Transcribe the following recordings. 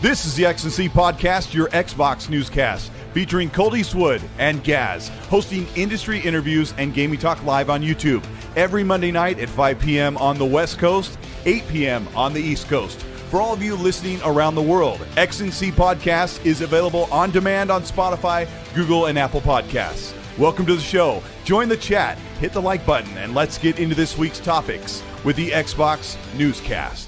This is the X&C Podcast, your Xbox newscast, featuring Colt Eastwood and Gaz, hosting industry interviews and gaming talk live on YouTube every Monday night at 5 p.m. on the West Coast, 8 p.m. on the East Coast. For all of you listening around the world, X&C Podcast is available on demand on Spotify, Google, and Apple Podcasts. Welcome to the show. Join the chat, hit the like button, and let's get into this week's topics with the Xbox Newscast.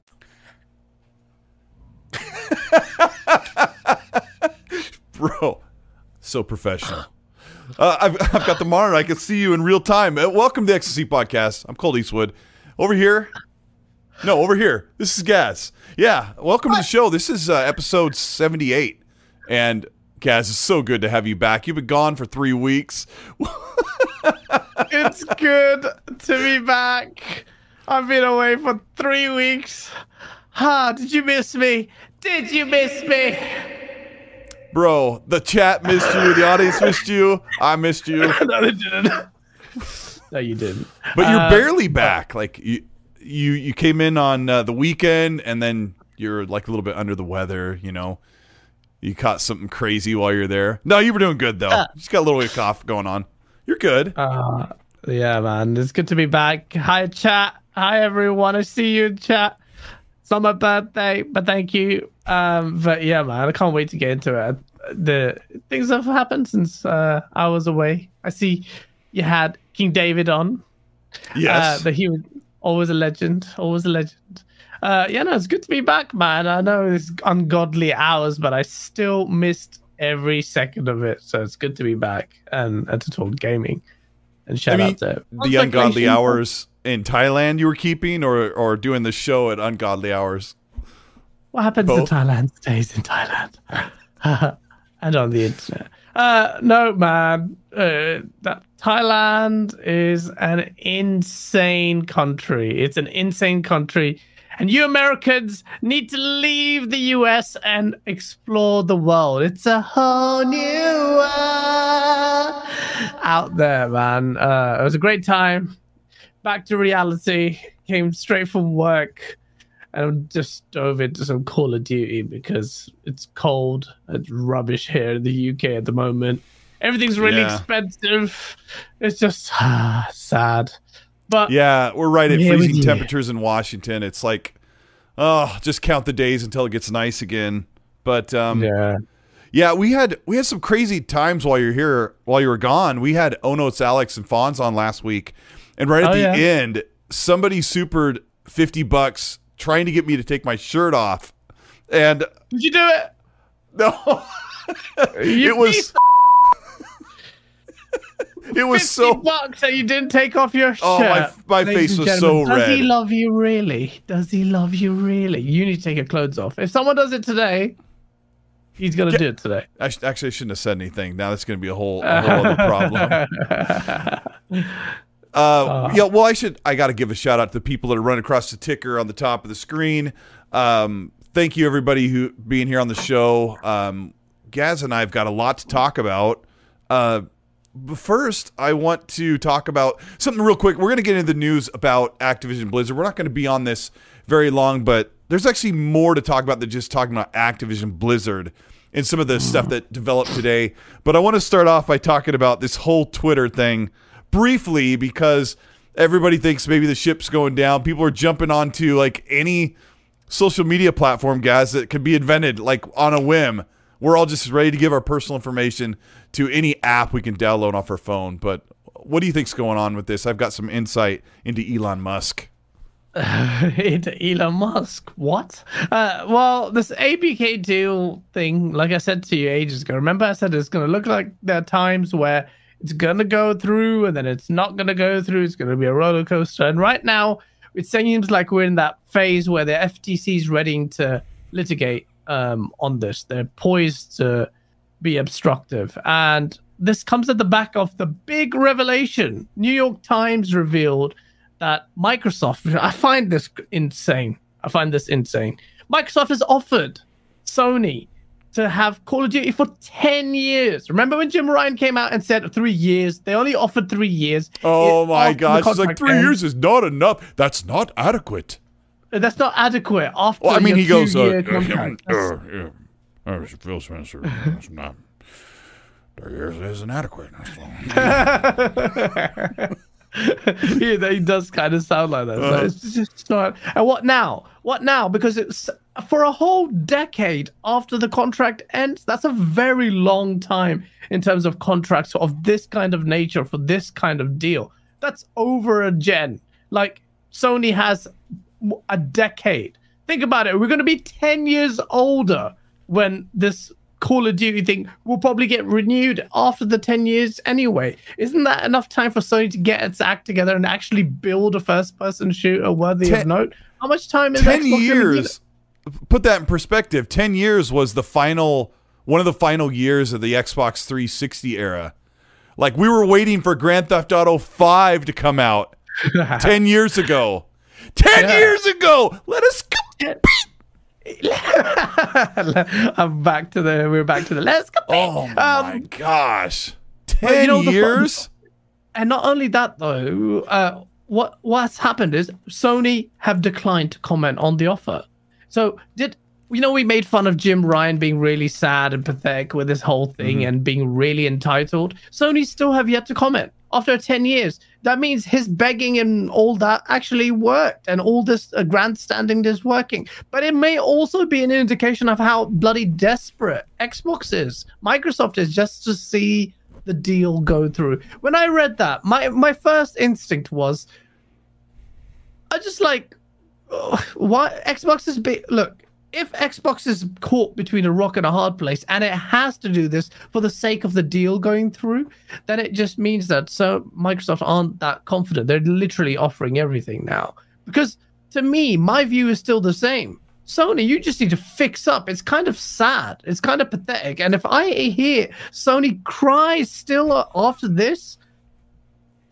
Bro, so professional. Uh, I've, I've got the monitor. I can see you in real time. Uh, welcome to the XC Podcast. I'm Colt Eastwood. Over here. No, over here. This is Gaz. Yeah, welcome to the show. This is uh, episode 78. And Gaz, it's so good to have you back. You've been gone for three weeks. it's good to be back. I've been away for three weeks. Ah, did you miss me? Did you miss me? Bro, the chat missed you. The audience missed you. I missed you. no, they didn't. no, you didn't. But you're uh, barely back. Like you, you, you came in on uh, the weekend, and then you're like a little bit under the weather. You know, you caught something crazy while you're there. No, you were doing good though. Uh, Just got a little bit of cough going on. You're good. Uh, yeah, man. It's good to be back. Hi, chat. Hi, everyone. I see you in chat. Not my birthday, but thank you. Um, but yeah, man, I can't wait to get into it. The things have happened since uh, I was away. I see you had King David on. Yes, uh, but he was always a legend. Always a legend. Uh, yeah, no, it's good to be back, man. I know it's ungodly hours, but I still missed every second of it. So it's good to be back and, and to talk gaming. And shout I mean, out to the ungodly hours in Thailand you were keeping, or or doing the show at ungodly hours? What happens Both? in Thailand stays in Thailand, and on the internet. Uh, no, man. Uh, that Thailand is an insane country. It's an insane country. And you Americans need to leave the US and explore the world. It's a whole new world out there, man. Uh, it was a great time back to reality, came straight from work, and just dove into some Call of Duty because it's cold. It's rubbish here in the UK at the moment. Everything's really yeah. expensive. It's just ah, sad. But yeah, we're right at freezing temperatures in Washington. It's like, oh, just count the days until it gets nice again. But um, yeah. Yeah, we had we had some crazy times while you're here, while you were gone. We had Ono, it's Alex, and Fonz on last week, and right at oh, the yeah. end, somebody supered 50 bucks trying to get me to take my shirt off. And did you do it? No. it was It was so bucks that you didn't take off your shirt. Oh, my, my face was so red. Does he love you really? Does he love you really? You need to take your clothes off. If someone does it today, he's gonna do it today. I sh- actually, I shouldn't have said anything. Now that's gonna be a whole, a whole other problem. Uh, uh, yeah, well, I should. I got to give a shout out to the people that are running across the ticker on the top of the screen. Um, thank you, everybody who being here on the show. Um, Gaz and I have got a lot to talk about. Uh, but first, I want to talk about something real quick. We're going to get into the news about Activision Blizzard. We're not going to be on this very long, but there's actually more to talk about than just talking about Activision Blizzard and some of the stuff that developed today. But I want to start off by talking about this whole Twitter thing briefly because everybody thinks maybe the ship's going down. People are jumping onto like any social media platform, guys, that could be invented like on a whim. We're all just ready to give our personal information to any app we can download off our phone. But what do you think's going on with this? I've got some insight into Elon Musk. into Elon Musk. What? Uh, well, this APK2 thing, like I said to you ages ago, remember I said it's going to look like there are times where it's gonna go through and then it's not gonna go through. It's gonna be a roller coaster. And right now, it seems like we're in that phase where the FTC is ready to litigate um, on this. They're poised to be obstructive. And this comes at the back of the big revelation. New York Times revealed that Microsoft, I find this insane. I find this insane. Microsoft has offered Sony to have Call of Duty for 10 years. Remember when Jim Ryan came out and said three years? They only offered three years. Oh it, my gosh. It's like three ends. years is not enough. That's not adequate. That's not adequate. After well, I mean, he goes, uh, uh, uh. Uh, Phil Spencer. That's not. Three years isn't adequate. yeah, he does kind of sound like that. So uh, it's just not. And what now? What now? Because it's for a whole decade after the contract ends. That's a very long time in terms of contracts of this kind of nature for this kind of deal. That's over a gen. Like Sony has a decade. Think about it. We're going to be 10 years older when this Call of Duty thing will probably get renewed after the 10 years anyway. Isn't that enough time for Sony to get its act together and actually build a first person shooter worthy ten, of note? How much time is 10 years? Put that in perspective. 10 years was the final, one of the final years of the Xbox 360 era. Like we were waiting for Grand Theft Auto 5 to come out 10 years ago. 10 yeah. years ago. Let us compete. I'm back to the. We're back to the. Let's go. Oh um, my gosh, ten you know, years. and not only that though, uh, what what's happened is Sony have declined to comment on the offer. So did you know we made fun of Jim Ryan being really sad and pathetic with this whole thing mm-hmm. and being really entitled? Sony still have yet to comment after 10 years. That means his begging and all that actually worked, and all this uh, grandstanding is working. But it may also be an indication of how bloody desperate Xbox is, Microsoft is, just to see the deal go through. When I read that, my my first instinct was, I just like, why Xbox is big. Look, if Xbox is caught between a rock and a hard place and it has to do this for the sake of the deal going through, then it just means that so Microsoft aren't that confident. They're literally offering everything now. Because to me, my view is still the same. Sony, you just need to fix up. It's kind of sad. It's kind of pathetic. And if I hear Sony cries still after this,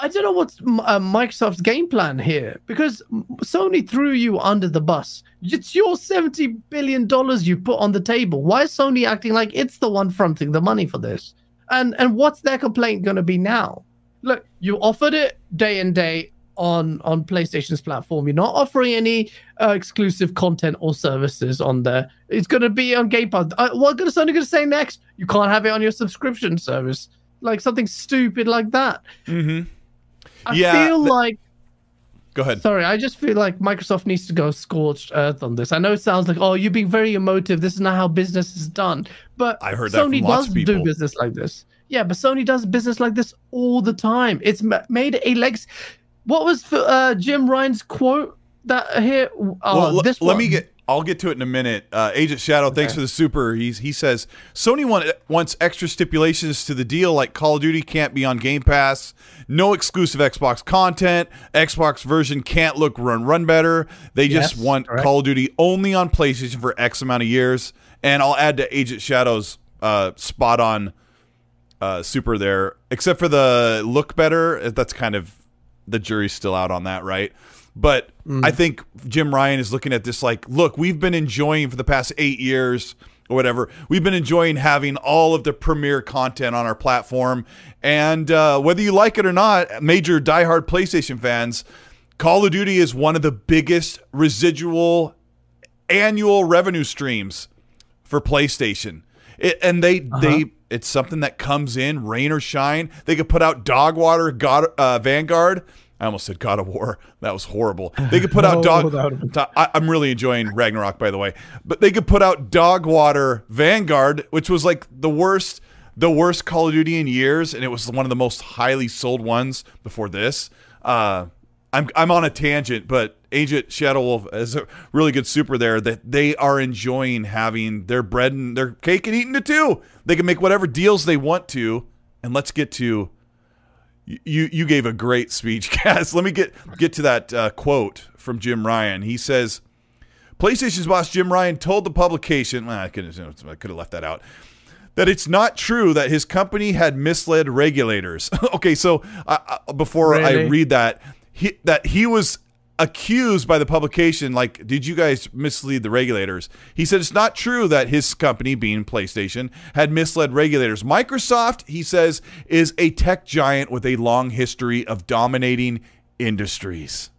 I don't know what's uh, Microsoft's game plan here because Sony threw you under the bus. It's your seventy billion dollars you put on the table. Why is Sony acting like it's the one fronting the money for this? And and what's their complaint going to be now? Look, you offered it day and day on on PlayStation's platform. You're not offering any uh, exclusive content or services on there. It's going to be on Game Pass. Uh, Sony going to say next? You can't have it on your subscription service, like something stupid like that. Mm-hmm. I yeah, feel th- like. Go ahead. Sorry, I just feel like Microsoft needs to go scorched earth on this. I know it sounds like, oh, you're being very emotive. This is not how business is done. But I heard Sony does do business like this. Yeah, but Sony does business like this all the time. It's made a legs. What was uh, Jim Ryan's quote that here? Uh, well, this let one. me get I'll get to it in a minute. Uh, Agent Shadow, thanks for the super. He's, he says Sony want, wants extra stipulations to the deal, like Call of Duty can't be on Game Pass, no exclusive Xbox content, Xbox version can't look run run better. They just yes, want correct. Call of Duty only on PlayStation for X amount of years. And I'll add to Agent Shadow's uh, spot on uh, super there, except for the look better. That's kind of the jury's still out on that, right? But mm. I think Jim Ryan is looking at this like, look, we've been enjoying for the past eight years or whatever. We've been enjoying having all of the premier content on our platform, and uh, whether you like it or not, major diehard PlayStation fans, Call of Duty is one of the biggest residual annual revenue streams for PlayStation. It, and they uh-huh. they it's something that comes in rain or shine. They could put out Dogwater God, uh, Vanguard I almost said God of War. That was horrible. They could put out dog. I, am really enjoying Ragnarok, by the way. But they could put out Dog Water Vanguard, which was like the worst, the worst Call of Duty in years, and it was one of the most highly sold ones before this. Uh, I'm I'm on a tangent, but Agent Shadow Wolf is a really good super there. That they are enjoying having their bread and their cake and eating it too. They can make whatever deals they want to, and let's get to You you gave a great speech, Gaz. Let me get get to that uh, quote from Jim Ryan. He says, "PlayStation's boss Jim Ryan told the publication. Well, I could I could have left that out." That it's not true that his company had misled regulators. okay, so uh, before really? I read that, he, that he was accused by the publication like did you guys mislead the regulators? He said it's not true that his company being playstation had misled regulators. Microsoft he says is a tech giant with a long history of dominating industries.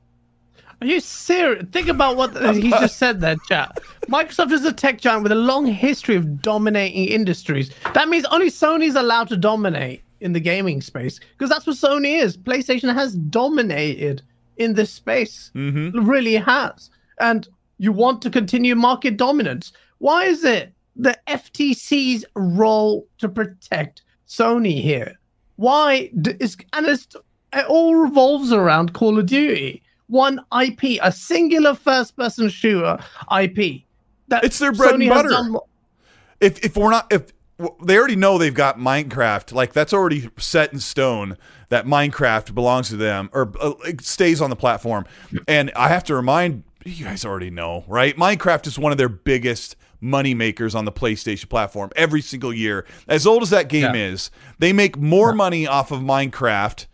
Are you serious think about what he just said there chat. Microsoft is a tech giant with a long history of dominating industries. That means only sony's allowed to dominate in the gaming space because that's what sony is. Playstation has dominated in this space. Mm-hmm. really has. And you want to continue market dominance. Why is it the FTC's role to protect Sony here? Why is and it's, it all revolves around Call of Duty, one IP, a singular first-person shooter IP. That it's their bread Sony and butter. Done... If if we're not if they already know they've got Minecraft, like that's already set in stone that Minecraft belongs to them or uh, stays on the platform. And I have to remind you guys already know, right? Minecraft is one of their biggest money makers on the PlayStation platform every single year. As old as that game yeah. is, they make more money off of Minecraft.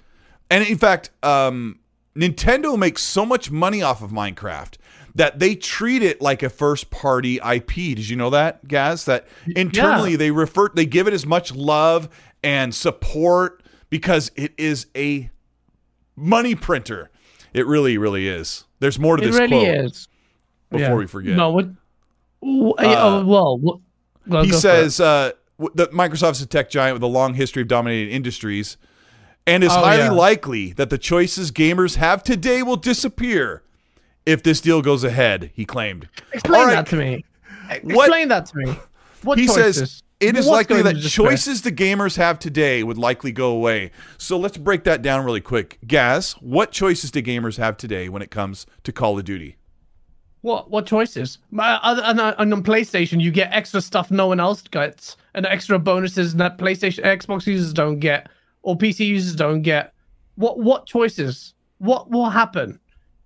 And in fact, um, Nintendo makes so much money off of Minecraft that they treat it like a first party IP. Did you know that, Gaz? That internally yeah. they refer they give it as much love and support because it is a money printer. It really, really is. There's more to it this really quote. Is. Before yeah. we forget. No, what? Uh, oh, well, well, he says uh, that Microsoft's a tech giant with a long history of dominating industries, and is oh, highly yeah. likely that the choices gamers have today will disappear if this deal goes ahead. He claimed. Explain right. that to me. Explain what? that to me. What he choices? says it is likely that choices the gamers have today would likely go away. So let's break that down really quick. Gaz, what choices do gamers have today when it comes to Call of Duty? What what choices? Uh, and on PlayStation, you get extra stuff no one else gets, and extra bonuses that PlayStation, Xbox users don't get, or PC users don't get. What what choices? What will happen?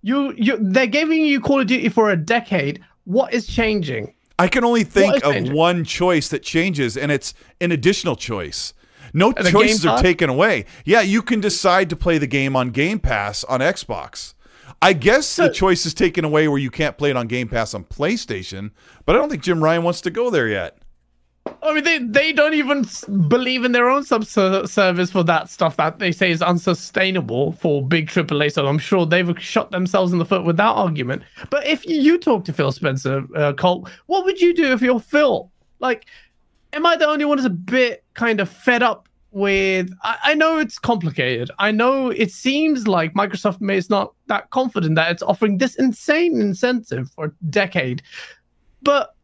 You you they're giving you Call of Duty for a decade. What is changing? I can only think of one choice that changes, and it's an additional choice. No and choices are taken away. Yeah, you can decide to play the game on Game Pass on Xbox. I guess so, the choice is taken away where you can't play it on Game Pass on PlayStation, but I don't think Jim Ryan wants to go there yet. I mean, they, they don't even believe in their own sub service for that stuff that they say is unsustainable for big AAA. So I'm sure they've shot themselves in the foot with that argument. But if you talk to Phil Spencer, uh, Colt, what would you do if you're Phil? Like, am I the only one who's a bit kind of fed up with? I, I know it's complicated. I know it seems like Microsoft may is not that confident that it's offering this insane incentive for a decade. But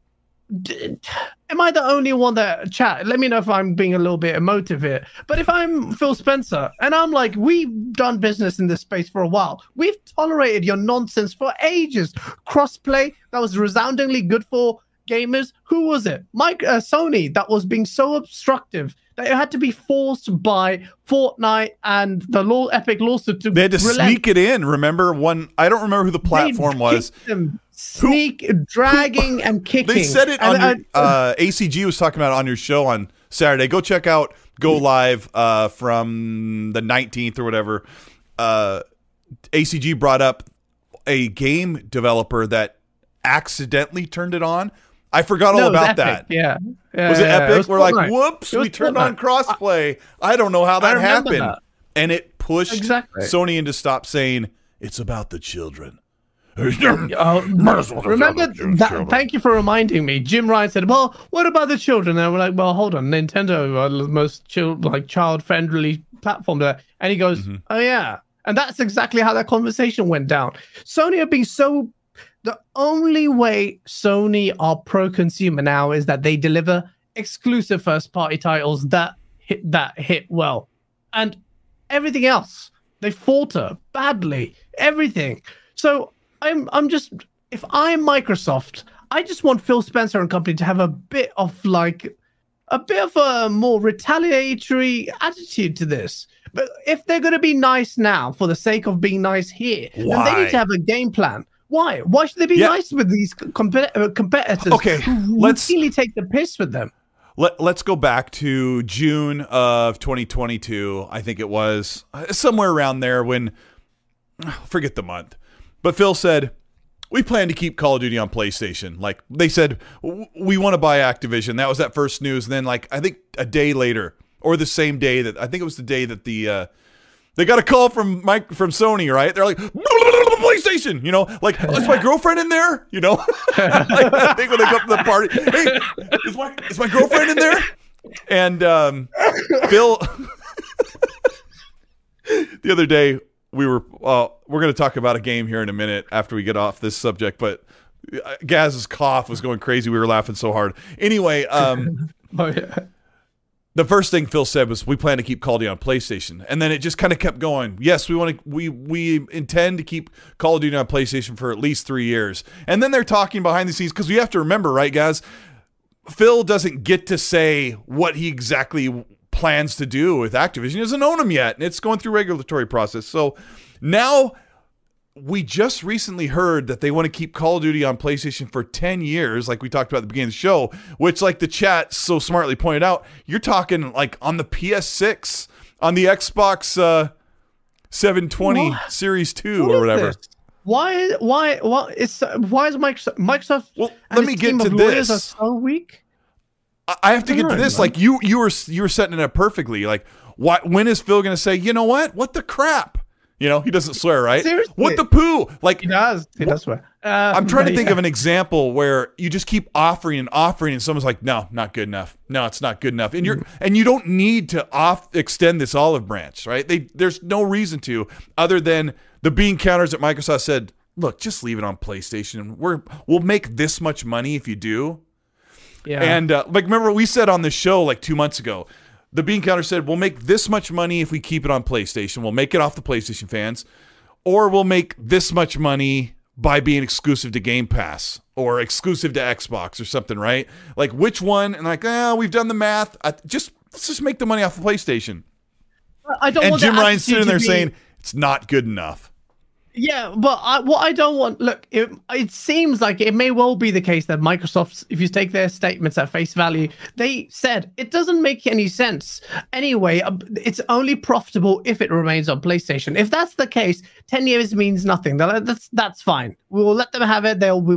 am I the only one that chat? Let me know if I'm being a little bit emotive here. But if I'm Phil Spencer and I'm like, we've done business in this space for a while, we've tolerated your nonsense for ages. Crossplay that was resoundingly good for gamers. Who was it? Mike uh, Sony that was being so obstructive that it had to be forced by Fortnite and the law Epic lawsuit to. They had to relent. sneak it in. Remember one? I don't remember who the platform was. Them sneak, dragging, and kicking. They said it on and, your, uh, ACG was talking about it on your show on Saturday. Go check out Go Live uh, from the 19th or whatever. Uh, ACG brought up a game developer that accidentally turned it on. I forgot all no, about that. Yeah. yeah. Was it yeah, epic? It We're like, whoops, we turned on crossplay. I, I don't know how that happened. That. And it pushed exactly. Sony into stop saying, it's about the children. uh, remember that? Thank you for reminding me. Jim Ryan said, "Well, what about the children?" And we're like, "Well, hold on. Nintendo are the most child, like child-friendly platform there." And he goes, mm-hmm. "Oh yeah." And that's exactly how that conversation went down. Sony have been so. The only way Sony are pro-consumer now is that they deliver exclusive first-party titles that hit that hit well, and everything else they falter badly. Everything. So I'm I'm just if I'm Microsoft, I just want Phil Spencer and company to have a bit of like a bit of a more retaliatory attitude to this. But if they're going to be nice now for the sake of being nice here, then they need to have a game plan. Why? Why should they be Yeah. nice with these compet- uh, competitors? Okay, who let's- routinely take the piss with them. Let, let's go back to June of 2022. I think it was uh, somewhere around there when, forget the month. But Phil said, we plan to keep Call of Duty on PlayStation. Like they said, we want to buy Activision. That was that first news. And then, like, I think a day later, or the same day that, I think it was the day that the, uh, they got a call from Mike from Sony, right? They're like, PlayStation, you know, like, is my girlfriend in there? You know, like, I think when they come to the party, hey, is my is my girlfriend in there? And um, Phil, the other day we were, uh, we're going to talk about a game here in a minute after we get off this subject, but uh, Gaz's cough was going crazy. We were laughing so hard. Anyway, um, Oh yeah. the first thing Phil said was, "We plan to keep Call of Duty on PlayStation," and then it just kind of kept going. Yes, we want to. We we intend to keep Call of Duty on PlayStation for at least three years, and then they're talking behind the scenes because we have to remember, right, guys? Phil doesn't get to say what he exactly plans to do with Activision. He doesn't own them yet, and it's going through regulatory process. So now we just recently heard that they want to keep Call of Duty on PlayStation for 10 years, like we talked about at the beginning of the show, which, like the chat so smartly pointed out, you're talking like on the PS6, on the Xbox uh, 720 What? Series 2 What or whatever. this? Why? Why? Why? It's why is Microsoft? Microsoft. Well, let me get to this. Are so weak. I- have to get to this. Like you, you were you were setting it up perfectly. Like, why? When is Phil going to say, you know what? What the crap? You know, he doesn't swear, right? Seriously. What the poo? Like, He does. He does swear. Uh, I'm trying to think yeah. of an example where you just keep offering and offering, and someone's like, "No, not good enough. No, it's not good enough." And you're and you don't need to off extend this olive branch, right? They there's no reason to, other than the bean counters at Microsoft said, "Look, just leave it on PlayStation. We're we'll make this much money if you do." Yeah. And uh, like, remember we said on the show like two months ago, the bean counter said we'll make this much money if we keep it on PlayStation. We'll make it off the PlayStation fans, or we'll make this much money by being exclusive to Game Pass or exclusive to Xbox or something, right? Like which one? And like, ah, we've done the math. I, just let's just make the money off the PlayStation. I don't And Jim Ryan's sitting there be- saying it's not good enough. Yeah, but I, what I don't want, look, it, it seems like it may well be the case that Microsoft's, if you take their statements at face value, they said it doesn't make any sense. Anyway, uh, it's only profitable if it remains on PlayStation. If that's the case, 10 years means nothing. That's, that's fine. We'll let them have it. They'll, we,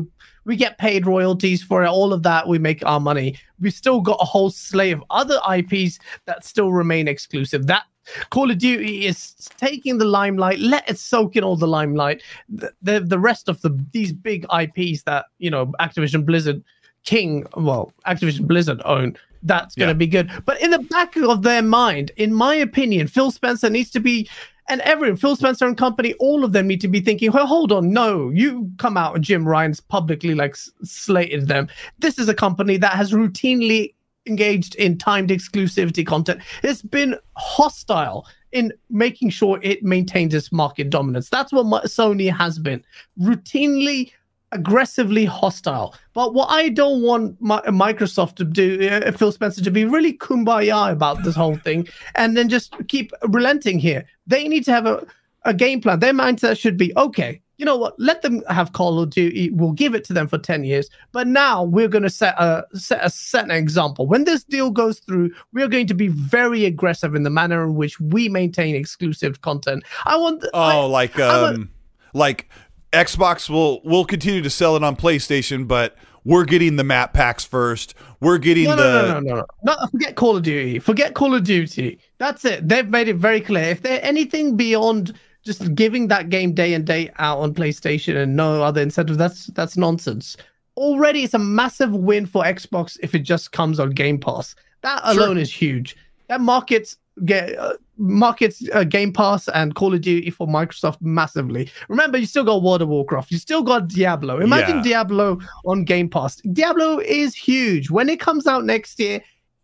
we get paid royalties for it. All of that, we make our money. We've still got a whole slate of other IPs that still remain exclusive. That Call of Duty is taking the limelight. Let it soak in all the limelight. The the, the rest of the these big IPs that you know Activision Blizzard King, well Activision Blizzard own. That's going to Yeah. be good. But in the back of their mind, in my opinion, Phil Spencer needs to be, and everyone, Phil Spencer and company, all of them need to be thinking, well, hold on, no, you come out and Jim Ryan's publicly like slated them. This is a company that has routinely engaged in timed exclusivity content. It's been hostile in making sure it maintains its market dominance. That's what Sony has been routinely aggressively hostile. But what I don't want my, Microsoft to do, uh, Phil Spencer, to be really kumbaya about this whole thing and then just keep relenting here. They need to have a, a game plan. Their mindset should be okay. You know what? Let them have Call of Duty. We'll give it to them for ten years. But now we're going to set a set a set an example. When this deal goes through, we are going to be very aggressive in the manner in which we maintain exclusive content. I want. Oh, I- like a- um, like Xbox will will continue to sell it on PlayStation, but we're getting the map packs first. We're getting No, the no, no, no, no, no. Forget Call of Duty. Forget Call of Duty. That's it. They've made it very clear. If they're anything beyond just giving that game day and day out on PlayStation and no other incentive, that's that's nonsense. Already, it's a massive win for Xbox if it just comes on Game Pass. That alone is huge. That markets get uh, markets uh, Game Pass and Call of Duty for Microsoft massively. Remember, you still got World of Warcraft. You still got Diablo. Imagine Yeah. Diablo on Game Pass. Diablo is huge. When it comes out next year,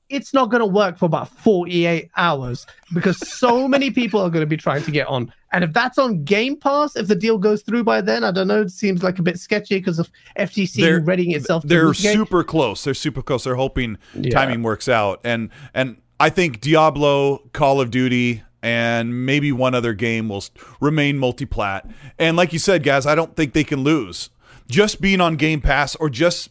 it's not going to work for about 48 hours because so many people are going to be trying to get on. And if that's on Game Pass, if the deal goes through by then, I don't know. It seems like a bit sketchy because of FTC They're- readying itself they're super close. They're super close. They're hoping Yeah. timing works out. And and I think Diablo, Call of Duty, and maybe one other game will remain multi-plat. And like you said, guys, I don't think they can lose. Just being on Game Pass or just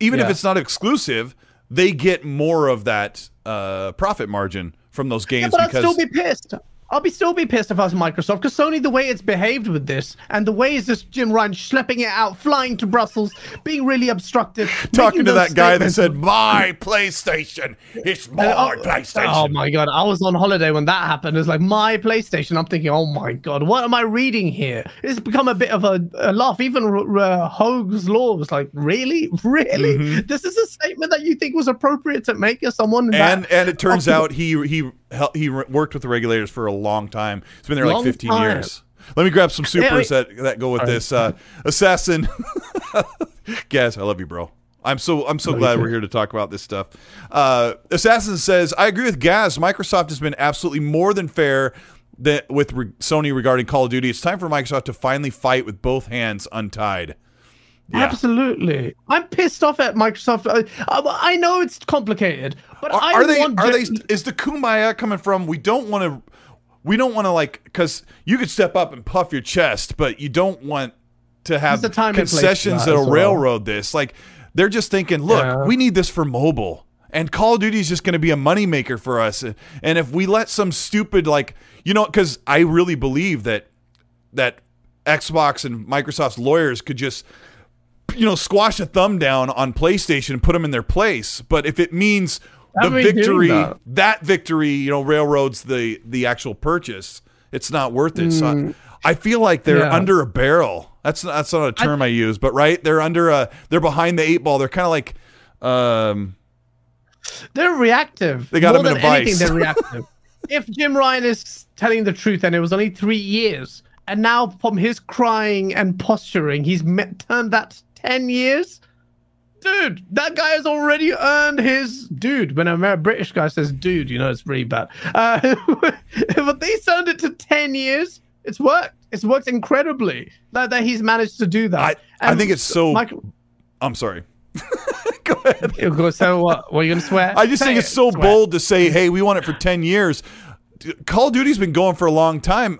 even yeah. if it's not exclusive, they get more of that uh, profit margin from those games. Yeah, but because I'd still be pissed. I'll be still be pissed if I was Microsoft because Sony, the way it's behaved with this, and the way is this Jim Ryan schlepping it out, flying to Brussels, being really obstructive, talking to that guy that said my PlayStation, it's my oh, PlayStation. Oh my god, I was on holiday when that happened. It's like my PlayStation. I'm thinking, oh my god, what am I reading here? It's become a bit of a, a laugh. Even uh, Hoeg's law was like, really, really, mm-hmm. this is a statement that you think was appropriate to make as someone. And and it turns out he he he worked with the regulators for a long time. It's been there long like 15 time. years. Let me grab some supers yeah, that that go with this. Uh, Assassin, Gaz, I love you, bro. I'm so I'm so glad we're here to talk about this stuff. Uh, Assassin says, I agree with Gaz. Microsoft has been absolutely more than fair that with re- Sony regarding Call of Duty. It's time for Microsoft to finally fight with both hands untied. Yeah. Absolutely, I'm pissed off at Microsoft. I, I know it's complicated, but are, I are they? Want are they? Is the kumbaya coming from? We don't want to. We don't want to like because you could step up and puff your chest, but you don't want to have concessions that'll railroad this. Like they're just thinking, look, yeah. we need this for mobile, and Call of Duty is just going to be a moneymaker for us. And if we let some stupid like you know, because I really believe that that Xbox and Microsoft's lawyers could just you know, squash a thumb down on PlayStation and put them in their place. But if it means the victory, that? that? victory, you know, railroads the the actual purchase, it's not worth it. Mm. So I, I, feel like they're yeah. under a barrel. That's that's not a term I, I, use, but right, they're under a they're behind the eight ball. They're kind of like, um, they're reactive. They got More them in a vice. Anything, they're reactive. if Jim Ryan is telling the truth and it was only three years, and now from his crying and posturing, he's met, turned that 10 years? Dude, that guy has already earned his dude. When a British guy says dude, you know it's really bad. Uh, but they turned it to 10 years. It's worked. It's worked incredibly that, that he's managed to do that. I, I think it's so. Michael, I'm sorry. Go ahead. So what? What are you going to swear? I just say think it's so swear. bold to say, hey, we want it for 10 years. Call of Duty's been going for a long time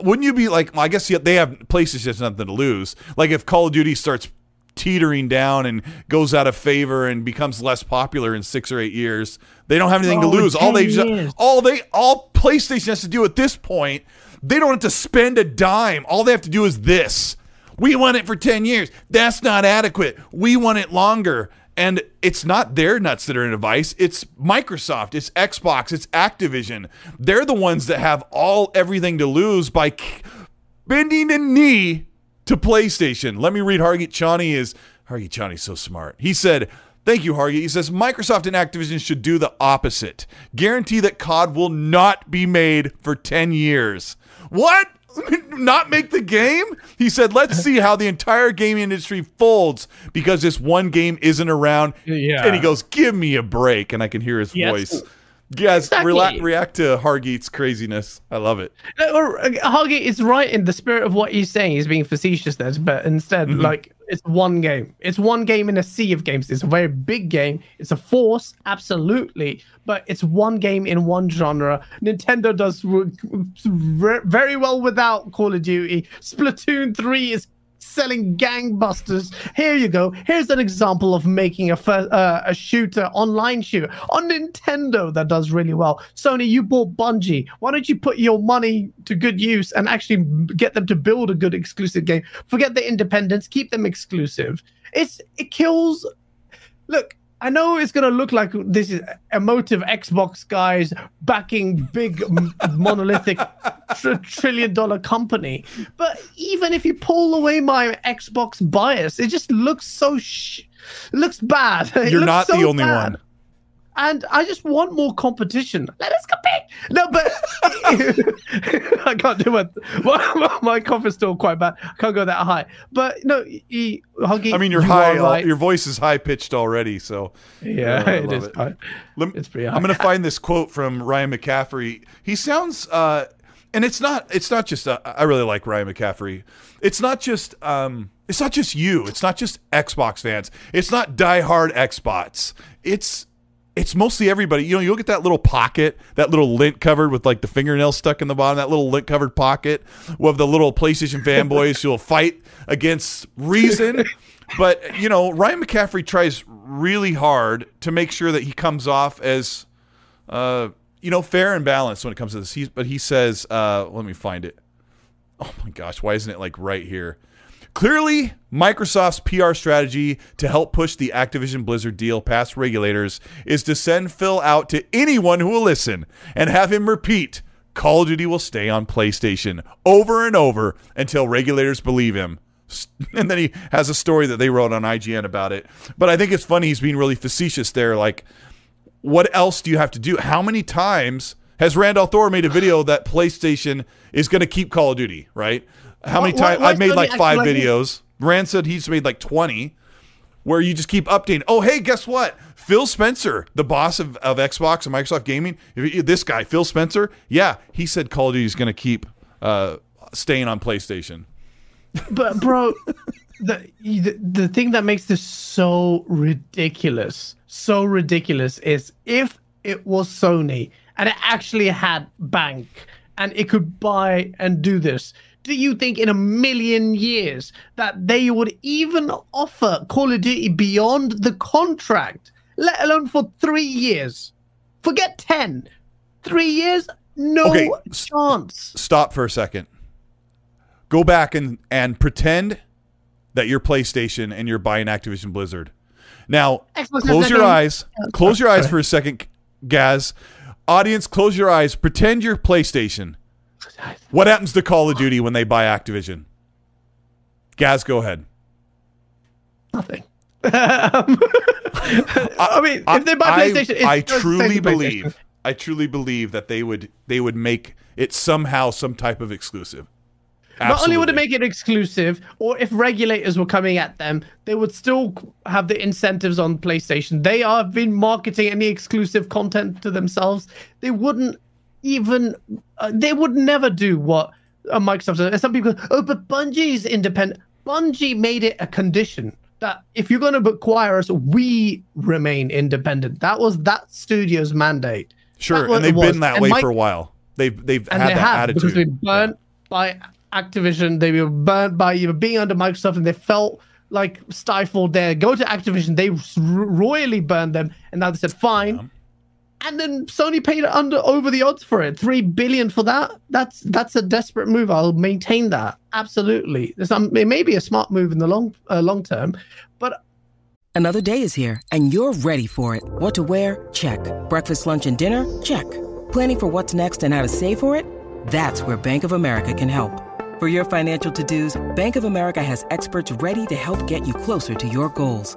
wouldn't you be like? Well, I guess they have PlayStation has nothing to lose. Like if Call of Duty starts teetering down and goes out of favor and becomes less popular in six or eight years, they don't have anything oh, to lose. All they just, all they all PlayStation has to do at this point, they don't have to spend a dime. All they have to do is this. We want it for 10 years. That's not adequate. We want it longer. And it's not their nuts that are in a vice. It's Microsoft, it's Xbox, it's Activision. They're the ones that have all everything to lose by bending a knee to PlayStation. Let me read Hargeet Chani is Hargeet Chani's so smart. He said, Thank you, Hargeet. He says Microsoft and Activision should do the opposite. Guarantee that COD will not be made for 10 years. What? not make the game? He said, let's see how the entire gaming industry folds because this one game isn't around. Yeah. And he goes, give me a break. And I can hear his yes. voice. Yes, exactly. rela- react to Hargeet's craziness. I love it. Uh, uh, Hargeet is right in the spirit of what he's saying. He's being facetious there, but instead, mm-hmm. like, it's one game. It's one game in a sea of games. It's a very big game. It's a force, absolutely, but it's one game in one genre. Nintendo does very well without Call of Duty. Splatoon 3 is selling gangbusters. Here you go. Here's an example of making a uh, a shooter online shooter on Nintendo that does really well. Sony, you bought Bungie. Why don't you put your money to good use and actually get them to build a good exclusive game? Forget the independence. Keep them exclusive. It's it kills. Look, I know it's going to look like this is emotive Xbox guys backing big monolithic tr- trillion dollar company. But even if you pull away my Xbox bias, it just looks so sh- it looks bad. It You're looks not so the only bad. one and I just want more competition. Let us compete. No, but I can't do it. My, my cough is still quite bad. I can't go that high. But no, he, Huggy, I mean, you're you high. Right. Your voice is high pitched already. So yeah, uh, it is. It. High. it's pretty high. I'm going to find this quote from Ryan McCaffrey. He sounds. Uh, and it's not it's not just uh, I really like Ryan McCaffrey. It's not just um it's not just you. It's not just Xbox fans. It's not diehard Xbox. It's it's mostly everybody. You know, you look at that little pocket, that little lint covered with like the fingernail stuck in the bottom, that little lint covered pocket with the little PlayStation fanboys who will fight against reason. but, you know, Ryan McCaffrey tries really hard to make sure that he comes off as, uh, you know, fair and balanced when it comes to this. He's, but he says, uh, let me find it. Oh my gosh, why isn't it like right here? Clearly, Microsoft's PR strategy to help push the Activision Blizzard deal past regulators is to send Phil out to anyone who will listen and have him repeat Call of Duty will stay on PlayStation over and over until regulators believe him. And then he has a story that they wrote on IGN about it. But I think it's funny he's being really facetious there. Like, what else do you have to do? How many times has Rand al Thor made a video that PlayStation is going to keep Call of Duty, right? How many times I've made like five videos. Rand said he's made like 20 where you just keep updating. Oh, hey, guess what? Phil Spencer, the boss of, of Xbox and Microsoft Gaming, this guy, Phil Spencer, yeah, he said Call of Duty is going to keep uh, staying on PlayStation. But, bro, the, the, the thing that makes this so ridiculous, so ridiculous is if it was Sony and it actually had bank and it could buy and do this do you think in a million years that they would even offer Call of Duty beyond the contract, let alone for three years? Forget 10. Three years? No okay, chance. Stop for a second. Go back and, and pretend that you're PlayStation and you're buying Activision Blizzard. Now, Xbox close your eyes. Close your eyes for a second, Gaz. Audience, close your eyes. Pretend you're PlayStation what happens to Call of Duty when they buy Activision? Gaz, go ahead. Nothing. Um, I mean, if they buy PlayStation, I, I truly believe, I truly believe that they would they would make it somehow some type of exclusive. Absolutely. Not only would it make it exclusive, or if regulators were coming at them, they would still have the incentives on PlayStation. They have been marketing any exclusive content to themselves. They wouldn't even uh, they would never do what uh, Microsoft. And some people, oh, but Bungie's independent. Bungie made it a condition that if you're going to acquire us, we remain independent. That was that studio's mandate. Sure, and they've been that and way Mike, for a while. They've they've had they that have, attitude because they burnt yeah. by Activision. They were burnt by you know, being under Microsoft, and they felt like stifled there. Go to Activision. They royally burned them, and now they said, "Fine, and then Sony paid under over the odds for it. Three billion for that. That's that's a desperate move. I'll maintain that absolutely. Some, it may be a smart move in the long uh, long term, but another day is here and you're ready for it. What to wear? Check. Breakfast, lunch, and dinner? Check. Planning for what's next and how to save for it? That's where Bank of America can help. For your financial to-dos, Bank of America has experts ready to help get you closer to your goals.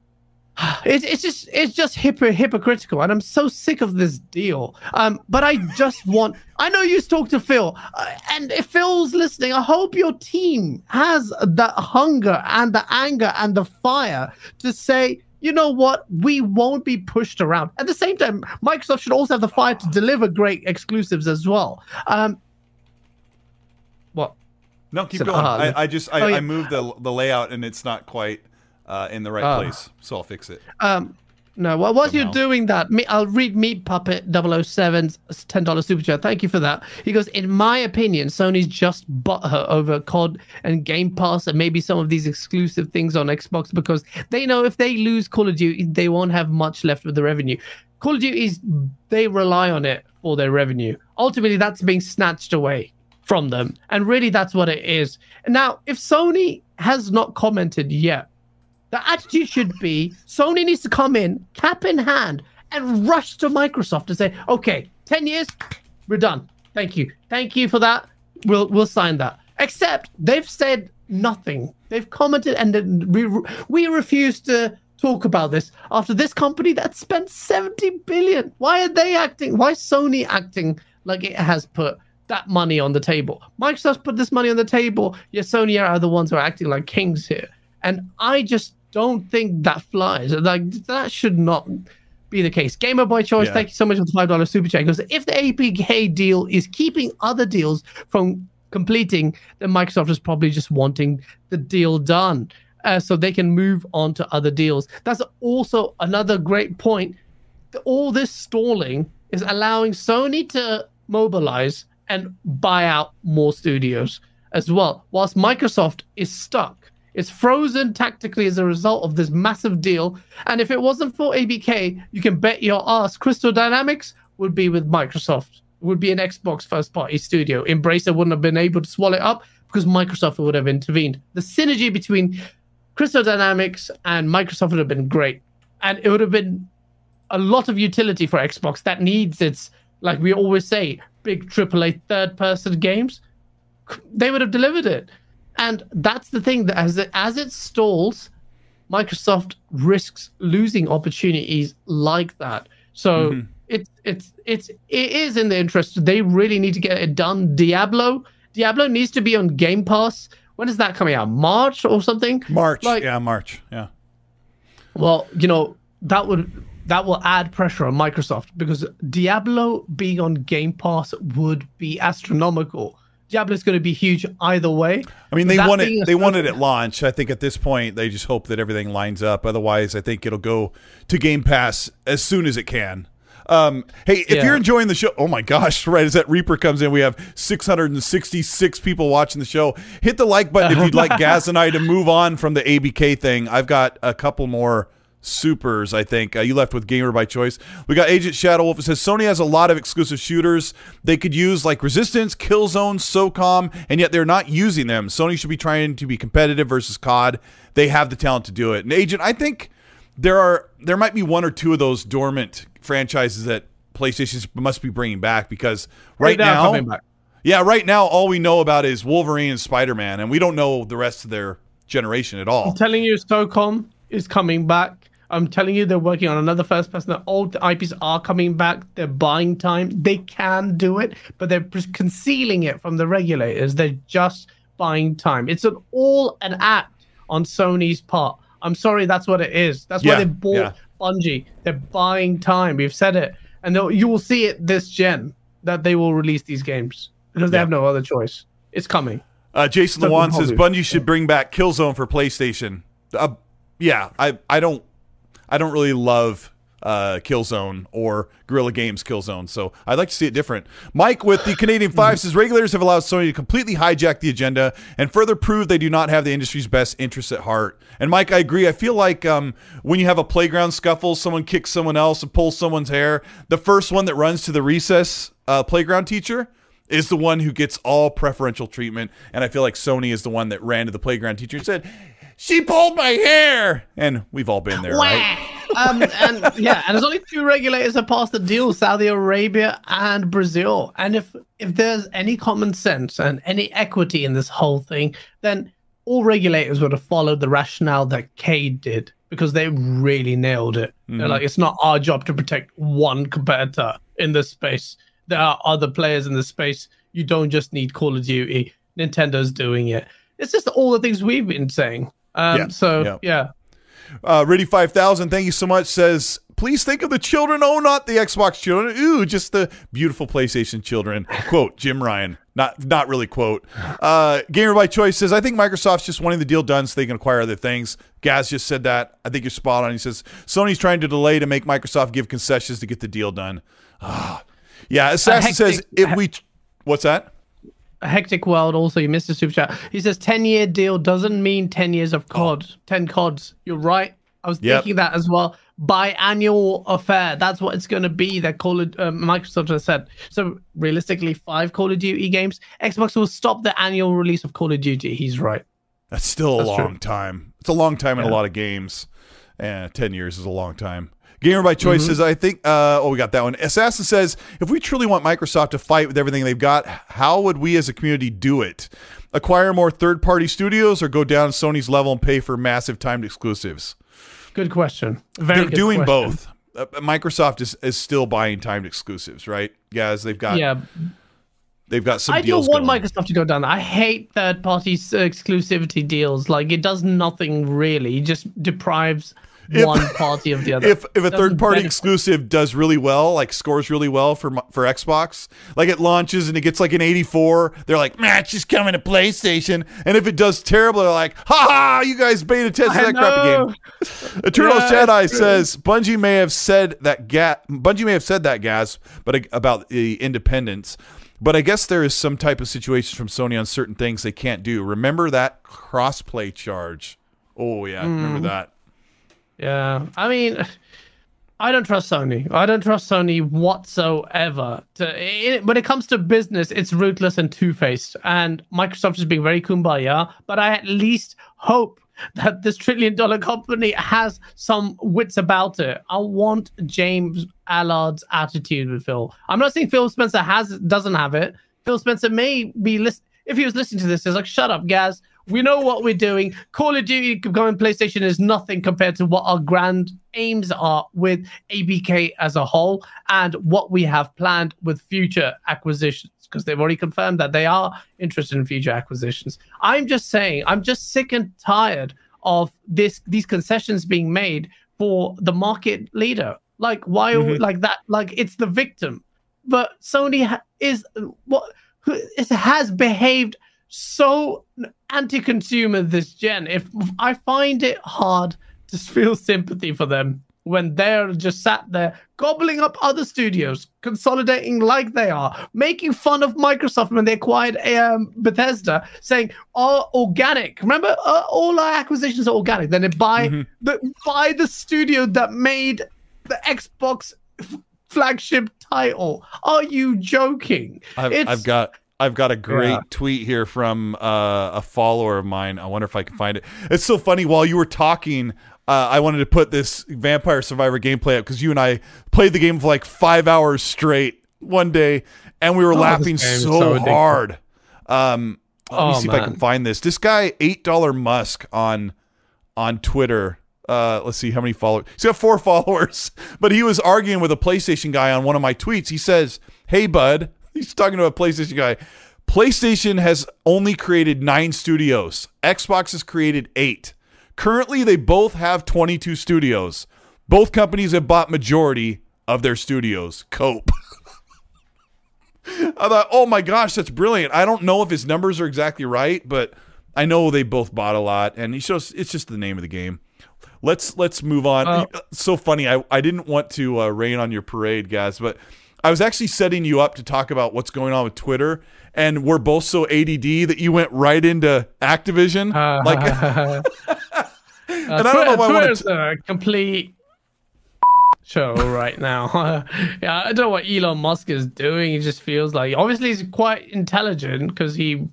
It's, it's just it's just hypo- hypocritical, and I'm so sick of this deal. Um, but I just want. I know you talked to Phil, uh, and if Phil's listening, I hope your team has that hunger and the anger and the fire to say, you know what, we won't be pushed around. At the same time, Microsoft should also have the fire to deliver great exclusives as well. Um, what? No, keep going. Uh, I, I, just I, oh, yeah. I moved the the layout, and it's not quite uh, in the right uh, place. So I'll fix it. Um, no, well, while you're doing that, me, I'll read Meat Puppet 007's $10 super chat. Thank you for that. He goes, In my opinion, Sony's just butthurt over COD and Game Pass and maybe some of these exclusive things on Xbox because they know if they lose Call of Duty, they won't have much left with the revenue. Call of Duty is, they rely on it for their revenue. Ultimately, that's being snatched away from them. And really, that's what it is. Now, if Sony has not commented yet, the attitude should be Sony needs to come in, cap in hand, and rush to Microsoft and say, okay, 10 years, we're done. Thank you. Thank you for that. We'll we'll sign that. Except they've said nothing. They've commented and we we refuse to talk about this after this company that spent 70 billion. Why are they acting? Why Sony acting like it has put that money on the table? Microsoft put this money on the table. Yet Sony are the ones who are acting like kings here. And I just don't think that flies. Like that should not. be the case. Gamer by choice, yeah. thank you so much for the five dollar super chat. Because if the ABK deal is keeping other deals from completing, then Microsoft is probably just wanting the deal done. Uh, so they can move on to other deals. That's also another great point. All this stalling is allowing Sony to mobilize and buy out more studios as well, whilst Microsoft is stuck. It's frozen tactically as a result of this massive deal. And if it wasn't for ABK, you can bet your ass Crystal Dynamics would be with Microsoft would be an Xbox first party studio. Embracer wouldn't have been able to swallow it up because Microsoft would have intervened. The synergy between Crystal Dynamics and Microsoft would have been great. And it would have been a lot of utility for Xbox that needs its, like we always say, big AAA third person games. They would have delivered it. And that's the thing that as it, as it stalls, Microsoft risks losing opportunities like that. So mm-hmm it's it's it's it is in the interest. They really need to get it done. Diablo, Diablo needs to be on Game Pass. When is that coming out? March or something? March. Like, yeah, March. Yeah. Well, you know that would that will add pressure on Microsoft because Diablo being on Game Pass would be astronomical. Diablo is going to be huge either way. I mean, they want it. They want it at launch. I think at this point they just hope that everything lines up. Otherwise, I think it'll go to Game Pass as soon as it can. Um, hey, if yeah. you're enjoying the show, oh my gosh, right as that Reaper comes in, we have 666 people watching the show. Hit the like button if you'd like Gaz and I to move on from the ABK thing. I've got a couple more supers, I think. Uh, you left with Gamer by Choice. We got Agent Shadow Wolf. It says Sony has a lot of exclusive shooters they could use, like Resistance, Killzone, SOCOM, and yet they're not using them. Sony should be trying to be competitive versus COD. They have the talent to do it. And Agent, I think there are there might be one or two of those dormant franchises that PlayStation must be bringing back because right, now, yeah, right now all we know about is Wolverine and Spider Man, and we don't know the rest of their generation at all. I'm telling you, SOCOM is coming back. I'm telling you, they're working on another first person. The old IPs are coming back. They're buying time. They can do it, but they're concealing it from the regulators. They're just buying time. It's an all an act on Sony's part. I'm sorry, that's what it is. That's yeah, why they bought yeah. Bungie. They're buying time. We've said it, and you will see it this gen that they will release these games because they yeah. have no other choice. It's coming. Uh, Jason Lewan says Bungie should bring back Killzone for PlayStation. Uh, yeah, I I don't I don't really love uh, Killzone or Guerrilla Games Killzone. So I'd like to see it different. Mike with the Canadian Five says regulators have allowed Sony to completely hijack the agenda and further prove they do not have the industry's best interests at heart. And Mike, I agree. I feel like um, when you have a playground scuffle, someone kicks someone else and pulls someone's hair, the first one that runs to the recess uh, playground teacher is the one who gets all preferential treatment. And I feel like Sony is the one that ran to the playground teacher and said, she pulled my hair. And we've all been there, right? um, and yeah, and there's only two regulators that passed the deal: Saudi Arabia and Brazil. And if if there's any common sense and any equity in this whole thing, then all regulators would have followed the rationale that Cade did because they really nailed it. Mm-hmm. They're like, it's not our job to protect one competitor in this space. There are other players in the space. You don't just need Call of Duty. Nintendo's doing it. It's just all the things we've been saying. Um, yeah. So yeah. yeah. Uh, Riddy five thousand, thank you so much. Says please think of the children. Oh, not the Xbox children. Ooh, just the beautiful PlayStation children. quote Jim Ryan. Not not really quote. Uh, Gamer by Choice says I think Microsoft's just wanting the deal done so they can acquire other things. Gaz just said that. I think you're spot on. He says Sony's trying to delay to make Microsoft give concessions to get the deal done. Ah. Yeah, Assassin says if we. What's that? A hectic world also you missed a super chat. He says 10 year deal doesn't mean 10 years of cod. 10 cods. You're right. I was yep. thinking that as well. Biannual affair. That's what it's going to be. That call it um, microsoft has said. So realistically five call of duty games. Xbox will stop the annual release of call of duty. He's right. That's still a that's long true. time. It's a long time in a lot of games. And 10 years is a long time Gamer by Choice mm-hmm. says, I think, uh, oh, we got that one. Assassin says, if we truly want Microsoft to fight with everything they've got, how would we as a community do it? Acquire more third party studios or go down Sony's level and pay for massive timed exclusives? Good question. Very They're doing question. both. Uh, Microsoft is, is still buying timed exclusives, right? Guys, they've got. Yeah. They've got some. I don't want going. Microsoft to go down. I hate third party exclusivity deals. Like it does nothing really. It just deprives If- one party of the other. if if a third party benefit- exclusive does really well, like scores really well for for Xbox, like it launches and it gets like an 84, they're like, "Man, it's just coming to PlayStation." And if it does terrible, they're like, "Ha ha, you guys beta tested I that crappy game." Eternal Yeah, Jedi true. says Bungie may have said that Gaz Bungie may have said that Gaz, but about the independence. But I guess there is some type of situation from Sony on certain things they can't do. Remember that crossplay charge? Oh yeah, remember Mm. that. Yeah, I mean, I don't trust Sony. I don't trust Sony whatsoever. To, it, when it comes to business, it's ruthless and two faced. And Microsoft is being very kumbaya. But I at least hope that this trillion dollar company has some wits about it. I want James Allard's attitude with Phil. I'm not saying Phil Spencer has doesn't have it. Phil Spencer may be list if he was listening to this, he's like, shut up, Gaz. We know what we're doing. Call of Duty going PlayStation is nothing compared to what our grand aims are with ABK as a whole and what we have planned with future acquisitions because they've already confirmed that they are interested in future acquisitions. I'm just saying, I'm just sick and tired of this these concessions being made for the market leader. Like why are we- mm-hmm. like that? Like it's the victim. But Sony ha- is what who it has behaved so anti-consumer this gen. If I find it hard to feel sympathy for them when they're just sat there gobbling up other studios, consolidating like they are, making fun of Microsoft when they acquired um, Bethesda, saying, "Oh, organic." Remember, uh, all our acquisitions are organic. Then they buy the buy the studio that made the Xbox f- flagship title. Are you joking? I've, I've got I've got a great Yeah. tweet here from uh, a follower of mine. I wonder if I can find it. It's so funny. While you were talking, uh, I wanted to put this Vampire Survivor gameplay up because you and I played the game for like five hours straight one day, and we were Oh, laughing this game is so, so hard. Um, let me Oh, see if I can find this. This guy, eight dollar Musk on on Twitter. Uh, let's see how many followers. He's got four followers, but he was arguing with a PlayStation guy on one of my tweets. He says, "Hey, bud," he's talking to a PlayStation guy. PlayStation has only created nine studios. Xbox has created eight. Currently, they both have 22 studios. Both companies have bought majority of their studios. Cope. I thought, oh my gosh, that's brilliant. I don't know if his numbers are exactly right, but I know they both bought a lot, and he shows it's just the name of the game. Let's let's move on. Uh, so funny. I, I didn't want to uh, rain on your parade, guys, but I was actually setting you up to talk about what's going on with Twitter, and we're both so ADD that you went right into Activision. like, Uh, and I don't know I want Twitter's to. a complete show right now. yeah, I don't know what Elon Musk is doing. He just feels like obviously he's quite intelligent because he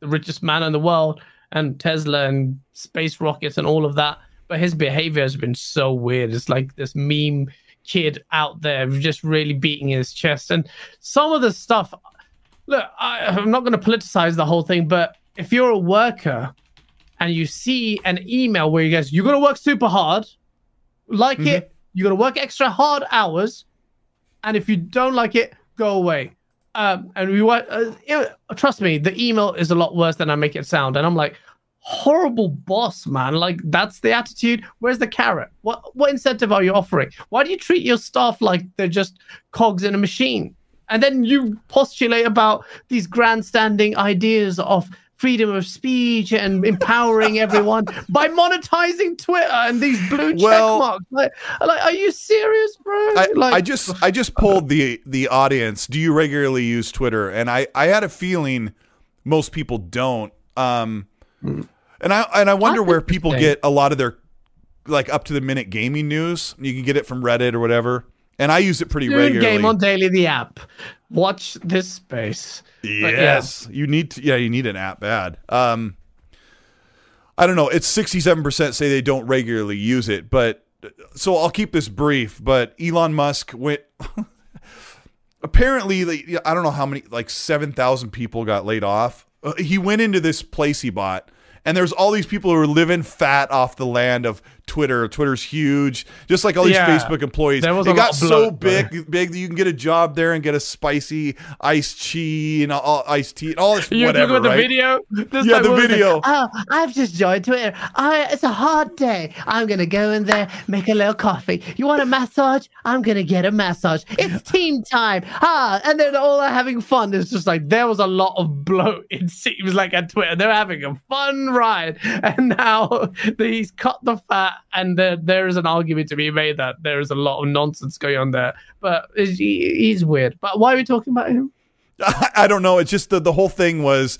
the richest man in the world and Tesla and space rockets and all of that. But his behavior has been so weird. It's like this meme kid out there just really beating his chest. And some of the stuff look, I, I'm not going to politicize the whole thing, but if you're a worker and you see an email where you guys, you're going to work super hard, like it, you're going to work extra hard hours, and if you don't like it, go away. Um, and we were, uh, it- trust me, the email is a lot worse than I make it sound. And I'm like, horrible boss, man. Like that's the attitude. Where's the carrot? What what incentive are you offering? Why do you treat your staff like they're just cogs in a machine? And then you postulate about these grandstanding ideas of freedom of speech and empowering everyone by monetizing Twitter and these blue check marks. Like, like, are you serious, bro? I, like, I just I just polled the the audience. Do you regularly use Twitter? And I I had a feeling most people don't. Um, and I and I wonder That's where people get a lot of their like up to the minute gaming news. You can get it from Reddit or whatever. And I use it pretty Dude, regularly. game on daily the app. Watch this space. But yeah. Yes, you need to. Yeah, you need an app bad. Um, I don't know. It's sixty-seven percent say they don't regularly use it, but so I'll keep this brief. But Elon Musk went. apparently, like, I don't know how many, like seven thousand people got laid off. Uh, he went into this place he bought, And there's all these people who are living fat off the land of Twitter. Twitter's huge, just like all these Yeah. Facebook employees. There was it got lot so bloat, big, big that you can get a job there and get a spicy iced tea and all, iced tea and all this You whatever. look at the video. This Yeah, the was like, video. Oh, I've just joined Twitter. I, it's a hard day. I'm gonna go in there, make a little coffee. You want a massage? I'm gonna get a massage. It's team time. Ah, and then all are having fun. It's just like there was a lot of bloat. It seems like at Twitter they're having a fun ride, and now he's cut the fat, and there, there is an argument to be made that there is a lot of nonsense going on there. But he, he's weird. But why are we talking about him? I don't know. It's just the, the whole thing was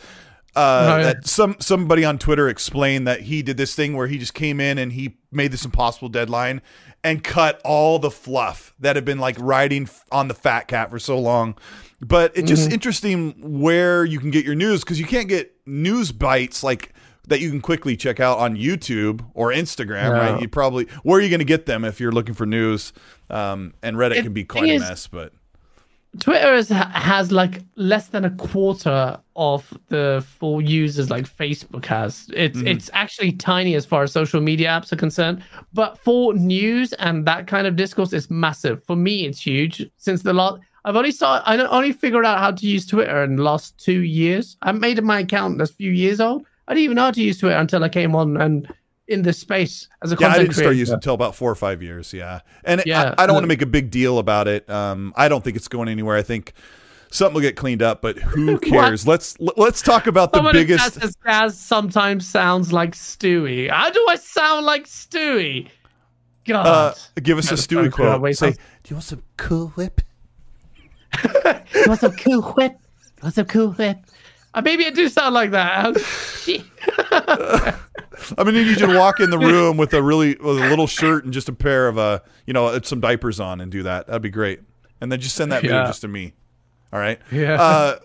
uh, Right. that some somebody on Twitter explained that he did this thing where he just came in and he made this impossible deadline and cut all the fluff that had been like riding on the fat cat for so long. But it's just interesting where you can get your news because you can't get news bites like that you can quickly check out on YouTube or Instagram, No. right? You probably where are you going to get them if you're looking for news? Um, and Reddit It- can be quite a is- mess, but Twitter is, has like less than a quarter of the full users like Facebook has. It's it's actually tiny as far as social media apps are concerned. But for news and that kind of discourse, it's massive. For me, it's huge. Since the last, I've only started, I only figured out how to use Twitter in the last two years. I made my account that's a few years old. I didn't even know how to use Twitter until I came on and in this space as a Yeah, I content didn't start creator. using it until about four or five years. Yeah, and it- Yeah, I, I don't want to make a big deal about it. Um, I don't think it's going anywhere. I think something will get cleaned up, but who cares? let's let's talk about the Somebody biggest. says Gaz sometimes sounds like Stewie. How do I sound like Stewie? God. Uh, give us a Stewie fine, quote. wait, Say, do you want some Cool Whip? You want some cool whip? You want some cool whip? Uh, maybe I do sound like that. I'm gonna need you to walk in the room with a really with a little shirt and just a pair of uh you know some diapers on and do that. That'd be great. And then just send that video Yeah. just to me. All right. Yeah. Uh,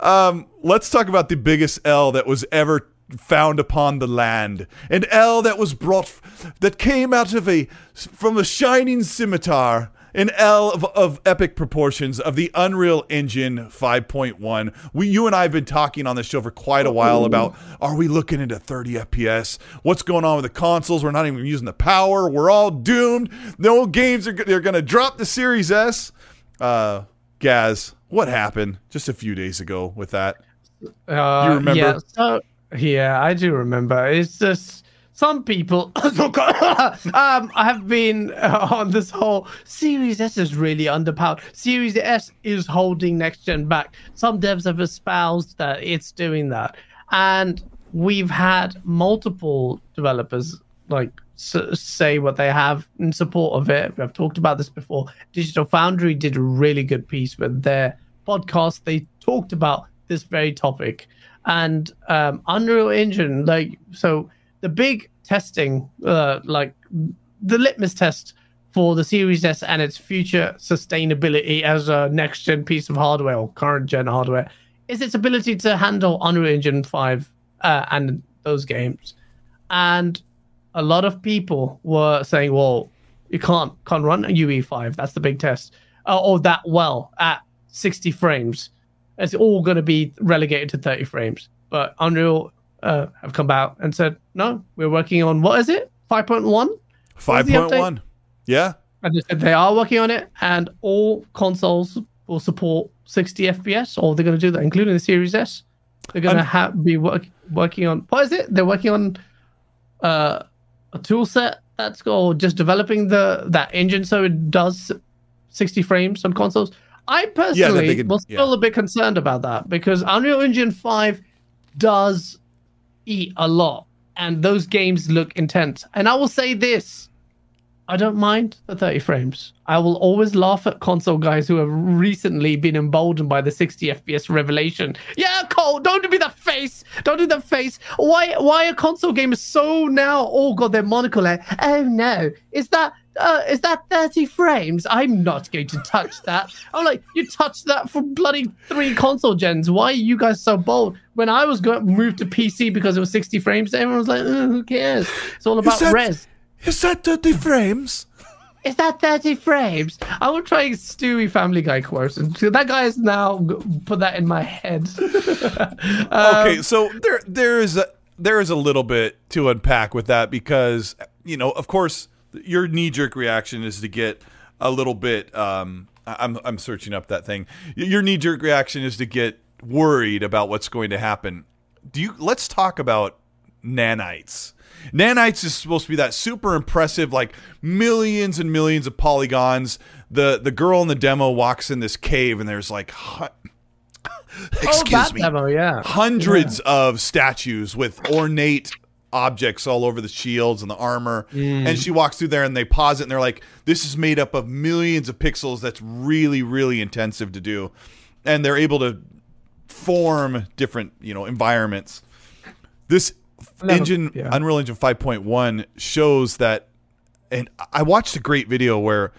um, let's talk about the biggest L that was ever found upon the land. An L that was brought, that came out of a, from a shining scimitar. An L of, of epic proportions of the Unreal Engine 5.1. We, you and I have been talking on this show for quite a while about are we looking into 30 FPS? What's going on with the consoles? We're not even using the power. We're all doomed. No games are they're going to drop the Series S. Uh, Gaz, what happened just a few days ago with that? Uh, You remember? Yeah, so, yeah, I do remember. It's just some people um, have been uh, on this whole Series S is really underpowered. Series S is holding next gen back. Some devs have espoused that it's doing that, and we've had multiple developers like s- say what they have in support of it. I've talked about this before. Digital Foundry did a really good piece with their podcast. They talked about this very topic and um, Unreal Engine. Like so, the big testing, uh, like the litmus test for the Series S and its future sustainability as a next gen piece of hardware or current gen hardware is its ability to handle Unreal Engine 5 uh, and those games. And a lot of people were saying, well, you can't can't run a UE5. That's the big test. Uh, or that well at 60 frames. It's all going to be relegated to 30 frames. But Unreal uh, have come out and said, no, we're working on what is it? 5.1? Five point one. Yeah. And they said they are working on it, and all consoles will support 60 FPS, or they're going to do that, including the Series S. They're going to I'm- be work, working on what is it? They're working on uh, a tool set that's or just developing the that engine so it does 60 frames on consoles. I personally could- was still yeah. a bit concerned about that because Unreal Engine 5 does eat a lot, and those games look intense. And I will say this. I don't mind the 30 frames. I will always laugh at console guys who have recently been emboldened by the 60 FPS revelation. Yeah, Colt, don't do the face. Don't do the face. Why why are console gamers so now all got their monocle oh no, is that uh, is that 30 frames? I'm not going to touch that. I'm like, you touched that for bloody three console gens. Why are you guys so bold? When I was going to move to PC because it was 60 frames, everyone was like, "Uh, who cares? It's all about that- res. Is that 30 frames? Is that 30 frames? I will try Stewie Family Guy quotes. That guy has now put that in my head. Um, okay, so there there is a there is a little bit to unpack with that because you know, of course, your knee jerk reaction is to get a little bit. Um, I'm I'm searching up that thing. Your knee jerk reaction is to get worried about what's going to happen. Do you? Let's talk about nanites. Nanites is supposed to be that super impressive, like millions and millions of polygons. The the girl in the demo walks in this cave and there's like hu- excuse that me, demo, yeah. hundreds of statues with ornate objects all over the shields and the armor. Mm. And she walks through there and they pause it and they're like, this is made up of millions of pixels. That's really, really intensive to do. And they're able to form different, you know, environments. This engine, yeah. Unreal Engine 5.1, shows that. And I watched a great video where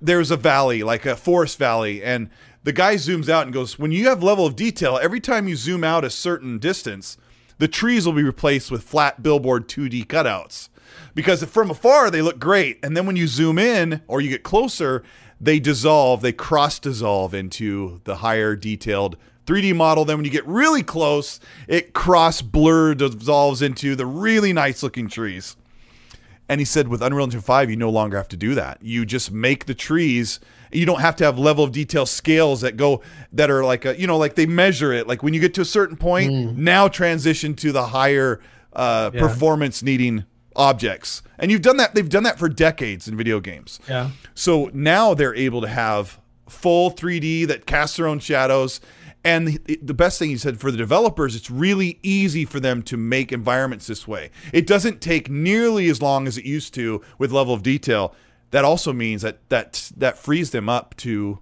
there's a valley, like a forest valley, and the guy zooms out and goes, When you have level of detail, every time you zoom out a certain distance, the trees will be replaced with flat billboard 2D cutouts. Because from afar, they look great. And then when you zoom in or you get closer, they dissolve, they cross dissolve into the higher detailed 3D model. Then when you get really close, it cross blur dissolves into the really nice looking trees. And he said with Unreal Engine 5, you no longer have to do that. You just make the trees. You don't have to have level of detail scales that go that are like a you know like they measure it. Like when you get to a certain point, now transition to the higher uh, Yeah. performance needing objects. And you've done that. They've done that for decades in video games. Yeah. So now they're able to have full 3D that casts their own shadows. And the, the best thing he said for the developers, it's really easy for them to make environments this way. It doesn't take nearly as long as it used to with level of detail. That also means that that that frees them up to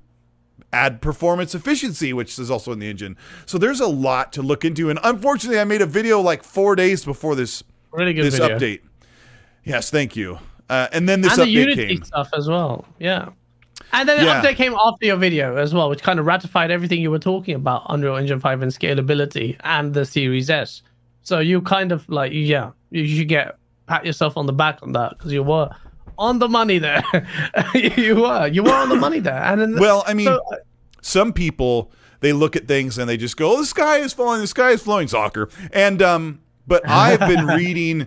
add performance efficiency, which is also in the engine. So there's a lot to look into. And unfortunately, I made a video like four days before this Really this video. update. Yes, thank you. Uh, and then this update came. and the Unity came. stuff as well. Yeah. And then the Yeah. update came after your video as well, which kind of ratified everything you were talking about Unreal Engine 5 and scalability and the Series S. So you kind of like, yeah, you should get pat yourself on the back on that because you were on the money there. you were, you were on the money there. And then, Well, I mean, so, some people they look at things and they just go, "Oh, the sky is falling, the sky is flowing." Soccer, and um, but I've been reading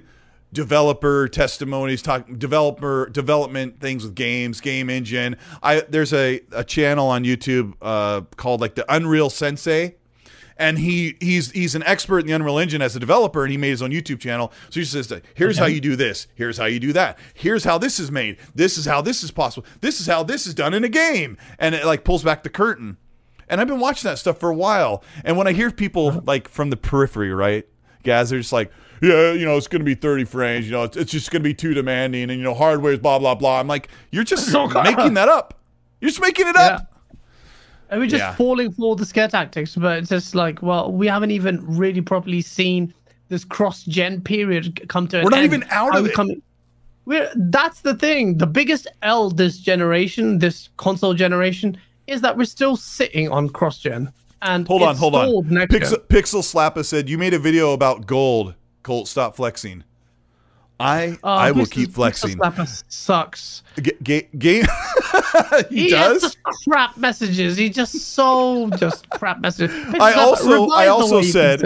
developer testimonies, talk developer development things with games, game engine. I there's a a channel on YouTube uh called like the Unreal Sensei. And he he's he's an expert in the Unreal Engine as a developer, and he made his own YouTube channel. So he says, "Here's how you do this. Here's how you do that. Here's how this is made. This is how this is possible. This is how this is done in a game." And it like pulls back the curtain. And I've been watching that stuff for a while. And when I hear people like from the periphery, right, guys, they're just like, "Yeah, you know, it's going to be 30 frames. You know, it's, it's just going to be too demanding, and you know, hardware's blah blah blah." I'm like, "You're just making that up. You're just making it up." And we're just Yeah. falling for the scare tactics, but it's just like, well, we haven't even really properly seen this cross-gen period come to an We're not end. even out Are of we it. coming- We're that's the thing. The biggest L this generation, this console generation, is that we're still sitting on cross-gen. And Hold on, hold on. Pixel. Pixel Slappa said you made a video about gold. Colt, stop flexing. I Oh, I will keep flexing. Sucks. Ga- ga- game. he, He, does. just crap messages. He just so just crap messages. I also- I also said-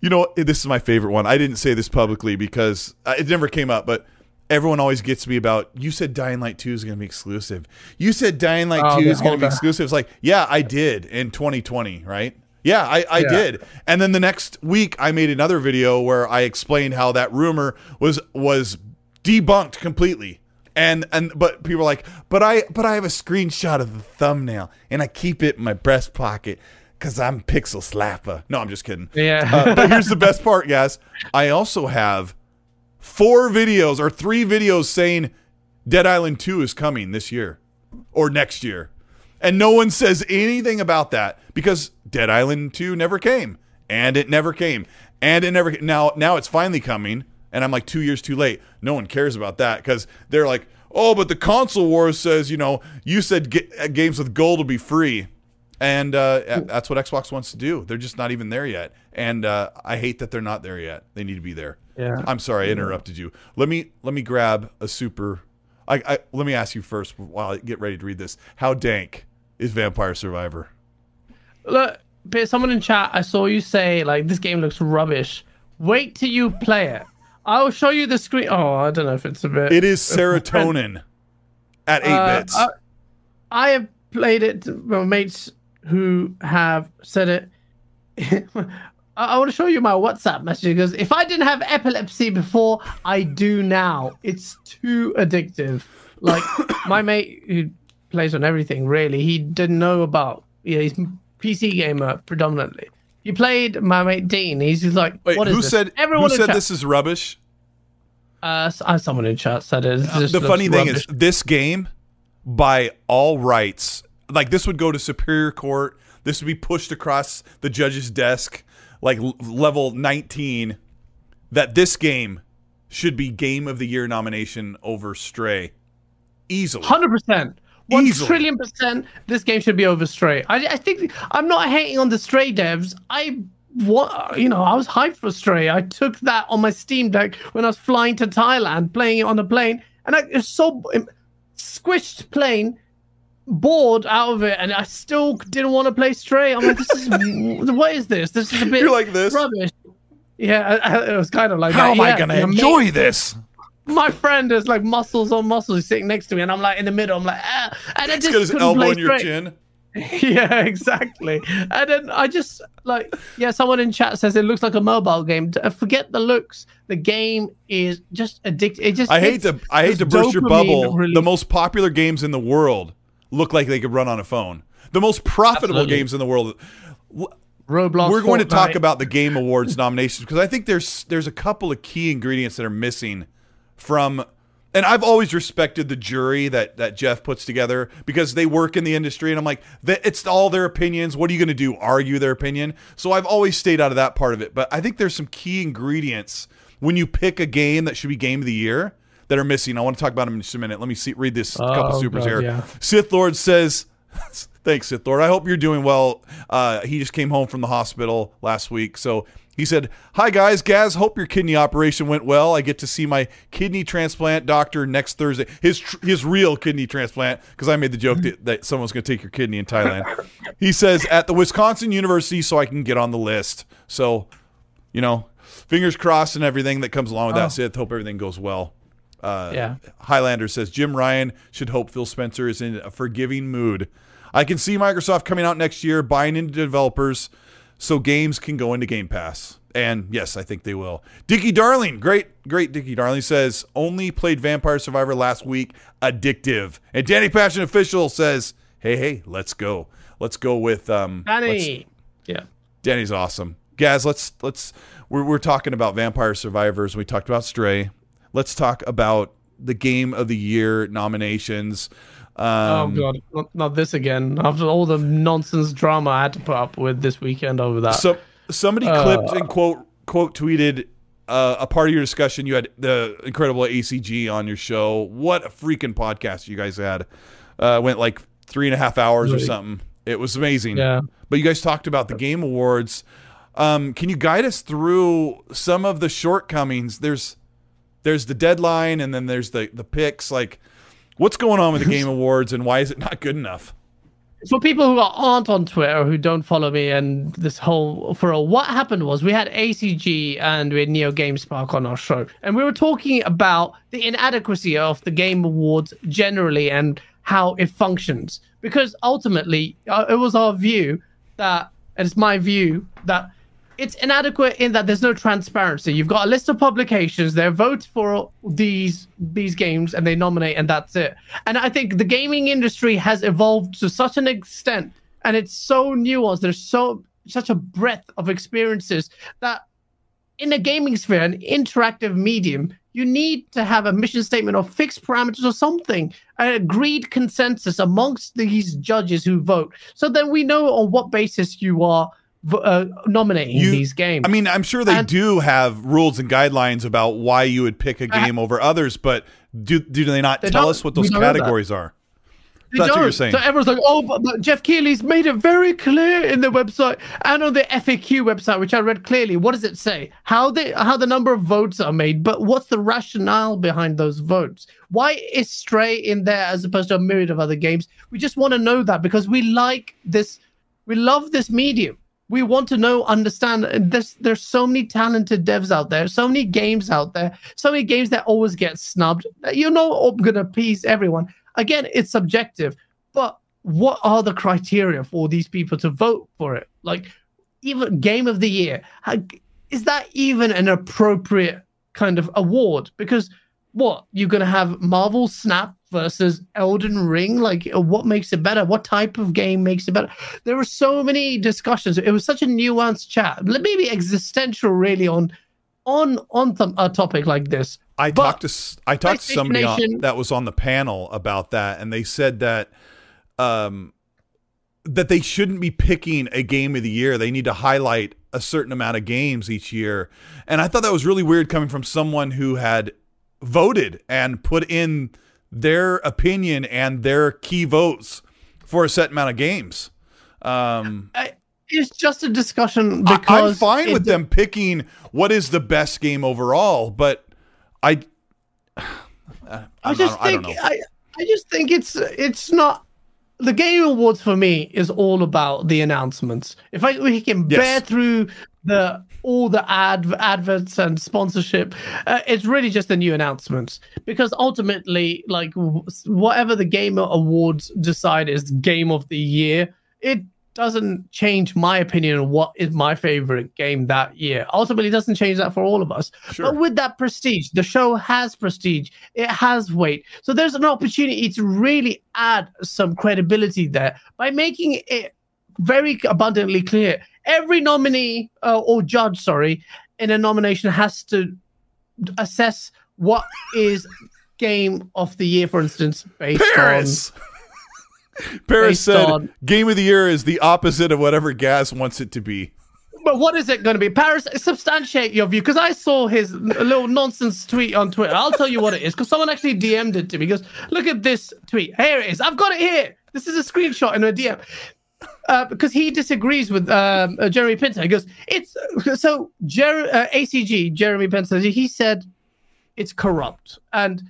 You know, this is my favorite one. I didn't say this publicly because uh, it never came up, but everyone always gets me about. You said Dying Light Two is going to be exclusive. You said Dying Light Oh, Two the is going to be exclusive. It's like, yeah, I did in 2020, right? Yeah, I, I Yeah. did. And then the next week, I made another video where I explained how that rumor was was debunked completely. And and but people are like, but I but I have a screenshot of the thumbnail and I keep it in my breast pocket because I'm Pixel Slapper. No, I'm just kidding. Yeah. Uh, but here's the best part, guys. I also have four videos or three videos saying Dead Island 2 is coming this year or next year. And no one says anything about that because Dead Island 2 never came and it never came and it never now now it's finally coming and I'm like 2 years too late. No one cares about that cuz they're like, "Oh, but the console wars says, you know, you said uh, games with gold will be free." And uh, that's what Xbox wants to do. They're just not even there yet. And uh, I hate that they're not there yet. They need to be there. Yeah. I'm sorry I interrupted you. Let me let me grab a super. I, I let me ask you first while I get ready to read this. How dank is Vampire Survivor? Look, someone in chat, I saw you say like this game looks rubbish. Wait till you play it. I will show you the screen. Oh, I don't know if it's a bit. It is serotonin at 8 Uh, bits. I, I have played it. Well, mates who have said it. I, want to show you my WhatsApp message because if I didn't have epilepsy before, I do now. It's too addictive. Like my mate who plays on everything, really, he didn't know about. Yeah, he's PC gamer predominantly. He played my mate Dean. He's just like, Wait, what is who this? said Everyone who said chat- this is rubbish? Uh, uh, someone in chat said it. The funny thing rubbish. is this game by all rights like this would go to superior court this would be pushed across the judge's desk like level 19 that this game should be game of the year nomination over stray easily Hundred percent. One Easily. trillion percent. This game should be over Stray. I, I think I'm not hating on the Stray devs. I what you know I was hyped for Stray. I took that on my Steam Deck when I was flying to Thailand, playing it on a plane, and I was so um, squished plane, bored out of it, and I still didn't want to play Stray. I'm like, this is what is this? This is a bit You're like this? rubbish. Yeah, I, I- it was kind of like how that. am i gonna your mate- enjoy this my friend is like muscles on muscles. He's sitting next to me and i'm like in the middle. I'm like ah and i just got his elbow on in your chin. Yeah exactly. And then i just like yeah someone in chat says it looks like a mobile game. Uh, forget the looks. The game is just addictive it just i hate to i hate to burst your bubble. Release. the most popular games in the world look like they could run on a phone. The most profitable Absolutely. games in the world roblox we're going to talk about the game awards nominations because I think there's there's a couple of key ingredients that are missing from and I've always respected the jury that that Geoff puts together because they work in the industry and I'm like it's all their opinions. What are you going to do? Argue their opinion? So I've always stayed out of that part of it. But I think there's some key ingredients when you pick a game that should be game of the year that are missing. I want to talk about them in just a minute. Let me see read this couple Oh, supers God, here. yeah. Sith Lord says, "Thanks, Sith Lord. I hope you're doing well." Uh, he just came home from the hospital last week, so he said, "Hi guys, Gaz. Hope your kidney operation went well. I get to see my kidney transplant doctor next Thursday. His tr- his real kidney transplant because I made the joke that, that someone's going to take your kidney in Thailand." he says at the Wisconsin University, so I can get on the list. So, you know, fingers crossed and everything that comes along with Oh. that. Sith, hope everything goes well. Uh, Yeah. Highlander says Jim Ryan should hope Phil Spencer is in a forgiving mood. I can see Microsoft coming out next year, buying into developers so games can go into Game Pass. And yes, I think they will. Dicky Darling, great, great Dicky Darling says, only played Vampire Survivor last week. Addictive. And Danny Passion Official says, hey, hey, let's go. Let's go with um danny yeah Danny's awesome. Guys, let's let's we're we're talking about Vampire Survivors. We talked about Stray. Let's talk about the game of the year nominations. Oh Um, god not, not this again after all the nonsense drama i had to put up with this weekend over that So somebody Uh, clipped and quote quote tweeted uh, a part of your discussion. You had the incredible ACG on your show. What a freaking podcast you guys had! Uh, went like three and a half hours or something. It was amazing. Yeah. But you guys talked about the game awards. Um, can you guide us through some of the shortcomings? There's there's the deadline, and then there's the the picks. Like, what's going on with the game awards, and why is it not good enough? for people who aren't on Twitter who don't follow me and this whole for a what happened was we had ACG and we had Neo GameSpark on our show and we were talking about the inadequacy of the game awards generally and how it functions because ultimately uh, it was our view that and it's my view that it's inadequate in that there's no transparency. You've got a list of publications, they vote for these these games and they nominate and that's it. And I think the gaming industry has evolved to such an extent and it's so nuanced, there's so such a breadth of experiences that in a gaming sphere, an interactive medium, you need to have a mission statement or fixed parameters or something, an agreed consensus amongst these judges who vote. So then we know on what basis you are uh, nominating You- these games. I mean, I'm sure they And- do have rules and guidelines about why you would pick a Uh, game over others, but do do they not tell don't. us what those don't categories are? They That's what you're saying. So everyone's like, oh, but, but Geoff Keighley's made it very clear in the website and on the FAQ website, which I read clearly. What does it say? How the how the number of votes are made, but what's the rationale behind those votes? Why is Stray in there as opposed to a myriad of other games? We just want to know that because we like this, we love this medium. We want to know, understand. Uh, there's there's so many talented devs out there, so many games out there, so many games that always get snubbed. Uh, you're not going to please everyone. Again, it's subjective, but what are the criteria for these people to vote for it? Like, even game of the year, is that even an appropriate kind of award? Because what you're going to have Marvel Snap versus Elden Ring? Like, uh, what makes it better? What type of game makes it better? There were so many discussions. It was such a nuanced chat, maybe existential, really, on on on th- a topic like this. I but talked to I talked to somebody on, that was on the panel about that, and they said that um that they shouldn't be picking a game of the year. They need to highlight a certain amount of games each year. And I thought that was really weird coming from someone who had voted and put in their opinion and their key votes for a set amount of games. Um, it's just a discussion because I'm fine with them picking what is the best game overall, but I, I, I just not, think I, I just think it's it's not the game awards for me is all about the announcements. If I we can yes. bear through the all the ad adverts and sponsorship, uh, it's really just the new announcements because ultimately, like whatever the Gamer awards decide is game of the year, it doesn't change my opinion on what is my favorite game that year. Ultimately, it doesn't change that for all of us. Sure. But with that prestige, the show has prestige, it has weight. So there's an opportunity to really add some credibility there by making it very abundantly clear. Every nominee uh, or judge, sorry, in a nomination has to assess what is game of the year, for instance, based Paris. on Paris said on... game of the year is the opposite of whatever Gaz wants it to be. But what is it going to be? Paris, substantiate your view because I saw his little nonsense tweet on Twitter. I'll tell you what it is because someone actually DM'd it to me. Because look at this tweet. Here it is. I've got it here. This is a screenshot in a DM. Uh, because he disagrees with um, uh, Jeremy Penter. He goes, "It's so Jer- uh, ACG Jeremy Penter. He said it's corrupt, and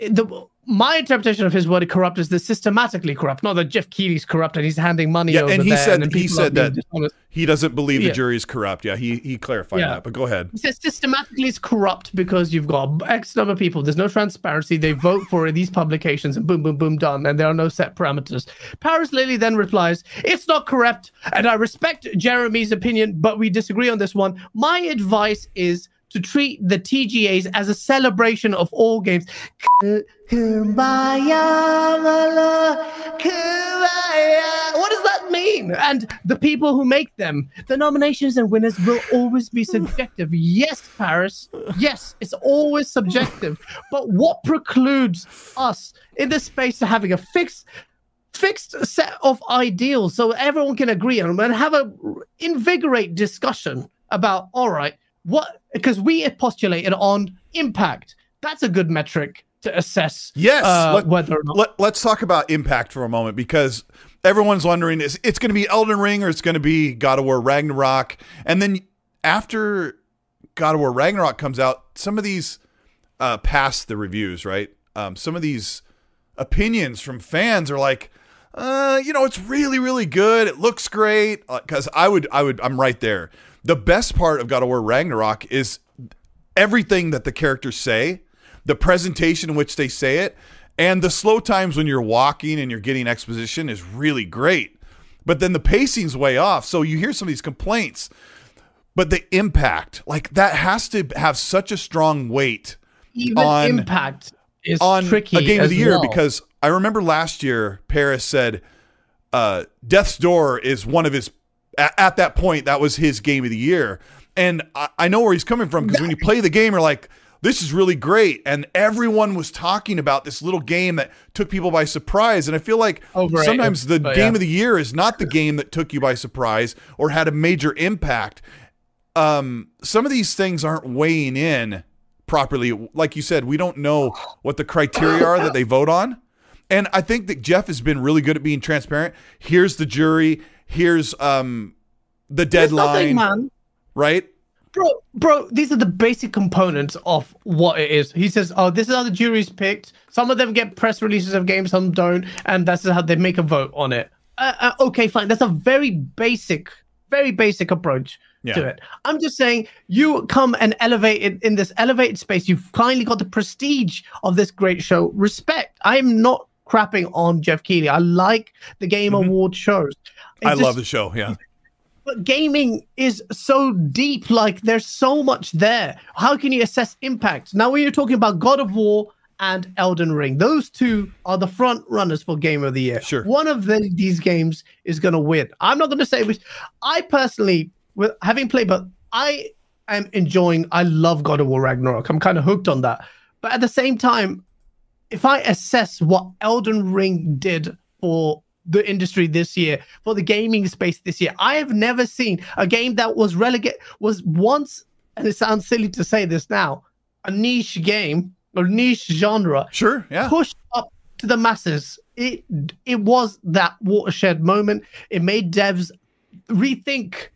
the my interpretation of his word corrupt is the systematically corrupt, not that Geoff Keighley's corrupt and he's handing money yeah, over and he there said and he said that dishonest. he doesn't believe the jury is corrupt. Yeah, he he clarified yeah. that. But go ahead. He says systematically it's corrupt because you've got X number of people. There's no transparency. They vote for these publications and boom, boom, boom, done. And there are no set parameters. Paris Lilly then replies, "It's not corrupt, and I respect Jeremy's opinion, but we disagree on this one. My advice is." To treat the TGAs as a celebration of all games. Kumbaya, kumbaya. What does that mean? And the people who make them, the nominations and winners will always be subjective. Yes, Paris. Yes, it's always subjective. But what precludes us in this space to having a fixed fixed set of ideals so everyone can agree on them and have a invigorate discussion about all right what because we postulated on impact. That's a good metric to assess. Yes, uh, let, whether or not. Let, let's talk about impact for a moment because everyone's wondering is it's going to be Elden Ring or it's going to be God of War Ragnarok, and then after God of War Ragnarok comes out, some of these uh, pass the reviews, right? Um, some of these opinions from fans are like, uh, you know, it's really, really good. It looks great. Because uh, I would, I would, I'm right there the best part of God of War Ragnarok is everything that the characters say, the presentation in which they say it, and the slow times when you're walking and you're getting exposition is really great. But then the pacing's way off. So you hear some of these complaints. But the impact, like that has to have such a strong weight Even on impact is on tricky a game of the year well. because I remember last year Paris said uh, Death's Door is one of his at, at that point, that was his game of the year. And I, I know where he's coming from because when you play the game, you're like, this is really great. And everyone was talking about this little game that took people by surprise. And I feel like sometimes the game yeah. of the year is not the game that took you by surprise or had a major impact. Um, some of these things aren't weighing in properly. Like you said, we don't know what the criteria are that they vote on. And I think that Geoff has been really good at being transparent. Here's the jury here's um the deadline, man. right? Bro, bro, these are the basic components of what it is. He says, "Oh, this is how the jury's picked. Some of them get press releases of games, some don't, and that's how they make a vote on it." Uh, uh, okay, fine. That's a very basic very basic approach Yeah. to it. I'm just saying you come and elevate it in this elevated space. You've finally got the prestige of this great show. Respect. I'm not crapping on Geoff Keighley. I like the Game mm-hmm. Award shows. It's I just- love the show. Yeah. but gaming is so deep like there's so much there how can you assess impact now when you're talking about god of war and elden ring those two are the front runners for game of the year Sure. one of the, these games is going to win i'm not going to say which i personally with having played but i am enjoying i love god of war ragnarok i'm kind of hooked on that but at the same time if i assess what elden ring did for the industry this year for the gaming space this year. I have never seen a game that was relegated was once, and it sounds silly to say this now, a niche game or niche genre Sure. Yeah. pushed up to the masses. It it was that watershed moment. It made devs rethink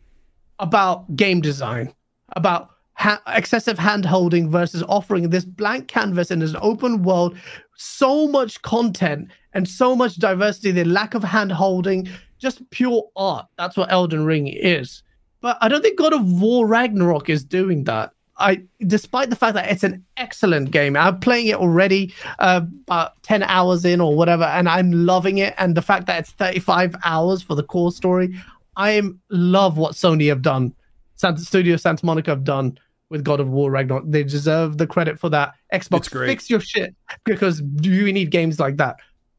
about game design, about ha- excessive hand holding versus offering this blank canvas in an open world, so much content and so much diversity, the lack of hand holding, just pure art. That's what Elden Ring is. But I don't think God of War Ragnarok is doing that. I, despite the fact that it's an excellent game, I'm playing it already, uh, about ten hours in or whatever, and I'm loving it. And the fact that it's 35 hours for the core story, I love what Sony have done, Santa Studio Santa Monica have done with God of War Ragnarok. They deserve the credit for that. Xbox, fix your shit because you need games like that.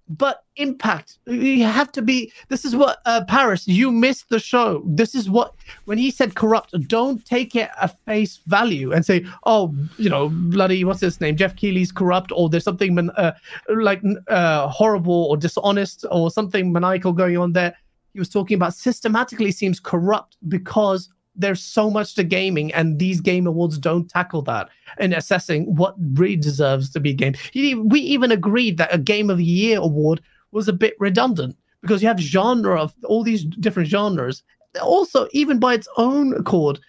But impact, you have to be. This is what uh, Paris. You missed the show. This is what when he said corrupt. Don't take it at face value and say, "Oh, you know, bloody what's his name? Geoff Keighley's corrupt," or there's something uh, like uh, horrible or dishonest or something maniacal going on there. He was talking about systematically seems corrupt because there's so much to gaming, and these game awards don't tackle that in assessing what really deserves to be game. We even agreed that a Game of the Year award was a bit redundant because you have genre of all these different genres. Also, even by its own accord,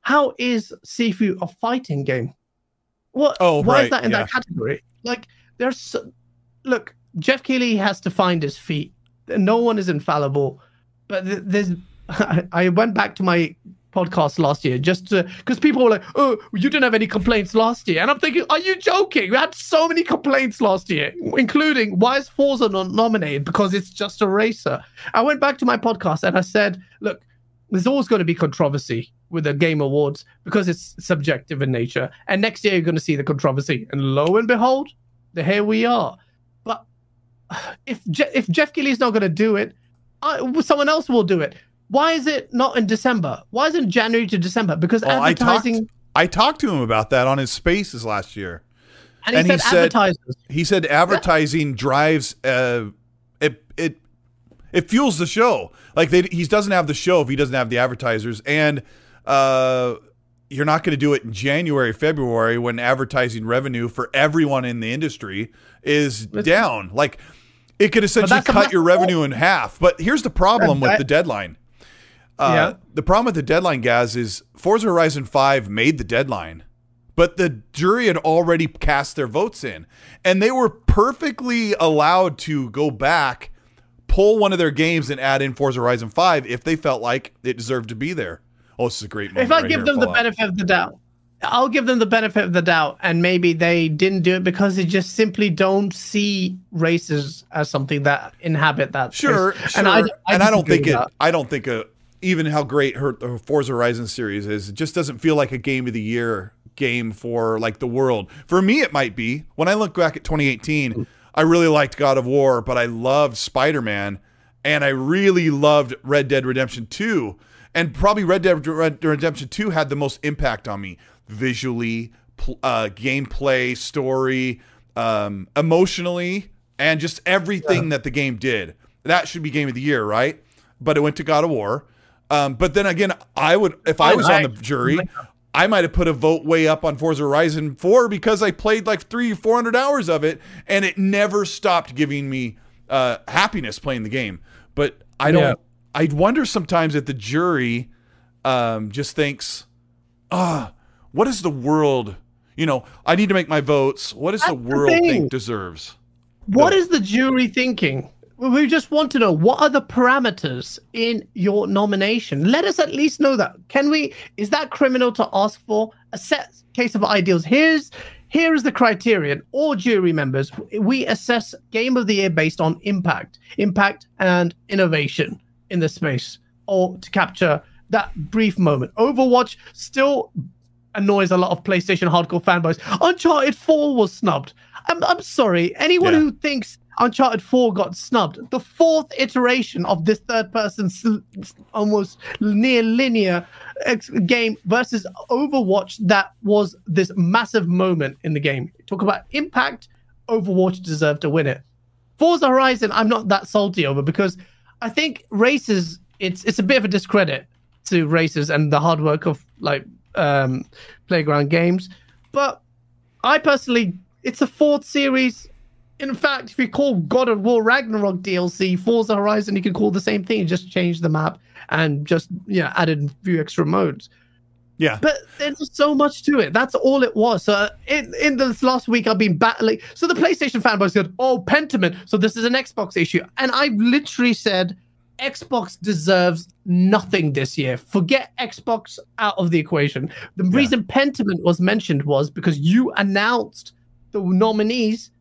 how is Sifu a fighting game? What? Oh, why right, is that in yeah. that category? Like, there's so, look, Geoff Keighley has to find his feet. No one is infallible, but there's. I went back to my podcast last year just because people were like, "Oh, you didn't have any complaints last year," and I'm thinking, "Are you joking? We had so many complaints last year, including why is Forza not nominated because it's just a racer." I went back to my podcast and I said, "Look, there's always going to be controversy with the game awards because it's subjective in nature, and next year you're going to see the controversy, and lo and behold, here we are." But if Je- if Geoff Keighley's not going to do it, I, someone else will do it. Why is it not in December? Why isn't January to December? Because Well, I talked. advertising. I talked to him about that on his Spaces last year. and he and he said said- He said advertising drives uh it it it fuels the show. Like they he doesn't have the show if he doesn't have the advertisers and uh you're not going to do it in January, February when advertising revenue for everyone in the industry is down. Like it could essentially cut your revenue in half. But here's the problem with the deadline. Uh, Yeah. The problem with the deadline, guys, is Forza Horizon 5 made the deadline, but the jury had already cast their votes in. And they were perfectly allowed to go back, pull one of their games, and add in Forza Horizon 5 if they felt like it deserved to be there. Oh, this is a great moment. If I right give them the Fallout. benefit of the doubt, I'll give them the benefit of the doubt, and maybe they didn't do it because they just simply don't see races as something that inhabit that. Sure, space. sure. And I, I, and I don't think it. that. I don't think a, even how great her the Forza Horizon series is. It just doesn't feel like a game of the year game for like the world. For me, it might be. When I look back at 2018, I really liked God of War, but I loved Spider Man, and I really loved Red Dead Redemption 2. And probably Red Dead Redemption 2 had the most impact on me visually, uh, gameplay, story, um, emotionally, and just everything that the game did. That should be game of the year, right? But it went to God of War. Um, but then again, I would if I was on the jury, I might have put a vote way up on Forza Horizon 4 because I played like three, four hundred hours of it, and it never stopped giving me uh, happiness playing the game. But I don't. Yeah. I wonder sometimes if the jury um, just thinks, ah, what is the world? You know, I need to make my votes. What does the the world think deserves? What is the jury thinking? We just want to know what are the parameters in your nomination. Let us at least know that. Can we? Is that criminal to ask for a set case of ideals? Here's here is the criterion. All jury members, we assess game of the year based on impact, impact and innovation in the space, or to capture that brief moment. Overwatch still annoys a lot of PlayStation hardcore fanboys. Uncharted 4 was snubbed. I'm, I'm sorry. Anyone Yeah. who thinks Uncharted 4 got snubbed, the fourth iteration of this third person almost near linear game versus Overwatch, that was this massive moment in the game. Talk about impact, Overwatch deserved to win it. Forza Horizon, I'm not that salty over because I think races, it's it's a bit of a discredit to races and the hard work of like um playground games. But I personally, it's a fourth series. In fact, if you call God of War Ragnarok DLC Forza Horizon, you can call the same thing. You just change the map and just yeah added a few extra modes. Yeah. But there's so much to it. That's all it was. So uh, in in this last week, I've been battling. So the PlayStation fanboys said, "Oh, Pentiment." So this is an Xbox issue, and I've literally said, "Xbox deserves nothing this year. Forget Xbox out of the equation." The reason Pentiment was mentioned was because you announced the nominees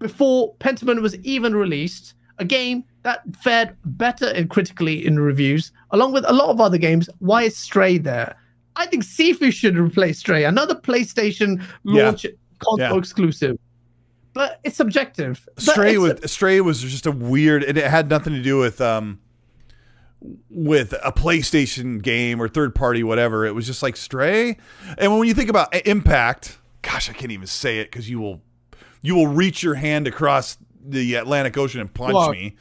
before Pentiment was even released. A game that fared better and critically in reviews, along with a lot of other games. Why is Stray there? I think Sifu should replace Stray, another PlayStation Yeah. launch console Yeah. exclusive. But it's subjective. Stray it's- was Stray was just a weird. It, it had nothing to do with um with a PlayStation game or third party whatever. It was just like Stray. And when you think about Impact, gosh, I can't even say it because you will you will reach your hand across the Atlantic Ocean and punch What? me.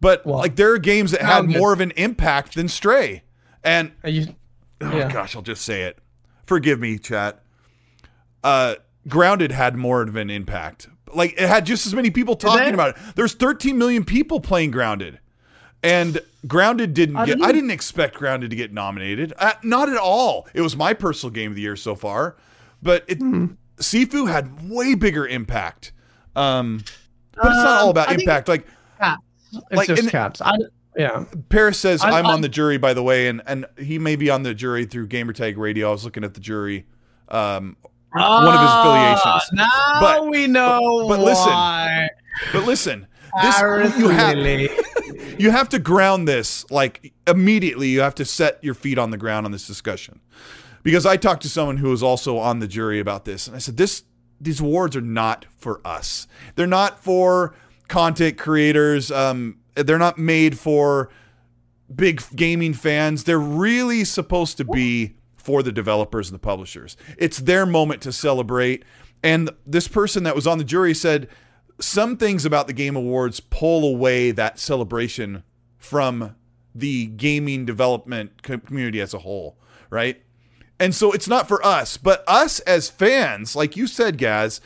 But What? like there are games that had more of an impact than Stray. And you- oh gosh, I'll just say it. Forgive me, chat. Uh, Grounded had more of an impact. Like it had just as many people talking about it. There's 13 million people playing Grounded, and Grounded didn't I get. didn't- I didn't expect Grounded to get nominated. Uh, not at all. It was my personal game of the year so far, but it Hmm. Sifu had way bigger impact. Um, but it's not all Um, about I impact. Like cats. It's Like, just cats. I, yeah. Paris says, I'm- I'm, on I'm- the jury, by the way, and, and he may be on the jury through Gamertag Radio. I was looking at the jury. Um, One of his affiliations. Now But- we know but listen, why. but listen, this Paris you have Lilly. you have to ground this like immediately. You have to set your feet on the ground on this discussion, because I talked to someone who was also on the jury about this, and I said this these awards are not for us. They're not for content creators. Um, they're not made for big gaming fans. They're really supposed to be for the developers and the publishers. It's their moment to celebrate. And this person that was on the jury said some things about the Game Awards pull away that celebration from the gaming development community as a whole, right? And so it's not for us, but us as fans, like you said, Gaz,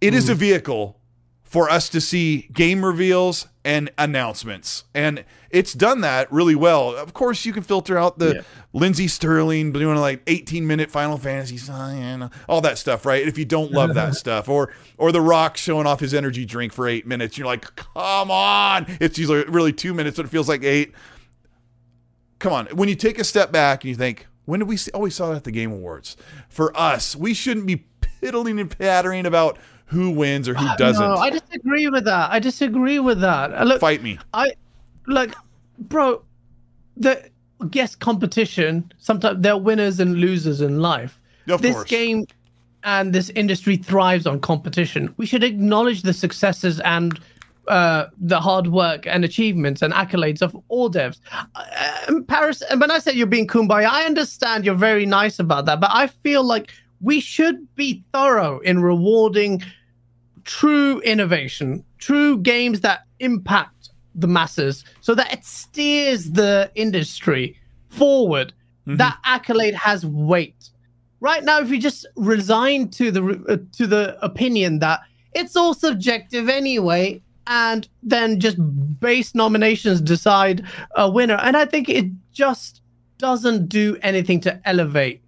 it is a mm. vehicle for us to see game reveals and announcements. And it's done that really well. Of course, you can filter out the Lindsey Stirling doing like 18 minute Final Fantasy sign, all that stuff, right? If you don't love that stuff, or or The Rock showing off his energy drink for eight minutes, you're like, come on! It's usually really two minutes, but it feels like eight. Come on, when you take a step back and you think, when did we see? Oh, we saw that at the Game Awards. For us, we shouldn't be piddling and pattering about who wins or who doesn't. No, I disagree with that. I disagree with that. Uh, Look, Fight me. I like, bro. The guess competition. Sometimes there are winners and losers in life. Of this course. game and this industry thrives on competition. We should acknowledge the successes and uh, the hard work and achievements and accolades of all devs. Uh, Paris, and when I say you're being kumbaya, I understand you're very nice about that, but I feel like we should be thorough in rewarding true innovation, true games that impact the masses, so that it steers the industry forward. That accolade has weight. Right now, if you just resign to the uh, to the opinion that it's all subjective anyway, and then just base nominations decide a winner, and I think it just doesn't do anything to elevate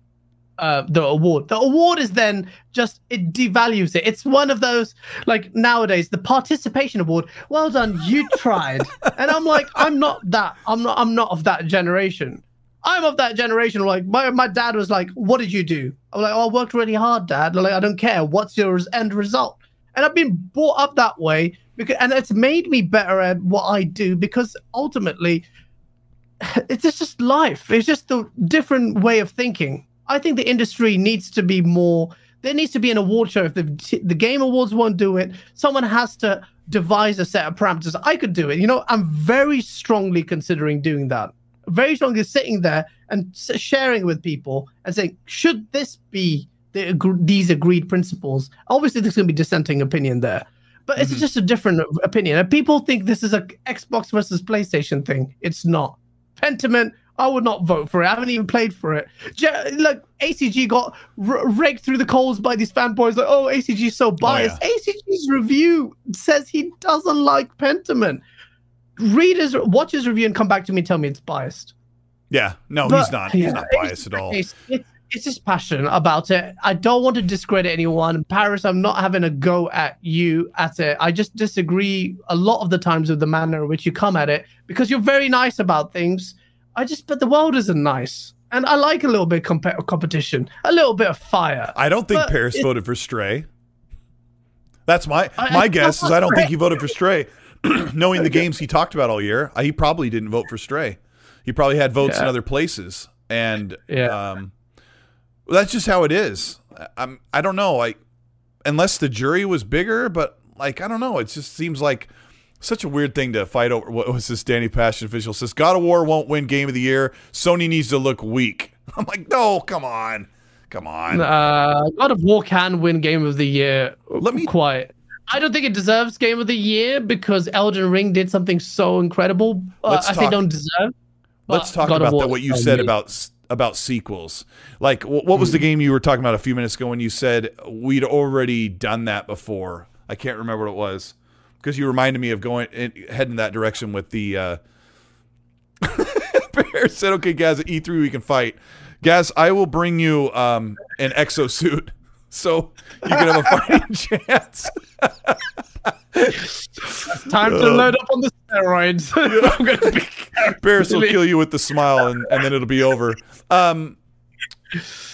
uh, the award. The award is then just it devalues it. It's one of those like nowadays the participation award. Well done, you tried. and I'm like, I'm not that. I'm not. I'm not of that generation. I'm of that generation. Like my my dad was like, "What did you do?" I'm like, "Oh, I worked really hard, Dad." Like, I don't care. What's your end result? And I've been brought up that way because, and it's made me better at what I do because ultimately, it's just life. It's just a different way of thinking. I think the industry needs to be more. There needs to be an award show. If the the game awards won't do it, someone has to devise a set of parameters. I could do it. You know, I'm very strongly considering doing that. Very strongly sitting there and sharing with people and saying, should this be the, these agreed principles? Obviously, there's going to be dissenting opinion there, but it's mm-hmm. just a different opinion. And people think this is a Xbox versus PlayStation thing. It's not. Pentiment I would not vote for it. I haven't even played for it. Look, ACG got r- raked through the coals by these fanboys. Like, oh, ACG is so biased. Oh, yeah. ACG's review says he doesn't like Pentiment. Readers watch his review and come back to me and tell me it's biased. Yeah, no, but, he's not. He's yeah, not biased at all. It's, it's, it's just passionate about it. I don't want to discredit anyone. Paris, I'm not having a go at you at it. I just disagree a lot of the times with the manner in which you come at it because you're very nice about things I just, but the world isn't nice. And I like a little bit of comp- competition, a little bit of fire. I don't think Paris it, voted for Stray. That's my I, my I, guess is I don't think he voted for Stray. Knowing the games he talked about all year, he probably didn't vote for Stray. He probably had votes yeah. in other places, and yeah. um, that's just how it is. I'm I don't know. I unless the jury was bigger, but like I don't know. It just seems like such a weird thing to fight over. What was this? Danny Passion official says God of War won't win Game of the Year. Sony needs to look weak. I'm like, no, come on, come on. Uh, God of War can win Game of the Year. Let me quiet. I don't think it deserves Game of the Year because Elden Ring did something so incredible. Uh, I think don't deserve. Let's talk God about that, what you said about about sequels. Like, what was the hmm. game you were talking about a few minutes ago when you said we'd already done that before? I can't remember what it was because you reminded me of going in, heading that direction with the. Uh... Bear said, "Okay, Gaz, at E3 we can fight." Gaz, I will bring you um, an exosuit, so you can have a fighting chance. time to uh, load up on the steroids. I'm gonna be Bears will kill you with the smile, and, and then it'll be over. Um,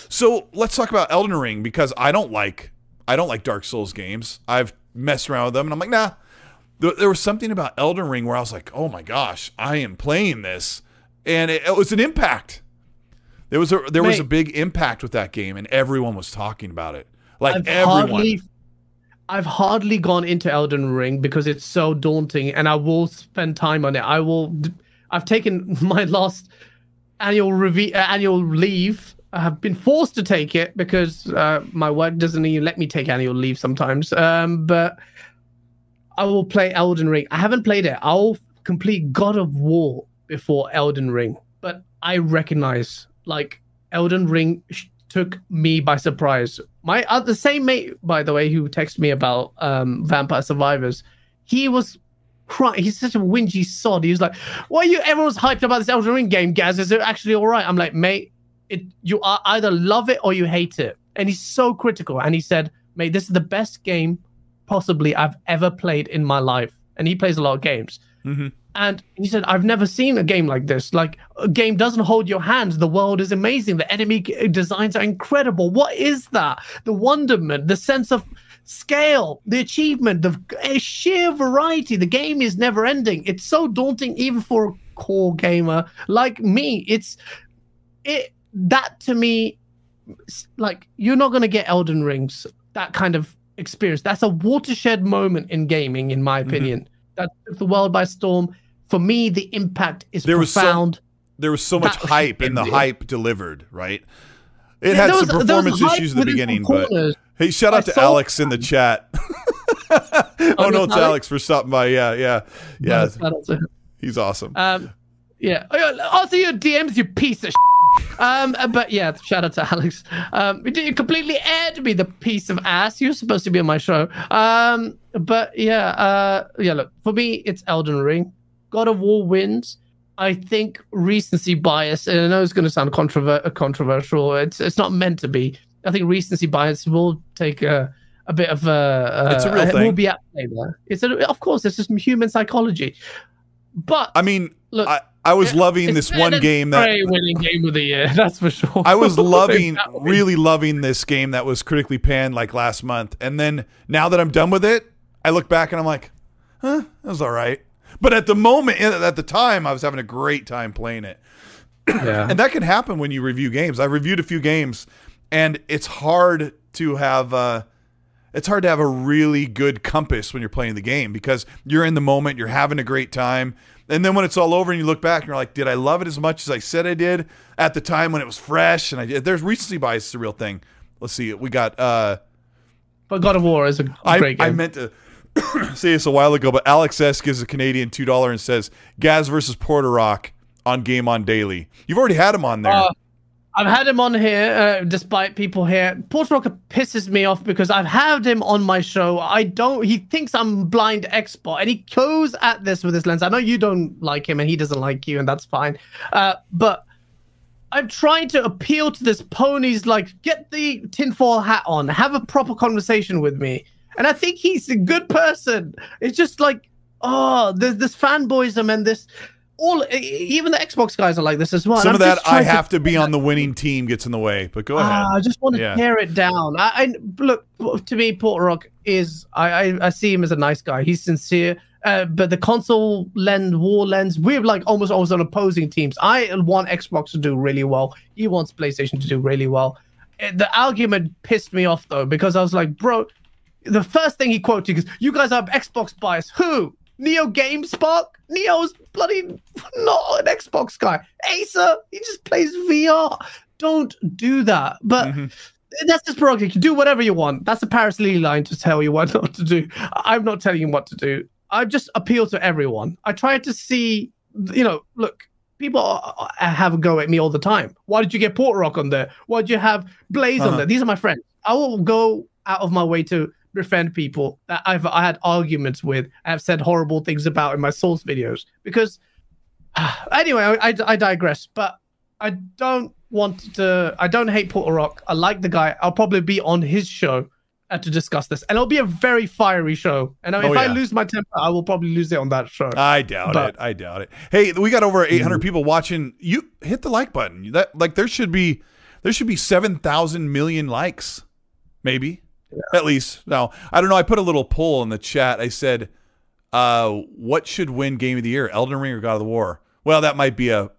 so let's talk about Elden Ring because I don't like I don't like Dark Souls games. I've messed around with them, and I'm like, nah, there was something about Elden Ring where I was like, oh my gosh, I am playing this, and it, it was an impact. There was a there Mate, was a big impact with that game, and everyone was talking about it. Like I've everyone. Hardly, I've hardly gone into Elden Ring because it's so daunting, and I will spend time on it. I will. I've taken my last annual review, uh, annual leave. I have been forced to take it because uh, my work doesn't even let me take annual leave sometimes. Um, but I will play Elden Ring. I haven't played it. I'll complete God of War before Elden Ring, but I recognize like Elden Ring took me by surprise. My uh, the same mate, by the way, who texted me about um, Vampire Survivors, he was crying. He's such a whingy sod. He was like, "Why are you? Everyone's hyped about this Elden Ring game, Gaz. Is it actually all right?" I'm like, "Mate, it you either love it or you hate it." And he's so critical. And he said, "Mate, this is the best game possibly I've ever played in my life. And he plays a lot of games. Mm-hmm. And he said, I've never seen a game like this. Like, a game doesn't hold your hands. The world is amazing. The enemy designs are incredible. What is that? The wonderment, the sense of scale, the achievement, the sheer variety. The game is never ending. It's so daunting, even for a core gamer like me. It's it that to me, like, you're not going to get Elden Rings, that kind of experience. That's a watershed moment in gaming, in my mm-hmm. opinion. Mm-hmm. That took the world by storm. For me, the impact is there profound. Was so, there was so much that hype, and the hype delivered. Right? It yeah, had some was, performance issues in the beginning, but hey, shout out I to Alex in the chat. oh, oh no, it's Alex? Alex for stopping by. Yeah, yeah, yeah. He's awesome. Um, yeah. Also, your DMs, you piece of. Um, uh, but yeah, shout out to Alex. Um, you completely aired me, the piece of ass. You're supposed to be on my show. Um, but yeah, uh, yeah. Look, for me, it's Elden Ring. God of War wins. I think recency bias, and I know it's going to sound controver- uh, controversial. It's it's not meant to be. I think recency bias will take a a bit of a. Uh, it's a real Will thing. be at play there. It's a, of course it's just human psychology, but I mean, Look, I, I was loving this one game that winning game of the year. That's for sure. I was loving, really loving this game that was critically panned like last month. And then now that I'm done with it, I look back and I'm like, huh, that was all right. But at the moment, at the time, I was having a great time playing it. Yeah. And that can happen when you review games. I reviewed a few games, and it's hard to have uh, it's hard to have a really good compass when you're playing the game because you're in the moment, you're having a great time, and then when it's all over and you look back and you're like, did I love it as much as I said I did at the time when it was fresh? And I did. There's recency bias is a real thing. Let's see, we got. uh but God of War is a I, great game. I meant to say this a while ago, but Alex S gives a Canadian two dollar and says Gaz versus Porter Rock on Game On Daily. You've already had him on there. Uh, I've had him on here, uh, despite people here. Port Rocker pisses me off because I've had him on my show. I don't. He thinks I'm blind expert, and he goes at this with his lens. I know you don't like him, and he doesn't like you, and that's fine. Uh, but I'm trying to appeal to this pony's like, get the tinfoil hat on, have a proper conversation with me. And I think he's a good person. It's just like, oh, there's this fanboyism and this all even the Xbox guys are like this as well. Some of that I to- have to be on the winning team gets in the way, but go ahead. Ah, I just want to Yeah. tear it down. I, I look to me, Port Rock is I, I I see him as a nice guy. He's sincere. Uh, but the console lens, war lens, we're like almost almost on opposing teams. I want Xbox to do really well. He wants PlayStation to do really well. Uh, The argument pissed me off though because I was like, bro, the first thing he quoted is, "You guys are Xbox bias." Who? Neo GameSpark? Neo's bloody not an Xbox guy. Acer, he just plays VR. Don't do that. But Mhm. that's his prerogative. You do whatever you want. That's a Paris Lee line to tell you what not to do. I'm not telling you what to do. I just appeal to everyone. I try to see, you know, look, people have a go at me all the time. Why did you get Port Rock on there? Why did you have Blaze Uh-huh. on there? These are my friends. I will go out of my way to defend people that I've I had arguments with. I've said horrible things about in my source videos because. Anyway, I, I, I digress. But I don't want to. I don't hate Porter Rock. I like the guy. I'll probably be on his show uh, to discuss this, and it'll be a very fiery show. And if Oh, I yeah. lose my temper, I will probably lose it on that show. I doubt But- it. I doubt it. Hey, we got over 800 people watching. You hit the like button. That like there should be there should be 7,000 million likes. Maybe. At least. Now, I don't know. I put a little poll in the chat. I said uh what should win game of the year, Elden Ring or God of the War? Well, that might be a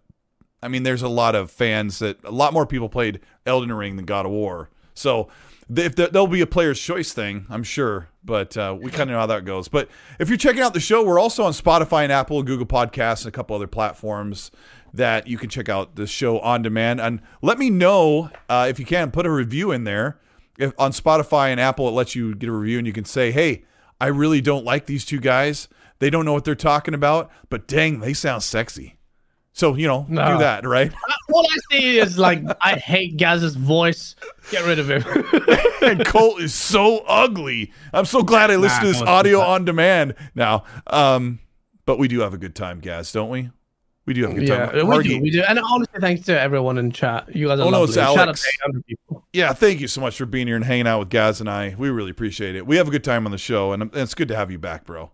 I mean, there's a lot of fans that a lot more people played Elden Ring than God of War. So if there, there'll be a player's choice thing, I'm sure, but uh, we kind of know how that goes. But if you're checking out the show, we're also on Spotify and Apple Google Podcasts and a couple other platforms that you can check out the show on demand. And let me know uh, if you can put a review in there. If on Spotify and Apple, it lets you get a review and you can say, "Hey, I really don't like these two guys. They don't know what they're talking about, but dang, they sound sexy." So you know, do that, right? All I see is like I hate Gaz's voice. Get rid of him. and Colt is so ugly. I'm so glad I listened to this audio on demand now. Um, but we do have a good time, Gaz, don't we? We do have a good yeah, time. we do, we do. And honestly, thanks to everyone in chat. You guys are Oh, no, lovely. it's Shout out to 800 people. yeah, thank you so much for being here and hanging out with Gaz and I. We really appreciate it. We have a good time on the show, and it's good to have you back, bro.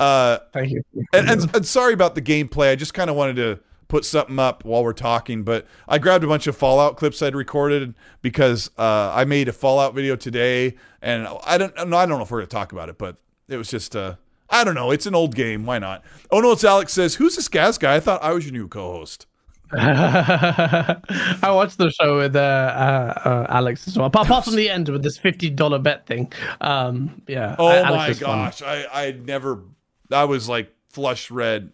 Uh, Thank you. and, and, and sorry about the gameplay. I just kind of wanted to put something up while we're talking, but I grabbed a bunch of Fallout clips I'd recorded because uh, I made a Fallout video today, and I don't, I don't know if we're gonna talk about it, but it was just, uh, I don't know. It's an old game. Why not? Oh no, it's Alex says, "Who's this gas guy?" I thought I was your new co-host. I watched the show with uh, uh, uh, Alex as well. Apart, apart from the end with this fifty dollar bet thing. Um, yeah. Oh Alex my fun. gosh, I I never, I was like flush red,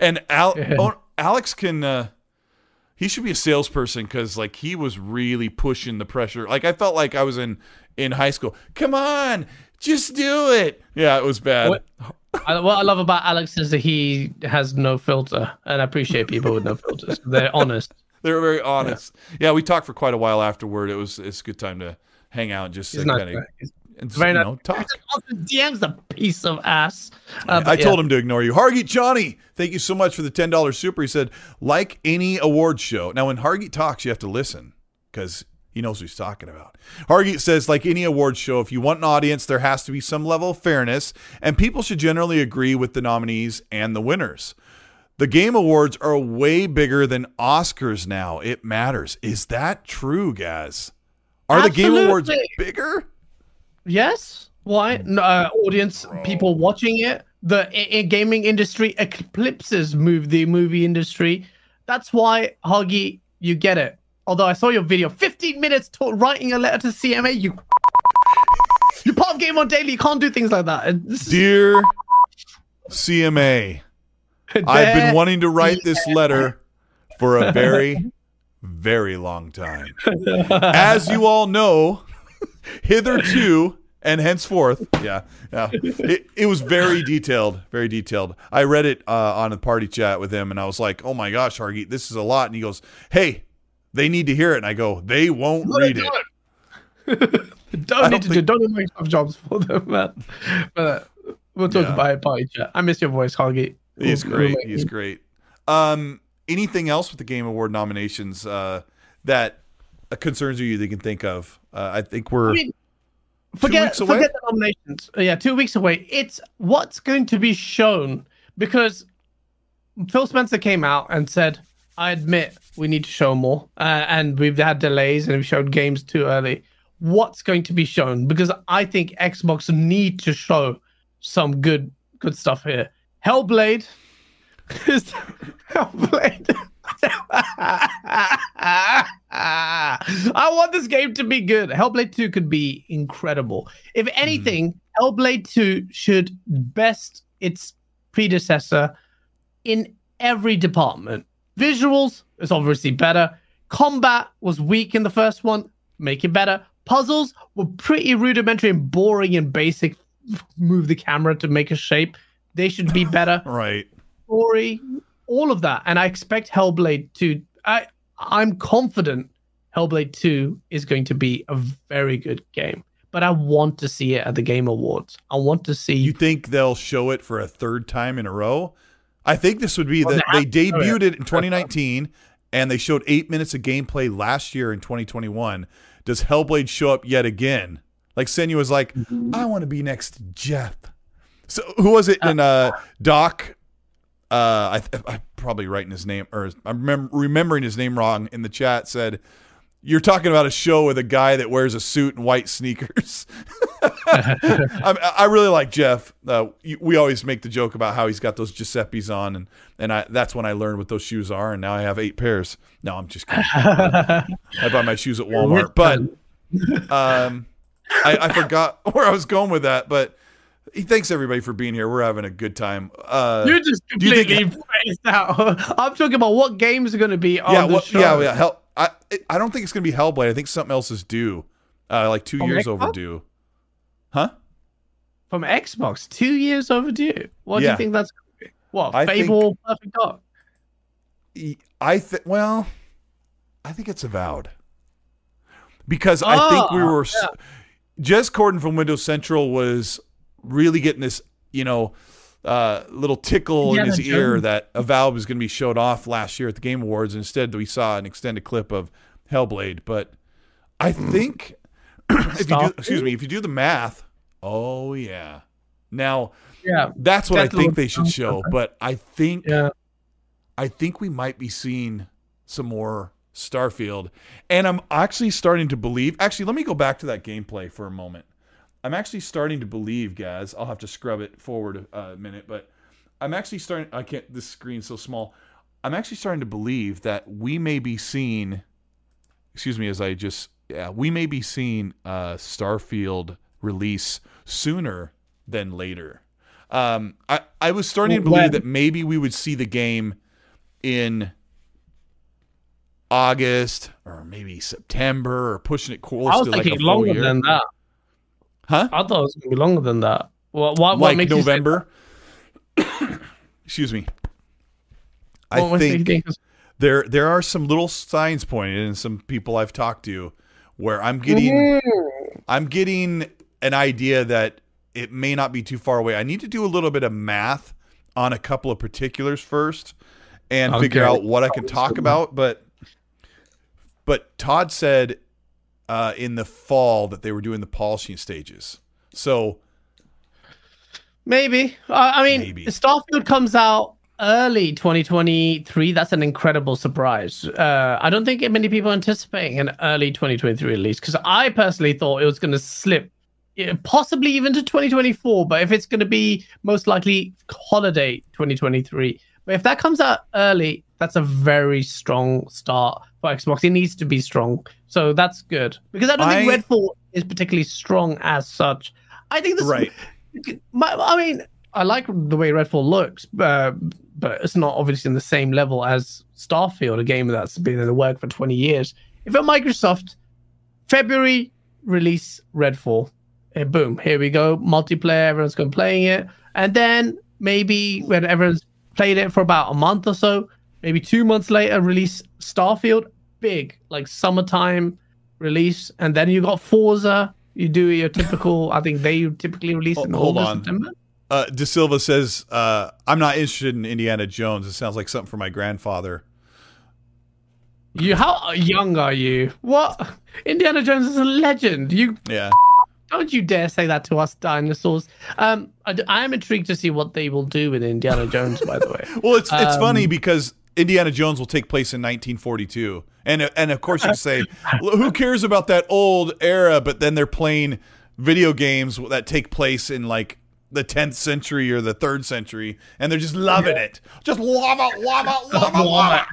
and Al, oh, Alex can. Uh, he should be a salesperson because like he was really pushing the pressure. Like I felt like I was in in high school. Come on, just do it. Yeah, it was bad. What- I, what I love about Alex is that he has no filter, and I appreciate people with no filters. They're honest. They were very honest. Yeah. we talked for quite a while afterward. It was it's a good time to hang out and just He's nice. kind guy. of He's- and Very you nice. know talk. DM's a piece of ass. Uh, I told him to ignore you. Hargeet Johnny, thank you so much for the ten dollars super. He said, like any award show. Now, when Hargeet talks, you have to listen because he knows what he's talking about. Hargeet says, like any award show, if you want an audience, there has to be some level of fairness, and people should generally agree with the nominees and the winners. The Game Awards are way bigger than Oscars now. It matters. Is that true, guys? Are the Game Awards bigger? Yes. Why? No, uh, audience, people watching it. The i- i- gaming industry eclipses move the movie industry. That's why Huggy, you get it. Although I saw your video, 15 minutes to- writing a letter to CMA. You, you're part of Game On Daily. You can't do things like that. And Dear CMA, I've been wanting to write this letter for a very, very long time. As you all know, hitherto and henceforth, yeah, yeah, it, it was very detailed, very detailed. I read it uh, on a party chat with him, and I was like, "Oh my gosh, Hargeet, this is a lot." And he goes, "Hey, they need to hear it." And I go, "They won't read it." don't don't need to do think- don't do Microsoft jobs for them, man. But uh, we'll talk Yeah. about it party chat. I miss your voice, Huggy. He's We'll- great. we'll- He's great. Um, anything else with the Game Award nominations uh, that uh, concerns you that you can think of? Uh, I think we're I mean, forget weeks away? forget the nominations. Uh, Yeah, two weeks away. It's what's going to be shown because Phil Spencer came out and said, "I admit we need to show more, uh, and we've had delays and we've showed games too early. What's going to be shown? Because I think Xbox need to show some good good stuff here. Hellblade is Hellblade." I want this game to be good. Hellblade 2 could be incredible. If anything, Hellblade 2 should best its predecessor in every department. Visuals is obviously better. Combat was weak in the first one, make it better. Puzzles were pretty rudimentary and boring and basic. Move the camera to make a shape. They should be better right. story, all of that. And I expect Hellblade to I I'm confident Hellblade 2 is going to be a very good game. But I want to see it at the Game Awards. I want to see You think they'll show it for a third time in a row? I think this would be that they they have to debuted it in 2019 and they showed eight minutes of gameplay last year in 2021. Does Hellblade show up yet again? Like Senua was like, I want to be next to Geoff. So who was it in uh Doc? Uh, I I'm probably writing his name or I'm remem- remembering his name wrong in the chat. Said you're talking about a show with a guy that wears a suit and white sneakers. I, I really like Geoff. Uh, we always make the joke about how he's got those Giuseppe's on, and and I that's when I learned what those shoes are, and now I have eight pairs. No, I'm just kidding. I buy my shoes at Walmart, but um, I, I forgot where I was going with that. But he thanks everybody for being here. We're having a good time. Uh, you just do you think- completely out. I'm talking about what games are going to be on yeah, the well, show. yeah, yeah. Hell, I I don't think it's gonna be Hellblade. I think something else is due, uh, like two From years Xbox? overdue. Huh? From Xbox, two years overdue. What do you think that's going to be? What, I think- Fable Perfect Dark? I think well, I think it's Avowed because I think we Oh, were s Jez Corden from Windows Central was really getting this, you know, uh, little tickle in Indiana his ear that Avowed was going to be showed off last year at the Game Awards. Instead, we saw an extended clip of Hellblade. But I think if you do, excuse me, if you do the math, oh yeah. Now Yeah. that's what I That's a think they should show. But I think Yeah. I think we might be seeing some more Starfield. And I'm actually starting to believe. Actually, let me go back to that gameplay for a moment. I'm actually starting to believe, guys. I'll have to scrub it forward a minute, but I'm actually starting. I can't. This screen's so small. I'm actually starting to believe that we may be seeing. Excuse me, as I just yeah, we may be seeing uh, Starfield release sooner than later. Um, I I was starting to believe that maybe we would see the game in August or maybe September or pushing it close I was to like a thinking longer than that. Huh? I thought it was to be longer than that. What, what, what like makes you say- November. Excuse me. I what think think there there are some little signs pointed, and some people I've talked to, where I'm getting Mm-hmm. I'm getting an idea that it may not be too far away. I need to do a little bit of math on a couple of particulars first and figure out what I can talk about. But but Todd said uh, in the fall that they were doing the polishing stages. So Maybe. Uh, I mean, Maybe. Starfield comes out early 2023. That's an incredible surprise. Uh, I don't think many people are anticipating an early 2023 release because I personally thought it was going to slip, possibly even to 2024. But if it's going to be most likely holiday 2023, but if that comes out early, that's a very strong start for Xbox. It needs to be strong, so that's good because I don't think Redfall is particularly strong as such. I think this right. my, I mean, I like the way Redfall looks, uh, but it's not obviously in the same level as Starfield, a game that's been in the work for 20 years. If at Microsoft, February release Redfall, boom, here we go, multiplayer, everyone's going to playing it, and then maybe when everyone's played it for about a month or so, maybe two months later, release Starfield, big like summertime release, and then you got Forza. You do your typical. I think they typically release in hold August, on. September. Uh, De Silva says, uh, "I'm not interested in Indiana Jones. It sounds like something for my grandfather." You how young are you? What? Indiana Jones is a legend. You Yeah, don't you dare say that to us dinosaurs. Um, I, I am intrigued to see what they will do with Indiana Jones. By the way, Well, it's it's Um, funny because Indiana Jones will take place in 1942, and and of course you say, who cares about that old era? But then they're playing video games that take place in like the 10th century or the third century, and they're just loving it. Just love it, love it, love it, love it.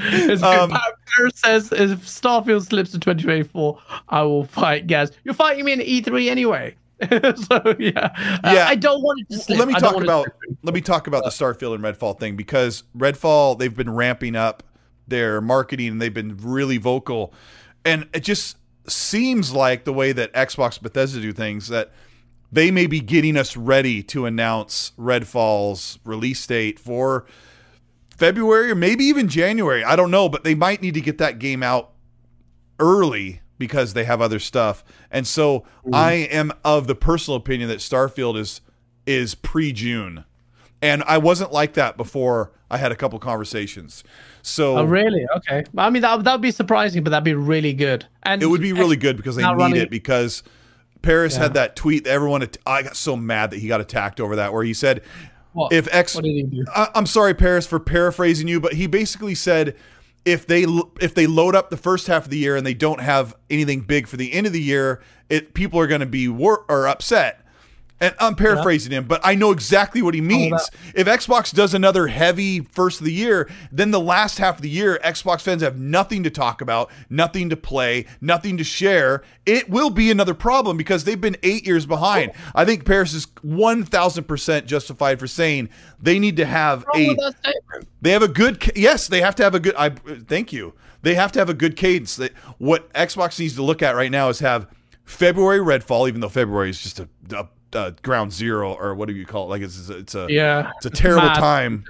it's Um. Paris says if Starfield slips to 2024, I will fight Gaz. You're fighting me in E3 anyway. so yeah, Yeah. I don't want it to slip. Let me talk want it to about let me talk about the Starfield and Redfall thing because Redfall they've been ramping up their marketing and they've been really vocal, and it just seems like the way that Xbox Bethesda do things that they may be getting us ready to announce Redfall's release date for February or maybe even January. I don't know, but they might need to get that game out early because they have other stuff. And so mm-hmm. I am of the personal opinion that Starfield is is pre-June. And I wasn't like that before I had a couple conversations. So Oh really? Okay. I mean that that would be surprising, but that'd be really good. And it would be really good because they need running- it because Paris Yeah. had that tweet that everyone att- I got so mad that he got attacked over that where he said What? if X What did he do? I, I'm sorry, Paris, for paraphrasing you, but he basically said if they if they load up the first half of the year and they don't have anything big for the end of the year, it people are going to be wor- or upset. And I'm paraphrasing him, but I know exactly what he means. If Xbox does another heavy first of the year, then the last half of the year, Xbox fans have nothing to talk about, nothing to play, nothing to share. It will be another problem because they've been eight years behind. I think Paris is 1,000% justified for saying they need to have What's wrong a with that they have a good ca- yes they have to have a good i thank you they have to have a good cadence that what xbox needs to look at right now is have february redfall even though february is just a, a, a ground zero or what do you call it like it's, it's a Yeah. it's a terrible Mad. time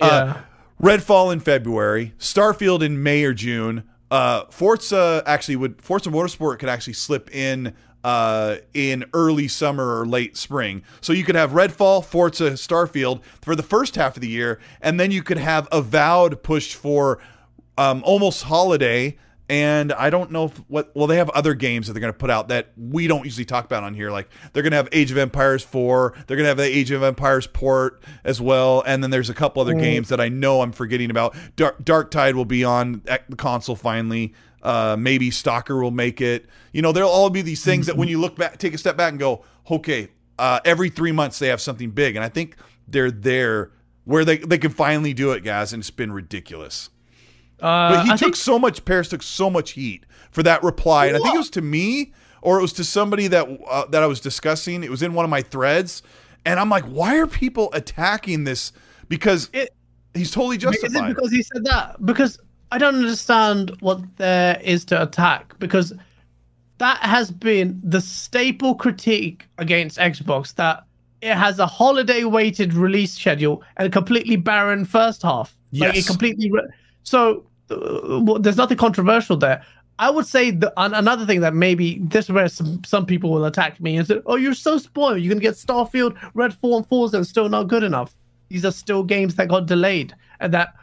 Yeah. uh, redfall in february starfield in may or june uh, forza actually would forza motorsport could actually slip in uh, in early summer or late spring. So you could have Redfall, Forza, Starfield for the first half of the year, and then you could have Avowed pushed for um, almost holiday. And I don't know if what well they have other games that they're going to put out that we don't usually talk about on here. Like they're going to have Age of Empires 4, they're going to have the Age of Empires port as well, and then there's a couple other games that I know I'm forgetting about. Dark, Darktide will be on the console finally. Uh, maybe Stalker will make it. You know, there'll all be these things that when you look back, take a step back and go, okay, uh, every three months they have something big, and I think they're there where they they can finally do it, guys, and it's been ridiculous. Uh, But he I took think so much. Paris took so much heat for that reply, and I think it was to me or it was to somebody that uh, that I was discussing. It was in one of my threads, and I'm like, why are people attacking this? Because It- he's totally justified. Is it because he said that? Because I don't understand what there is to attack. Because that has been the staple critique against Xbox that it has a holiday weighted release schedule and a completely barren first half. Like it completely. Re- so well, there's nothing controversial there. I would say the an- another thing that maybe this is where some, some people will attack me and say, "Oh, you're so spoiled. You're gonna get Starfield, Redfall, and Forza, and still not good enough. These are still games that got delayed, and that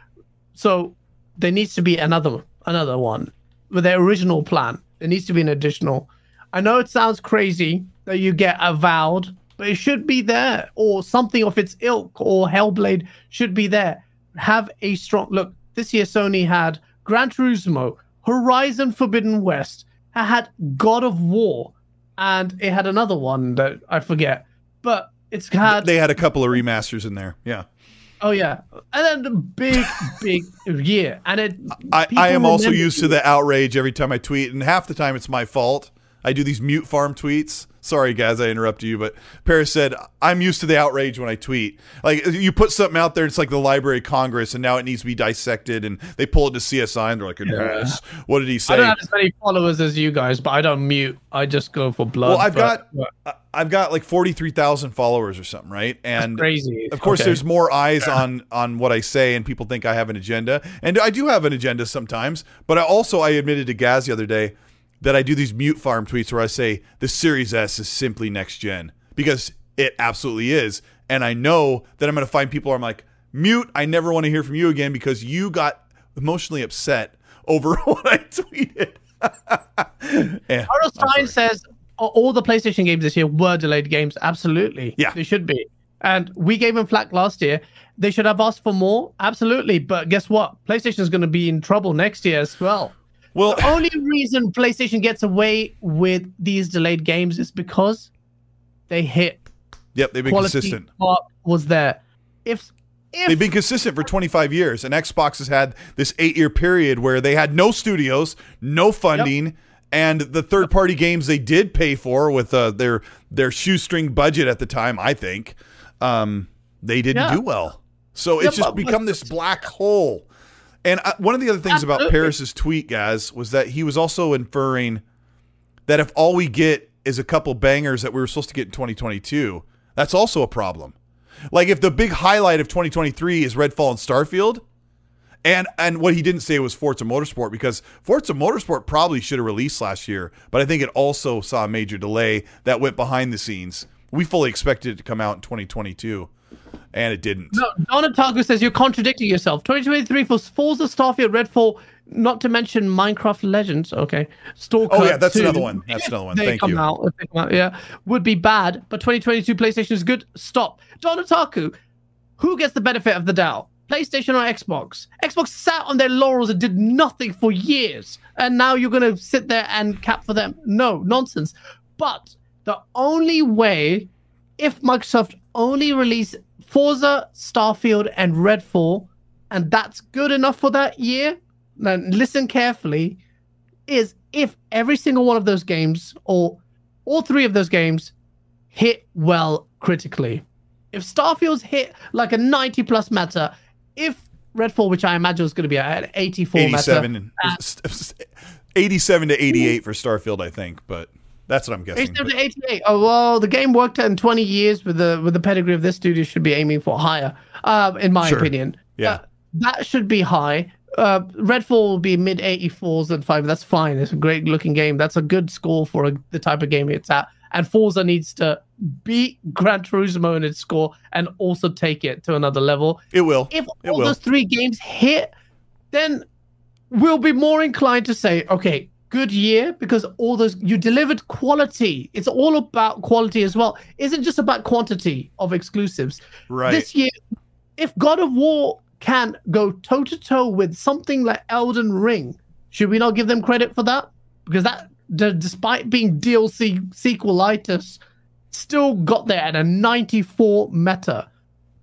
so there needs to be another another one with their original plan. There needs to be an additional. I know it sounds crazy that you get Avowed, but it should be there, or something of its ilk, or Hellblade should be there. Have a strong look. This year, Sony had Gran Turismo, Horizon Forbidden West, it had God of War, and it had another one that I forget. But it's had They had a couple of remasters in there. Yeah. oh yeah, and then the big big year, and it. I, I am also used to the outrage every time I tweet, and half the time it's my fault. I do these mute farm tweets. Sorry, guys, I interrupted you, but Paris said I'm used to the outrage when I tweet. Like you put something out there, it's like the Library of Congress, and now it needs to be dissected, and they pull it to CSI, and they're like, "Yes, "What did he say? I don't have as many followers as you guys, but I don't mute. I just go for blood. Well, I've but- got I- I've got like forty three thousand followers or something, right? And crazy. Of course, Okay. there's more eyes on on what I say, and people think I have an agenda, and I do have an agenda sometimes. But I also I admitted to Gaz the other day that I do these mute farm tweets where I say the Series S is simply next gen because it absolutely is, and I know that I'm going to find people. Where I'm like mute. I never want to hear from you again because you got emotionally upset over what I tweeted. and, Carlos Stein says all the PlayStation games this year were delayed games. Absolutely. Yeah. They should be. And we gave them flack last year. They should have asked for more. Absolutely. But guess what? PlayStation is going to be in trouble next year as well. Well, The only reason PlayStation gets away with these delayed games is because they hit yep, they've been consistent. was there. If if They've been consistent for 25 years, and Xbox has had this eight year period where they had no studios, no funding, and the third party games they did pay for with uh, their their shoestring budget at the time, I think, um, they didn't Yeah. do well. So Yeah, it's just but- but- become this black hole. And uh, one of the other things about Paris's tweet, guys, was that he was also inferring that if all we get is a couple bangers that we were supposed to get in 2022, that's also a problem. Like if the big highlight of 2023 is Redfall and Starfield, and and what he didn't say was Forza Motorsport because Forza Motorsport probably should have released last year, but I think it also saw a major delay that went behind the scenes. We fully expected it to come out in 2022, and it didn't. No, Donataku says you're contradicting yourself. 2023 for Forza, Starfield, Redfall, not to mention Minecraft Legends. Okay, Stalker. Oh, yeah, that's 2, another one. That's another one. Thank you. Out, they come out, yeah, would be bad. But 2022 PlayStation is good. Stop, Donataku. Who gets the benefit of the doubt? PlayStation or Xbox? Xbox sat on their laurels and did nothing for years, and now you're gonna sit there and cap for them? No, nonsense. But the only way, if Microsoft only release Forza, Starfield, and Redfall, and that's good enough for that year, then listen carefully, is if every single one of those games, or all three of those games, hit well critically. If Starfield's hit like a 90 plus meta, if Redfall, which I imagine is going to be at 84 meta, 87, and- uh, 87 to 88 for Starfield, I think, but that's what I'm guessing. 87 But- to 88. Oh well, the game worked in 20 years with the with the pedigree of this studio should be aiming for higher, um, in my Sure. opinion. Yeah. Uh, that should be high. Uh, Redfall will be mid 84s and five. That's fine. It's a great looking game. That's a good score for a, the type of game it's at. And Forza needs to beat Gran Turismo in its score and also take it to another level. it will. If It all will. those three games hit, then we'll be more inclined to say, okay, good year because all those you delivered quality. It's all about quality as well. Isn't just about quantity of exclusives. Right. This year, if God of War can go toe to toe with something like Elden Ring, should we not give them credit for that? Because that, d- despite being DLC sequelitis, still got there at a 94 meta.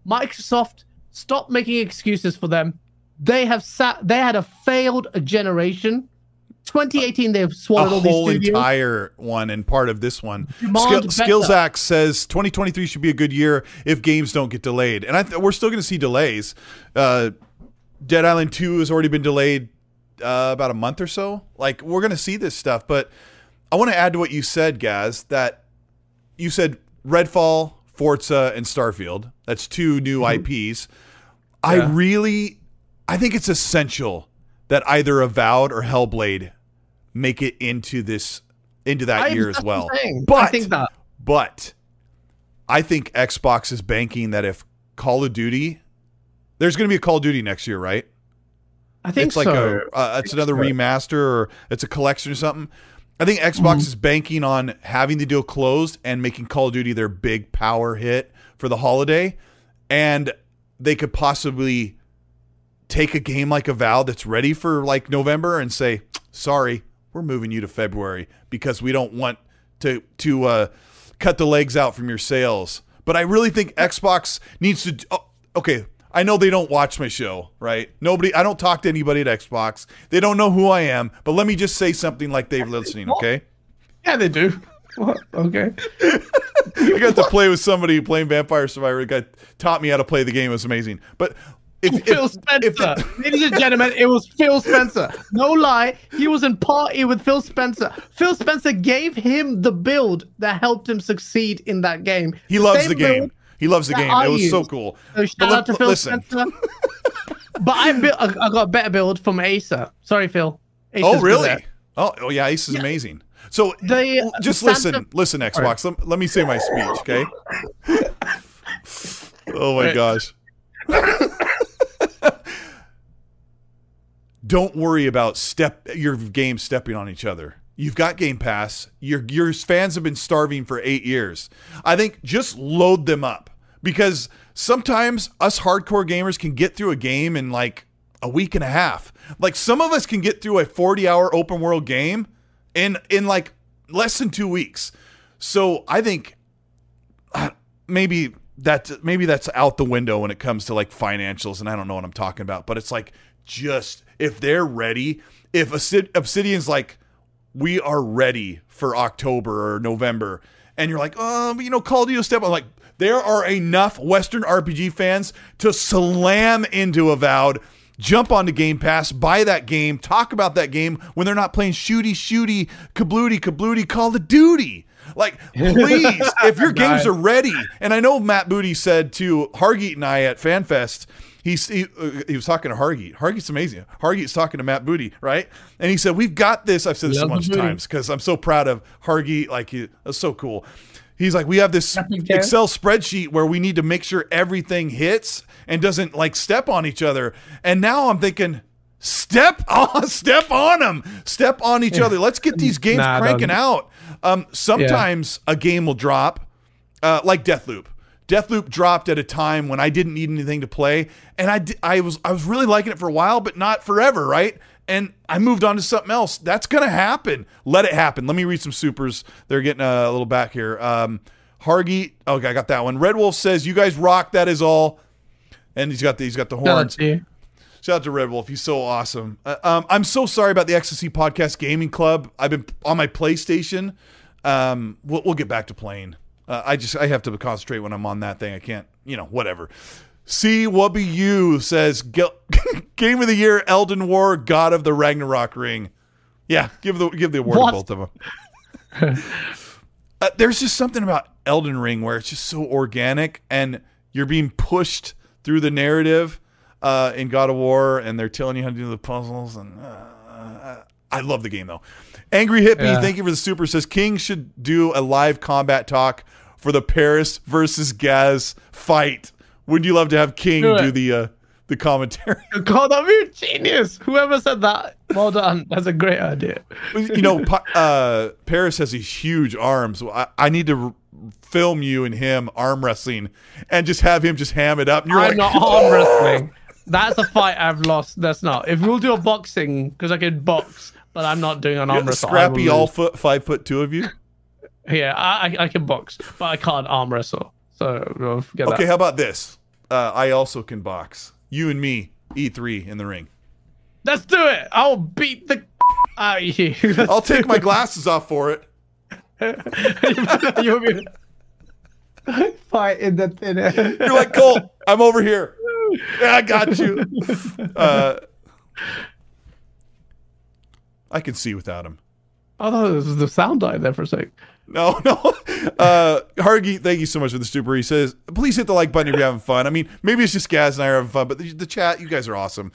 Microsoft, stop making excuses for them. They have sat. They had a failed generation. 2018, they've a swallowed all whole entire one and part of this one. Skill, better. Skillsack says 2023 should be a good year if games don't get delayed, and I th- we're still going to see delays. Uh, Dead Island 2 has already been delayed uh, about a month or so. Like we're going to see this stuff, but I want to add to what you said, Gaz. That you said Redfall, Forza, and Starfield. That's two new Mm-hmm. IPs. I really, I think it's essential that either Avowed or Hellblade make it into this into that I- year as well. saying. But I think that. but I think Xbox is banking that if Call of Duty, there's going to be a Call of Duty next year, right? I think it's like so. a uh, it's another so. remaster or it's a collection or something. I think Xbox Mm-hmm. is banking on having the deal closed and making Call of Duty their big power hit for the holiday, and they could possibly take a game like Avowed that's ready for like November and say, "Sorry, we're moving you to February because we don't want to to uh, cut the legs out from your sales." But I really think Xbox needs to. Oh, okay, I know they don't watch my show, right? Nobody. I don't talk to anybody at Xbox. They don't know who I am. But let me just say something like they're listening. Okay, Yeah, they do. What? Okay. I got to play with somebody playing Vampire Survivor. The guy taught me how to play the game. It was amazing. But if, if- Phil if Spencer. the- Ladies and gentlemen, it was Phil Spencer. No lie, he was in party with Phil Spencer. Phil Spencer gave him the build that helped him succeed in that game. he loves Same the game. He loves the game. I It was so cool. So shout But out to Phil listen. Spencer. but I built. I got a better build from Acer. Sorry, Phil. Oh, really? Oh, oh yeah, Ace is amazing. So They, l- uh, just Santa- listen, listen, Xbox. Let, let me say my speech, okay? oh my gosh. Don't worry about step your game stepping on each other. You've got Game Pass. Your your fans have been starving for eight years. I think just load them up because sometimes us hardcore gamers can get through a game in like a week and a half. Like some of us can get through a 40 hour open world game in in like less than two weeks. So I think uh, maybe that maybe that's out the window when it comes to like financials, and I don't know what I'm talking about. But it's like just if they're ready, if Obsidian's like we are ready for October or November, and you're like, um, you know, Call of Duty will step on like. There are enough Western RPG fans to slam into Avowed, jump onto Game Pass, buy that game, talk about that game when they're not playing shooty, shooty, kablooty, kablooty, Call of Duty. Like, please, if your games are ready, and I know Matt Booty said to Hargeet and I at FanFest, he's, he, uh, he was talking to Hargeet. Hargeet's amazing. Hargeet's talking to Matt Booty, right? And he said, We've got this. I've said this a Love bunch of times because I'm so proud of Hargeet. Like, he, that's so cool. He's like, we have this Excel spreadsheet where we need to make sure everything hits and doesn't like step on each other. And now I'm thinking, step on, step on them, step on each other. Let's get these games Nah, cranking out. Um, sometimes a game will drop, uh, like Deathloop. Deathloop dropped at a time when I didn't need anything to play, and I, I was I was really liking it for a while, but not forever, right? And I moved on to something else. That's gonna happen. Let it happen. Let me read some supers. They're getting a little back here. Um, Hargy, okay, I got that one. Red Wolf says, "You guys rock. That is all." And he's got the he's got the horns. Shout out to Red Wolf. He's so awesome. Uh, um, I'm so sorry about the XSC Podcast Gaming Club. I've been on my PlayStation. Um, we'll, we'll get back to playing. Uh, I just I have to concentrate when I'm on that thing. I can't, you know, whatever. What be you says Game of the Year, Elden War, God of the Ragnarok Ring. Yeah, give the give the award What? to both of them. uh, there's just something about Elden Ring where it's just so organic and you're being pushed through the narrative uh, in God of War, and they're telling you how to do the puzzles. And uh, I love the game though. Angry Hippie, Yeah. thank you for the super. Says King should do a live combat talk for the Paris versus Gaz fight. Would you love to have King Do do the uh, the commentary? God, that'd be genius. Whoever said that, well done. That's a great idea. you know, uh, Paris has these huge arms. I, I need to film you and him arm wrestling and just have him just ham it up. And you're I'm like, not arm wrestling. That's a fight I've lost. That's not. If we'll do a boxing, because I can box, but I'm not doing an arm wrestle. Scrappy, all foot, five foot two of you. Yeah, I, I I can box, but I can't arm wrestle. So we'll forget Okay, that. how about this? Uh, I also can box. You and me, E3 in the ring. Let's do it. I'll beat the out of you. Let's I'll take my it. glasses off for it. You'll be fight in the thin air. You're like, Colt, I'm over here. Yeah, I got you. Uh, I can see without him. I thought it was the sound died there for a sec. No, no. Uh, Hargy, thank you so much for the super. He says, please hit the like button if you're having fun. I mean, maybe it's just Gaz and I are having fun, but the, the chat, you guys are awesome.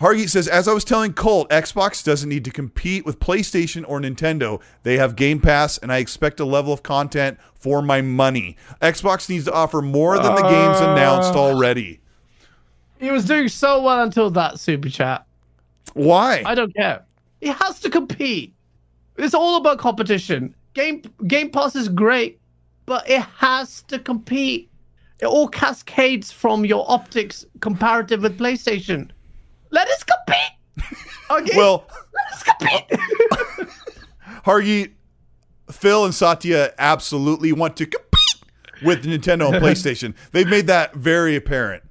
Hargeet says, as I was telling Colt, Xbox doesn't need to compete with PlayStation or Nintendo. They have Game Pass, and I expect a level of content for my money. Xbox needs to offer more than the games announced already. He was doing so well until that super chat. Why? I don't care. He has to compete. It's all about competition. Game Game Pass is great, but it has to compete. It all cascades from your optics comparative with PlayStation. Let us compete. Okay. well, let us compete. Hargeet, Phil, and Satya absolutely want to compete with Nintendo and PlayStation. They've made that very apparent.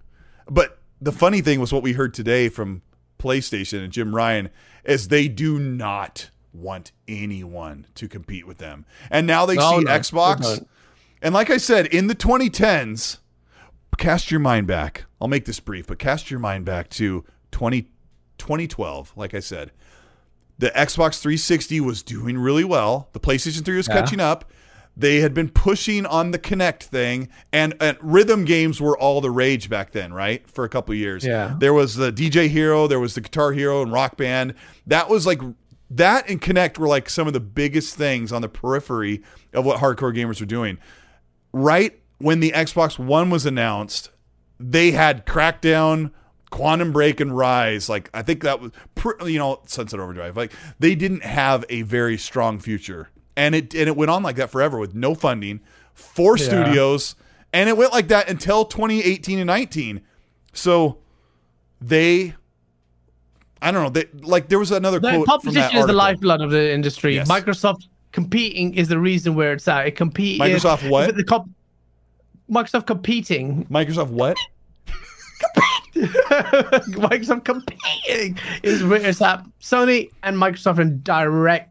But the funny thing was what we heard today from PlayStation and Jim Ryan is they do not want anyone to compete with them. And now they No, see no, Xbox. And like I said, in the 2010s, cast your mind back. I'll make this brief, but cast your mind back to 20, 2012, like I said. The Xbox 360 was doing really well. The PlayStation 3 was Yeah. catching up. They had been pushing on the Kinect thing, and, and rhythm games were all the rage back then, right? For a couple years. Yeah. There was the DJ Hero, there was the Guitar Hero and Rock Band. That was like that and Kinect were like some of the biggest things on the periphery of what hardcore gamers were doing. Right when the Xbox One was announced, they had Crackdown, Quantum Break, and Rise. Like I think that was, pr- you know, Sunset Overdrive. Like they didn't have a very strong future, and it and it went on like that forever with no funding, four Yeah. studios, and it went like that until 2018 and 19. So they, I don't know, they like there was another The quote from that competition is the lifeblood of the industry. Yes. Microsoft competing is the reason where it's at. It compete. Microsoft what? Comp- Microsoft competing. Microsoft what? Microsoft competing is where it's at. Sony and Microsoft in direct,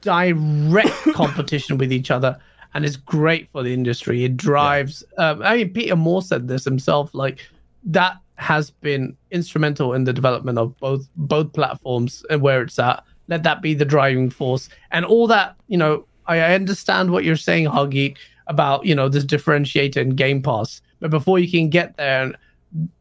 direct competition with each other, and it's great for the industry. It drives. Um, I mean, Peter Moore said this himself. Like that has been instrumental in the development of both both platforms and where it's at. Let that be the driving force, and all that. You know, I, I understand what you're saying, Huggy, about you know this differentiator in Game Pass, but before you can get there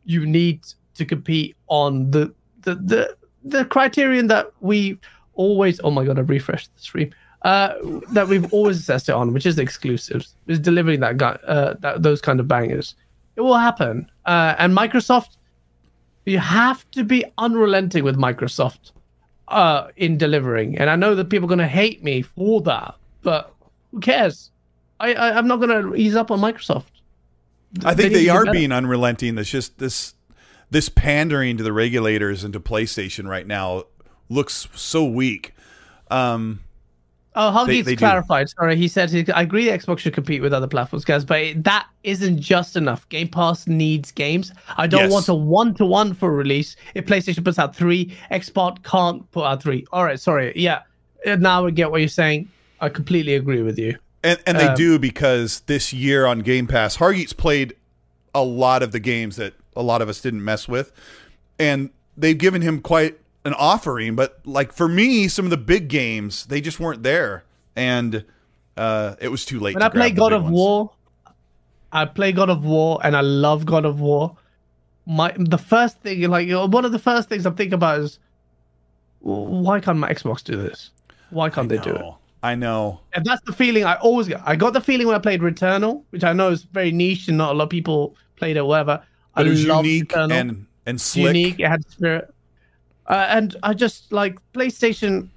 you need to compete on the the the, the criterion that we always oh my god i refreshed the stream. Uh that we've always assessed it on which is exclusives is delivering that guy uh that, those kind of bangers. It will happen. Uh and microsoft you have to be unrelenting with microsoft uh in delivering. And i know that people are going to hate me for that but who cares? I, I i'm not going to ease up on microsoft. I think need they are being unrelenting. There's just this this pandering to the regulators and to PlayStation right now looks so weak. Um, Oh, Huggies they do. clarified. Sorry, he said he, I agree the Xbox should compete with other platforms, guys, but that isn't just enough. Game Pass needs games. I don't Yes. want a one to one for release. If PlayStation puts out three, Xbox can't put out three. All right, sorry. Yeah, Uh, now I get what you're saying. I completely agree with you. and and they Um, do because this year on Game Pass, Hargeet's played a lot of the games that a lot of us didn't mess with, and they've given him quite an offering. But like for me, some of the big games they just weren't there, and uh, it was too late. When to I play God of ones. War, I play God of War and I love God of War. My the first thing, like one of the first things I'm thinking about is why can't my Xbox do this? Why can't they do it? I know. And that's the feeling I always get. I got the feeling when I played Returnal, which I know is very niche and not a lot of people played it, whatever. But I it was unique Returnal. and and slick. unique. It had spirit. Uh, and I just like PlayStation,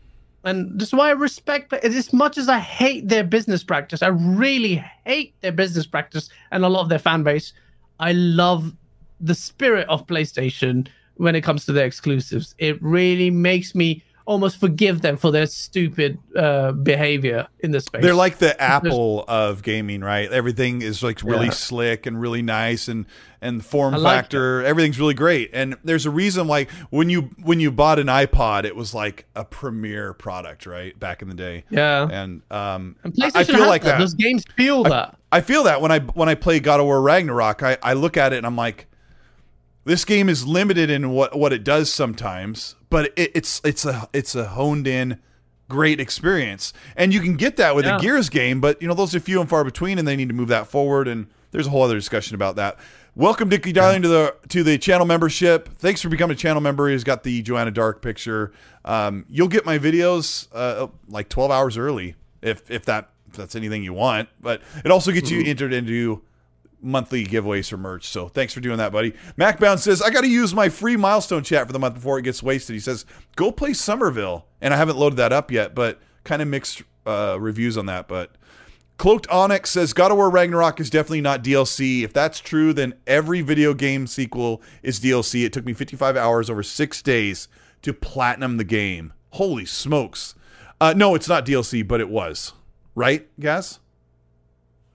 and that's why I respect. As much as I hate their business practice, I really hate their business practice and a lot of their fan base. I love the spirit of PlayStation when it comes to their exclusives. It really makes me almost forgive them for their stupid uh, behavior in the space. They're like the Apple of gaming, right? Everything is like really Yeah. slick and really nice, and and form I like factor. Everything's really great. And there's a reason, like when you when you bought an iPod, it was like a premier product, right? Back in the day. yeah. And um, And I- PlayStation I feel like that. that. Those games feel that. I feel that when I when I play God of War Ragnarok, I, I look at it and I'm like, this game is limited in what what it does sometimes, but it, it's it's a it's a honed in great experience, and you can get that with Yeah. a Gears game, but you know those are few and far between, and they need to move that forward. And there's a whole other discussion about that. Welcome, Dickie Darling, to the to the channel membership. Thanks for becoming a channel member. He's got the Joanna Dark picture. Um, you'll get my videos uh, like 12 hours early if if that if that's anything you want. But it also gets you entered into monthly giveaways for merch. So thanks for doing that, buddy. MacBound says, I got to use my free milestone chat for the month before it gets wasted. He says, go play Somerville. And I haven't loaded that up yet, but kind of mixed uh, reviews on that. But Cloaked Onyx says, God of War Ragnarok is definitely not DLC. If that's true, then every video game sequel is DLC. It took me 55 hours over six days to platinum the game. Holy smokes. Uh, no, it's not DLC, but it was. Right, guys?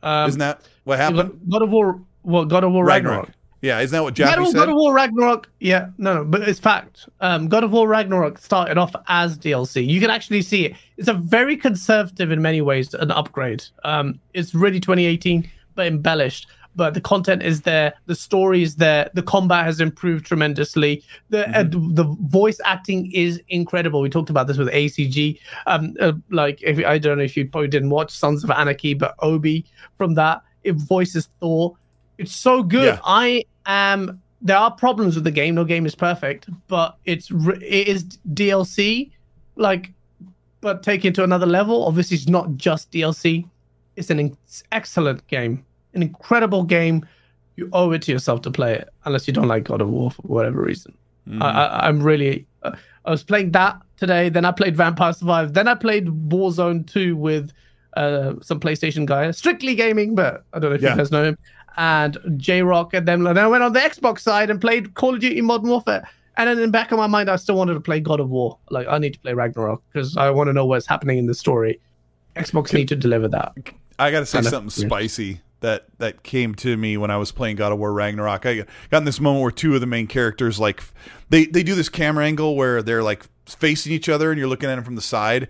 Um, Isn't that what happened? God of War, well, God of War Ragnarok. Yeah, isn't that what God of, said? God of War Ragnarok. Yeah, no, no, but it's fact. Um, God of War Ragnarok started off as DLC. You can actually see it. It's a very conservative in many ways, an upgrade. Um, it's really 2018, but embellished. But the content is there, the story is there, the combat has improved tremendously. The uh, the voice acting is incredible. We talked about this with ACG. Um, uh, like if I don't know if you probably didn't watch Sons of Anarchy, but Opie from that it voices Thor. It's so good. Yeah. I am. There are problems with the game. No game is perfect, but it's it is DLC. Like, but take it to another level. Obviously, it's not just DLC. It's an in- excellent game, an incredible game. You owe it to yourself to play it, unless you don't like God of War for whatever reason. Mm-hmm. I, I'm really. Uh, I was playing that today. Then I played Vampire Survive. Then I played Warzone 2 with uh, some PlayStation guy, strictly gaming, but I don't know if Yeah. you guys know him. And J Rock, and then, then I went on the Xbox side and played Call of Duty Modern Warfare. And then in the back of my mind, I still wanted to play God of War. Like I need to play Ragnarok because I want to know what's happening in the story. Xbox need to deliver that. I got to say Kinda, something yeah. spicy that that came to me when I was playing God of War Ragnarok. I got in this moment where two of the main characters like they they do this camera angle where they're like facing each other and you're looking at them from the side,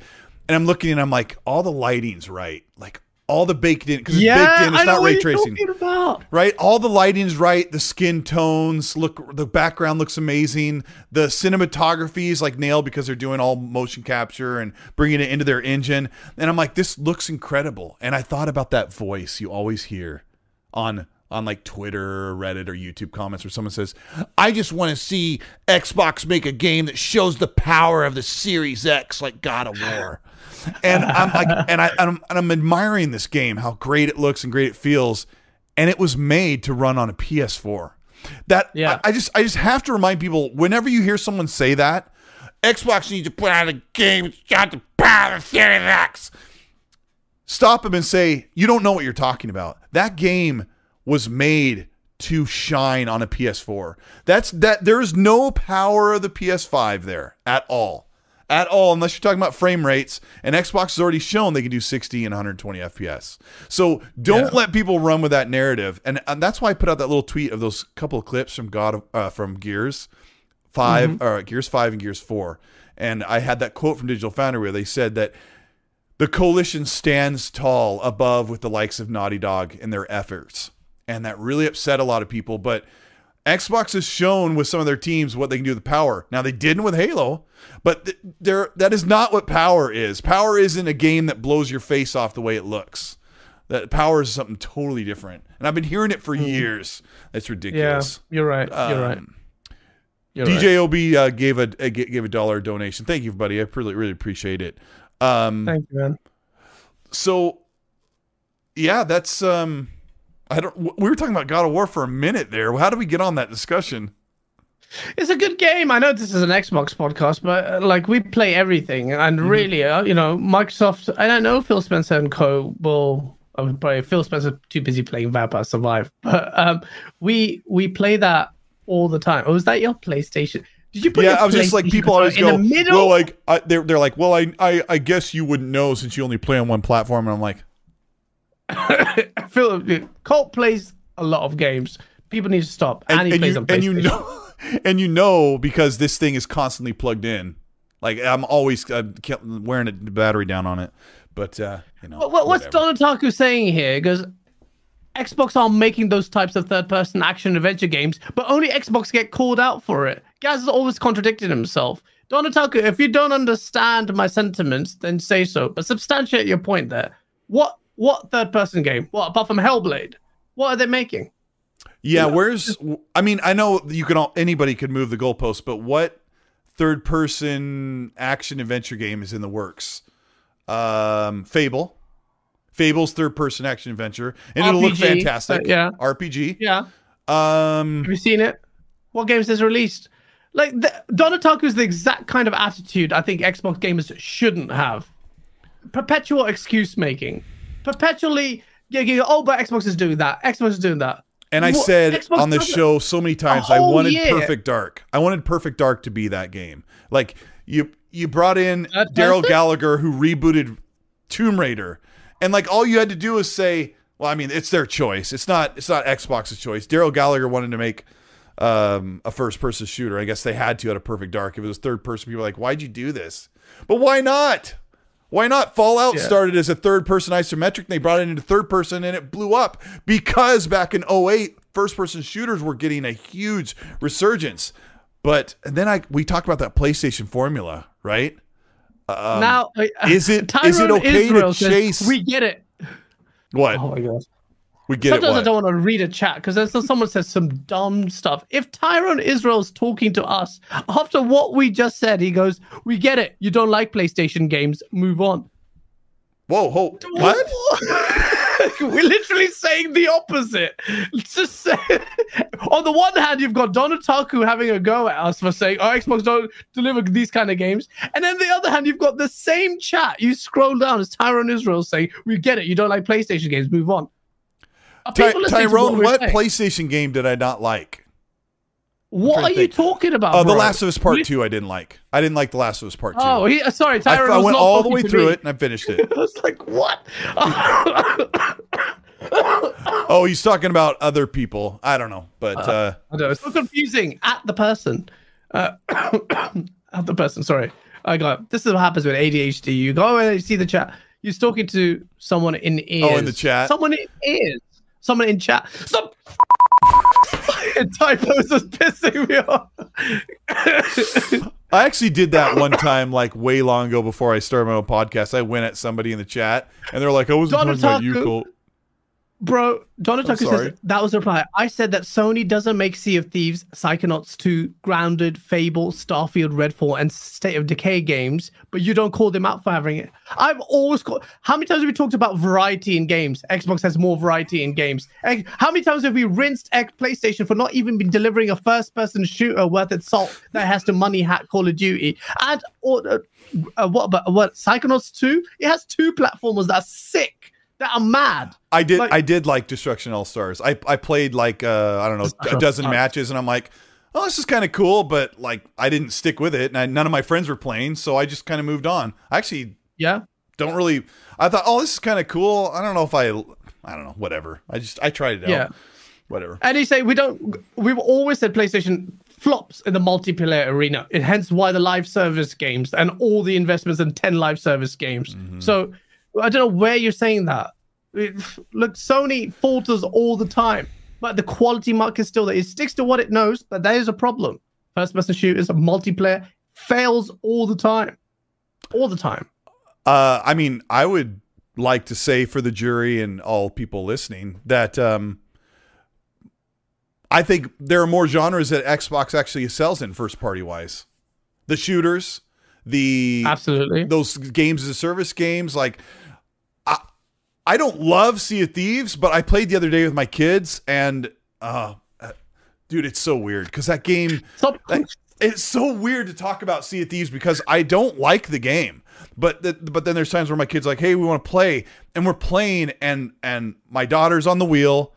and I'm looking and I'm like, all the lighting's right, like all the baked in because it's baked in. It's not ray tracing. right? All the lighting's right. The skin tones look. The background looks amazing. The cinematography is like nailed because they're doing all motion capture and bringing it into their engine. And I'm like, this looks incredible. And I thought about that voice you always hear on on like Twitter or Reddit or YouTube comments where someone says, "I just want to see Xbox make a game that shows the power of the Series X, like God of War." And I'm like, and I and I'm, and I'm admiring this game, how great it looks and great it feels, and it was made to run on a PS4. That Yeah. I, I just I just have to remind people whenever you hear someone say that, Xbox needs to put out a game got the power of the Series X stop him and say, You don't know what you're talking about. That game was made to shine on a PS4. That's that there is no power of the PS5 there at all. At all, unless you're talking about frame rates, and Xbox has already shown they can do 60 and 120 FPS. So don't let people run with that narrative, and, and that's why I put out that little tweet of those couple of clips from God of, uh, from Gears 5 or Gears 5 and Gears 4. And I had that quote from Digital Foundry where they said that the coalition stands tall above with the likes of Naughty Dog in their efforts. And that really upset a lot of people. But Xbox has shown with some of their teams what they can do with power. Now they didn't with Halo, but th- there that is not what power is. Power isn't a game that blows your face off the way it looks. That power is something totally different. And I've been hearing it for years. That's Yeah, ridiculous. you're right. You're right. Um, You're right. DJOB uh, gave a, a gave a dollar donation. Thank you, buddy. I really really appreciate it. Um, Thank you, man. so yeah, that's um I don't we were talking about God of War for a minute there. How do we get on that discussion? It's a good game. I know this is an Xbox podcast, but uh, like we play everything, and Mm-hmm. really, uh, you know, Microsoft. I don't know Phil Spencer and Co. will. Uh, probably Phil Spencer too busy playing Vampire Survive, but um, we we play that all the time. Oh, was that your PlayStation? Did you put yeah, I was just like people always in go, the middle? well, like I, they're they're like, well, I, I I guess you wouldn't know since you only play on one platform, and I'm like, Phil Colt plays a lot of games. People need to stop, and, and, he and you and you know and you know because this thing is constantly plugged in. Like I'm always uh, wearing a battery down on it, but uh, you know, What, what, what's. Donataku saying here? Because Xbox are making those types of third-person action adventure games, but only Xbox get called out for it. Gaz has always contradicted himself. Donataku, if you don't understand my sentiments, then say so. But substantiate your point there. What what third-person game? What apart from Hellblade? What are they making? Yeah, where's I mean, I know you can all anybody could move the goalpost, but what third person action adventure game is in the works? Um Fable. Fable's third person action adventure. And it'll look fantastic. uh, yeah. RPG. Yeah. Um Have you seen it? What games has released? Like the, Donataku is the exact kind of attitude I think Xbox gamers shouldn't have. Perpetual excuse making, perpetually. Oh, but Xbox is doing that. Xbox is doing that. and I What- said Xbox on it show so many times I wanted year. Perfect Dark. I wanted Perfect Dark to be that game. Like you you brought in Darrell? Gallagher who rebooted Tomb Raider. And like all you had to do was say, well, I mean, it's their choice. It's not it's not Xbox's choice. Darrell Gallagher wanted to make um, a first person shooter. I guess they had to at a Perfect Dark. If it was third person, people were like, why'd you do this? But why not? Why not? Fallout Yeah. started as a third person isometric and they brought it into third person and it blew up because back in 08, first person shooters were getting a huge resurgence. But and then I we talked about that PlayStation formula, right? now, uh, Um, is it- is it Tyrone okay to Israel says, chase- We get it. What? Oh my god. We get it. Sometimes I don't want to read a chat because someone says some dumb stuff. If Tyrone Israel's talking to us after what we just said, he goes, "We get it. You don't like PlayStation games. Move on." Whoa, whoa, what? We're literally saying the opposite. Just say, on the one hand, you've got Donataku having a go at us for saying, "Oh, Xbox don't deliver these kind of games," and then the other hand, you've got the same chat. You scroll down as Tyrone Israel saying, "We get it. You don't like PlayStation games. Move on." Ty- people listening to Tyrone, we're what? PlayStation game did I not like? What are you talking about? Oh, The? Last of Us Part We- 2 I didn't like. I didn't like The Last of Us Part 2. Oh, he, uh, sorry, I, Tyrone. I was went all the way through me. it and I finished it. I was like, what? Oh, he's talking about other people. I don't know, but uh, I don't know. It's so confusing. At the person. Uh, at the person. Sorry. I got this is what happens with ADHD. You go and you see the chat. You're talking to someone in ears. Oh, in the chat? Someone in ears. Someone in chat. Some typos is pissing me off. I actually did that one time, like way long ago before I started my own podcast. I went at somebody in the chat, and they're like, "I wasn't talking about you. Colt." Bro, Donataku sorry. says that was the reply. I said that Sony doesn't make Sea of Thieves, Psychonauts 2, Grounded, Fable, Starfield, Redfall, and State of Decay games, but you don't call them out for having it. I've always called. How many times have we talked about variety in games? Xbox has more variety in games. How many times have we rinsed PlayStation for not even been delivering a first-person shooter worth its salt that has to money hack Call of Duty? And or, uh, uh, what about what Psychonauts 2? It has two platformers that are sick, that are mad. I did. Like- I did like Destruction All Stars. I I played like uh, I don't know a dozen matches, and I'm like, oh, this is kind of cool, but like I didn't stick with it, and I, none of my friends were playing, so I just kind of moved on. I actually Yeah. don't really. I thought, oh, this is kind of cool. I don't know if I. I don't know. Whatever. I just I tried it out. Yeah. Whatever. And you say we don't. We've always said PlayStation flops in the multiplayer arena. And hence why the live service games and all the investments in ten live service games. So I don't know where you're saying that. It- look, Sony falters all the time, but the quality mark is still there. It sticks to what it knows, but that is a problem. First person shooters, a multiplayer fails all the time, all the time. Uh, I mean, I would like to say for the jury and all people listening that um, I think there are more genres that Xbox actually sells in first party wise. The shooters, the Absolutely. those games as a service games, like I don't love Sea of Thieves, but I played the other day with my kids, and uh, dude, it's so weird because that game it's so weird to talk about Sea of Thieves because I don't like the game. But the, but then there's times where my kids are like, hey, we want to play, and we're playing, and and my daughter's on the wheel.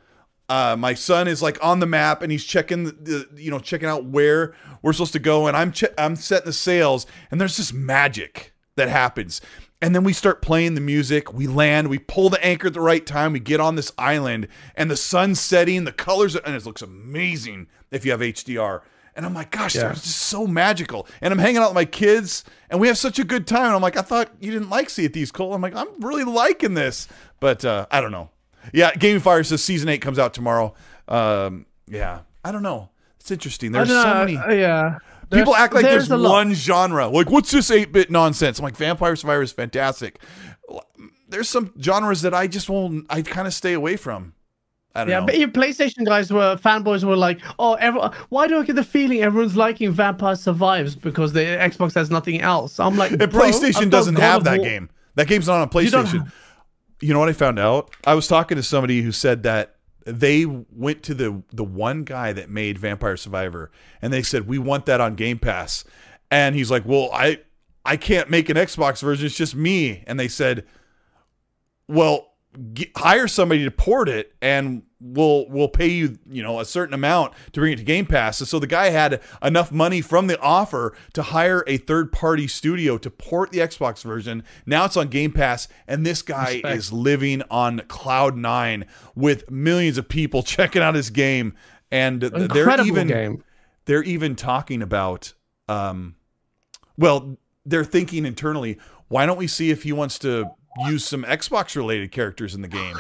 Uh, my son is like on the map and he's checking the, you know checking out where we're supposed to go, and I'm che- I'm setting the sails, and there's this magic that happens. And then we start playing the music. We land. We pull the anchor at the right time. We get on this island, and the sun's setting. The colors, and it looks amazing if you have HDR. And I'm like, gosh, Yeah. it's just so magical. And I'm hanging out with my kids, and we have such a good time. And I'm like, I thought you didn't like Sea of Thieves, Colt. I'm like, I'm really liking this, but uh, I don't know. Yeah, Game Fire says season eight comes out tomorrow. Um, yeah, I don't know. It's interesting. There's so many uh, yeah. People act like there's, lot. one genre. Like, what's this eight bit nonsense? I'm like, Vampire Survivor is fantastic. There's some genres that I just won't. I kind of stay away from. I don't Yeah, know. but your PlayStation guys were fanboys were like, oh, everyone, why do I get the feeling everyone's liking Vampire Survives because the Xbox has nothing else? I'm like, And PlayStation doesn't have that War- game. That game's not on You PlayStation. You, know what I found out? I was talking to somebody who said that they went to the the one guy that made Vampire Survivor and they said we want that on Game Pass. And he's like, "Well, I I can't make an Xbox version. It's just me." And they said, "Well, g hire somebody to port it and we'll we'll pay you you know a certain amount to bring it to game pass and so the guy had enough money from the offer to hire a third party studio to port the xbox version now it's on game pass and this guy Respect. is living on cloud nine with millions of people checking out his game and they're even game. they're even talking about um well they're thinking internally why don't we see if he wants to use some xbox related characters in the game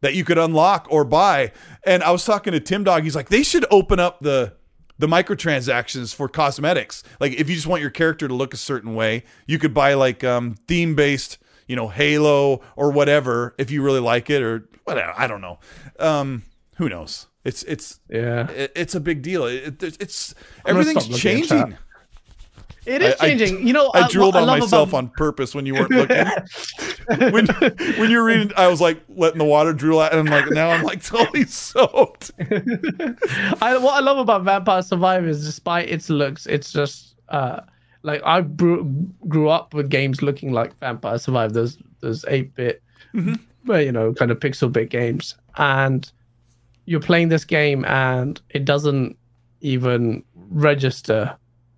that you could unlock or buy. And i was talking to tim dog. He's like they should open up the the microtransactions for cosmetics. Like if you just want your character to look a certain way you could buy like um theme based you know halo or whatever if you really like it or whatever. I don't know. Um who knows? It's it's Yeah. it, it's a big deal. It, it- it's everything's changing. It is I- I- changing. you know, I uh, drooled on myself about- on purpose when you weren't looking. when when you were reading, I was like letting the water drool out, and I'm like, now I'm like totally soaked. I, what I love about Vampire Survivors, despite its looks, it's just uh, like I grew, grew up with games looking like Vampire Survivor. Those those eight bit, well, you know, kind of pixel bit games, and you're playing this game, and it doesn't even register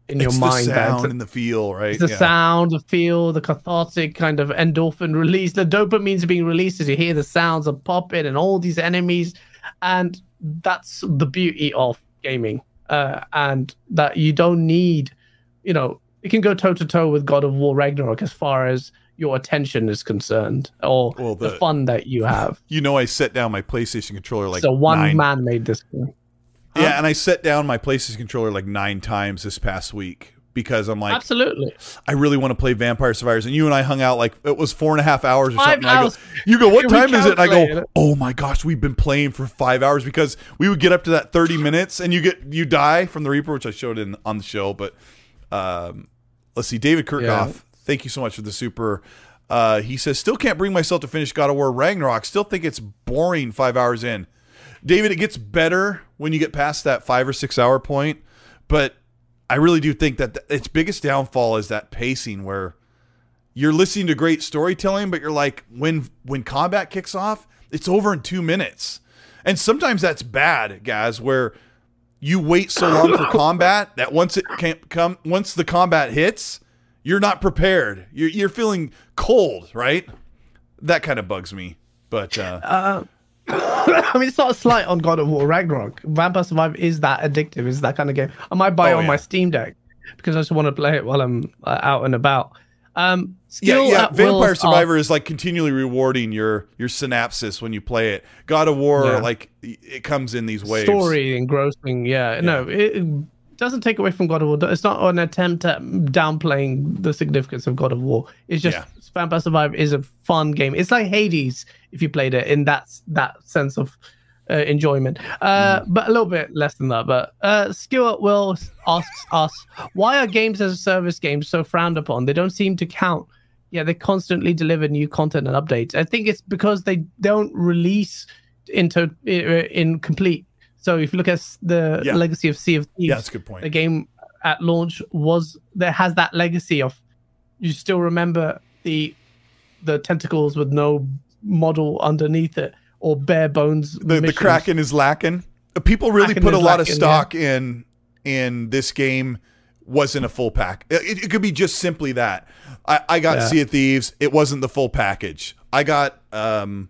in your it's mind the that sound and the feel, right? it's the Yeah. sound, the feel, the cathartic kind of endorphin release. The dopamine's being released as you hear the sounds of popping and all these enemies, and that's the beauty of gaming. Uh, and that you don't need, you know, it can go toe to toe with God of War Ragnarok as far as your attention is concerned, or Well, the, the- fun that you have. You know, I set down my PlayStation controller like so one nine, man made this game. Yeah, and I set down my PlayStation controller like nine times this past week because I'm like, Absolutely. I really want to play Vampire Survivors. And you and I hung out like it was four and a half hours or Five something. I go, you go, what time is it? And I go, oh my gosh, we've been playing for five hours because we would get up to that 30 minutes and you get you die from the Reaper, which I showed in on the show. But um, let's see, David Kirchhoff, Yeah. thank you so much for the super. Uh, he says, still can't bring myself to finish God of War Ragnarok. Still think it's boring five hours in. David, it gets better when you get past that five or six hour point, but I really do think that th- its biggest downfall is that pacing where you're listening to great storytelling, but you're like, when when combat kicks off, it's over in two minutes, and sometimes that's bad, guys. Where you wait so long for combat that once it can't come, once the combat hits, you're not prepared. You're you're feeling cold, right? That kind of bugs me. But uh, I mean, it's not a slight on God of War Ragnarok. Vampire Survivor is that addictive. Is that kind of game. I might buy it Oh, on yeah. my Steam Deck because I just want to play it while I'm uh, out and about. Um, yeah, yeah. Vampire Survivor is like continually rewarding your your synapses when you play it. God of War, Yeah. like it comes in these waves. story engrossing. Yeah, no, it, it doesn't take away from God of War. It's not an attempt at downplaying the significance of God of War. It's just Yeah. Vampire Survivor is a fun game. It's like Hades if you played it in that that sense of uh, enjoyment, uh, Mm. but a little bit less than that. But uh, Will asks us, why are games as a service games so frowned upon? They don't seem to count. Yeah, they constantly deliver new content and updates. I think it's because they don't release into in complete. So if you look at the Yeah. legacy of Sea of Thieves, Yeah, that's a good point. the game at launch was there has that legacy of you still remember the the tentacles with no model underneath it or bare bones. the, the. Kraken is lacking. People really Kraken put a lot of lacking, stock in in this game. Wasn't a full pack. It, it could be just simply that. I, I got Yeah. Sea of Thieves. It wasn't the full package. I got um,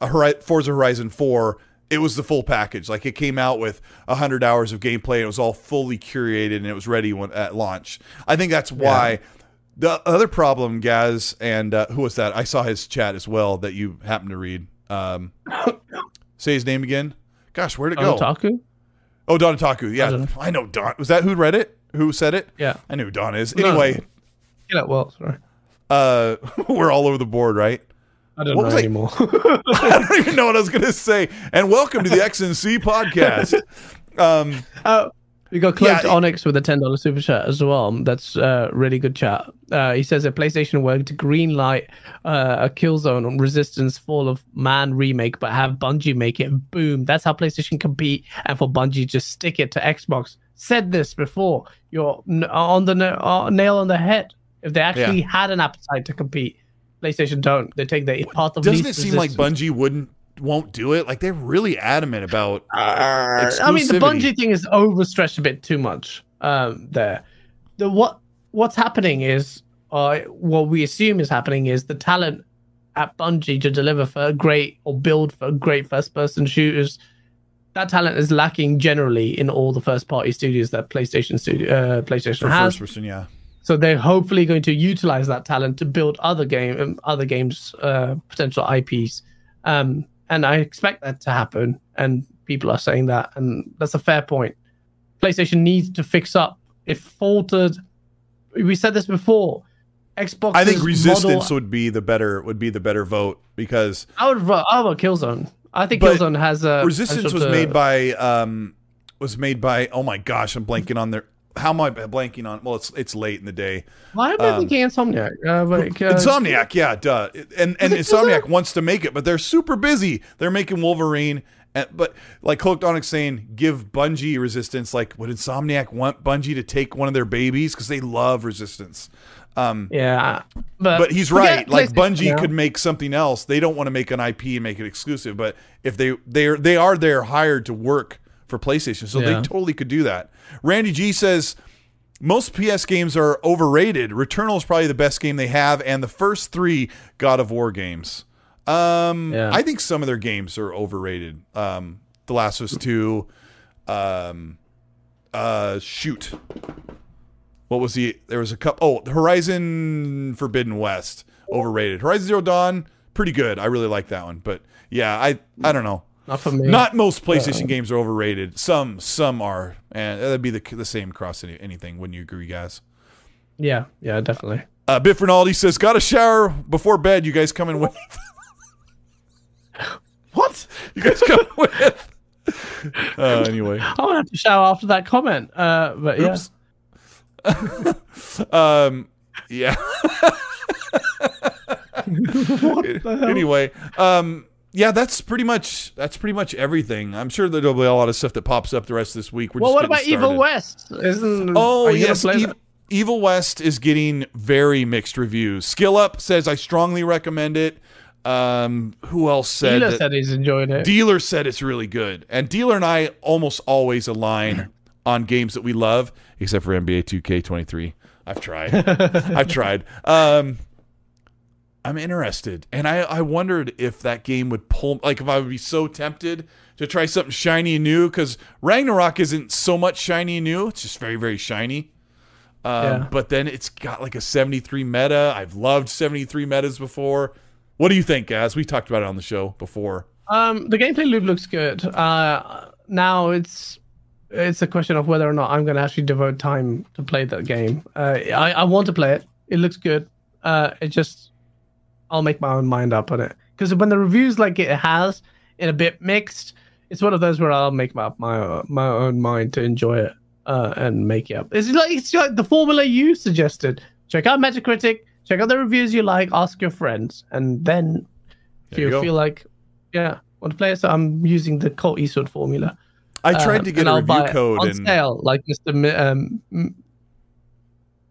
a Hori- Forza Horizon Four. It was the full package. Like it came out with hundred hours of gameplay. It was all fully curated and it was ready when, at launch. I think that's why. The other problem, Gaz, and uh, who was that? I saw his chat as well that you happened to read. Um, say his name again. Gosh, where'd it go? Otaku? Oh, Donataku. Yeah, I I, know Don. Was that who read it? Who said it? Yeah. I knew who Don is. No. Anyway, Yeah, well, sorry. uh, we're all over the board, right? I don't What know was I- anymore. I don't even know what I was going to say. And welcome to the X and C podcast. Um, Oh, we got Cloaked Yeah, Onyx with a ten dollars super chat as well. That's uh, really good chat. Uh, he says a PlayStation to green light uh, a Killzone on Resistance Fall of Man remake, but have Bungie make it. Boom! That's how PlayStation compete, and for Bungie just stick it to Xbox. Said this before. You're on the na- uh, nail on the head. If they actually had an appetite to compete, PlayStation don't. They take the path of doesn't it seem like. Bungie wouldn't won't do it? Like they're really adamant about. I mean, the. Bungie thing is overstretched a bit too much. Um, there, the what what's happening is, uh, what we assume is happening is the talent at Bungie to deliver for great or build for great first-person shooters. That talent is lacking generally in all the first-party studios that PlayStation studio uh, PlayStation For has. first person, yeah. So they're hopefully going to utilize that talent to build other game, other games, uh, potential IPs, um, and I expect that to happen. And people are saying that, and that's a fair point. PlayStation needs to fix up. It faltered. We said this before. Xbox. I think Resistance Model, would be the better would be the better vote because I would vote. I would Killzone. I think Killzone has a Resistance was to- made by um was made by oh my gosh I'm blanking on their how am I blanking on well it's it's late in the day Why am I um, thinking Insomniac? Uh, like, uh, Insomniac yeah duh and and it Insomniac wants to make it but they're super busy they're making Wolverine and, but like Cloaked Onyx saying give Bungie Resistance like would Insomniac want Bungie to take one of their babies because they love Resistance um Yeah, but but he's forget right. Like PlayStation Bungie now. could make something else. They don't want to make an IP and make it exclusive, but if they they are they are there hired to work for PlayStation, so Yeah. they totally could do that. Randy G says most PS games are overrated. Returnal is probably the best game they have, and the first three God of War games. Um, Yeah. I think some of their games are overrated. Um, The Last of Us Two. Um, uh, shoot. What was the? There was a couple. Oh, Horizon Forbidden West overrated. Horizon Zero Dawn pretty good. I really like that one. But yeah, I I don't know. Not for me. Not most PlayStation games are overrated. Some some are, and that'd be the the same across any, anything. Wouldn't you agree, guys? yeah, yeah, definitely. Uh, Biff Rinaldi says, "Got a shower before bed. You guys coming with? What? You guys coming with?" Uh, anyway, I'm gonna have to shower after that comment. Uh, but yeah. Oops. um, yeah. anyway, um, yeah, that's pretty much that's pretty much everything. I'm sure there'll be a lot of stuff that pops up the rest of this week. We're Well, what about Evil. West? Isn't Oh are you gonna yes, play Evil West is getting very mixed reviews. Skill Up says I strongly recommend it. Um, who else said? Dealer that- said he's enjoyed it. Dealer said it's really good, and Dealer and I almost always align on games that we love, except for NBA 2K23. I've tried. I've tried. Um, I'm interested, and I I wondered if that game would pull, like if I would be so tempted to try something shiny and new, because Ragnarok isn't so much shiny and new. It's just very very shiny. Um, Yeah. But then it's got like a 73 meta. I've loved 73 metas before. What do you think, guys? We talked about it on the show before. Um, the gameplay loop looks good. Uh, now it's it's a question of whether or not I'm going to actually devote time to play that game. Uh, I I want to play it. It looks good. Uh, it just I'll make my own mind up on it because when the reviews like it has in a bit mixed, it's one of those where I'll make my my my own mind to enjoy it uh, and make it up. It's like it's like the formula you suggested. Check out Metacritic. Check out the reviews you like. Ask your friends, and then if There you you, feel like yeah want to play it, so I'm using the Colt Eastwood formula. I tried Um, to get a I'll review code on and sale, like Mr. Mi- um,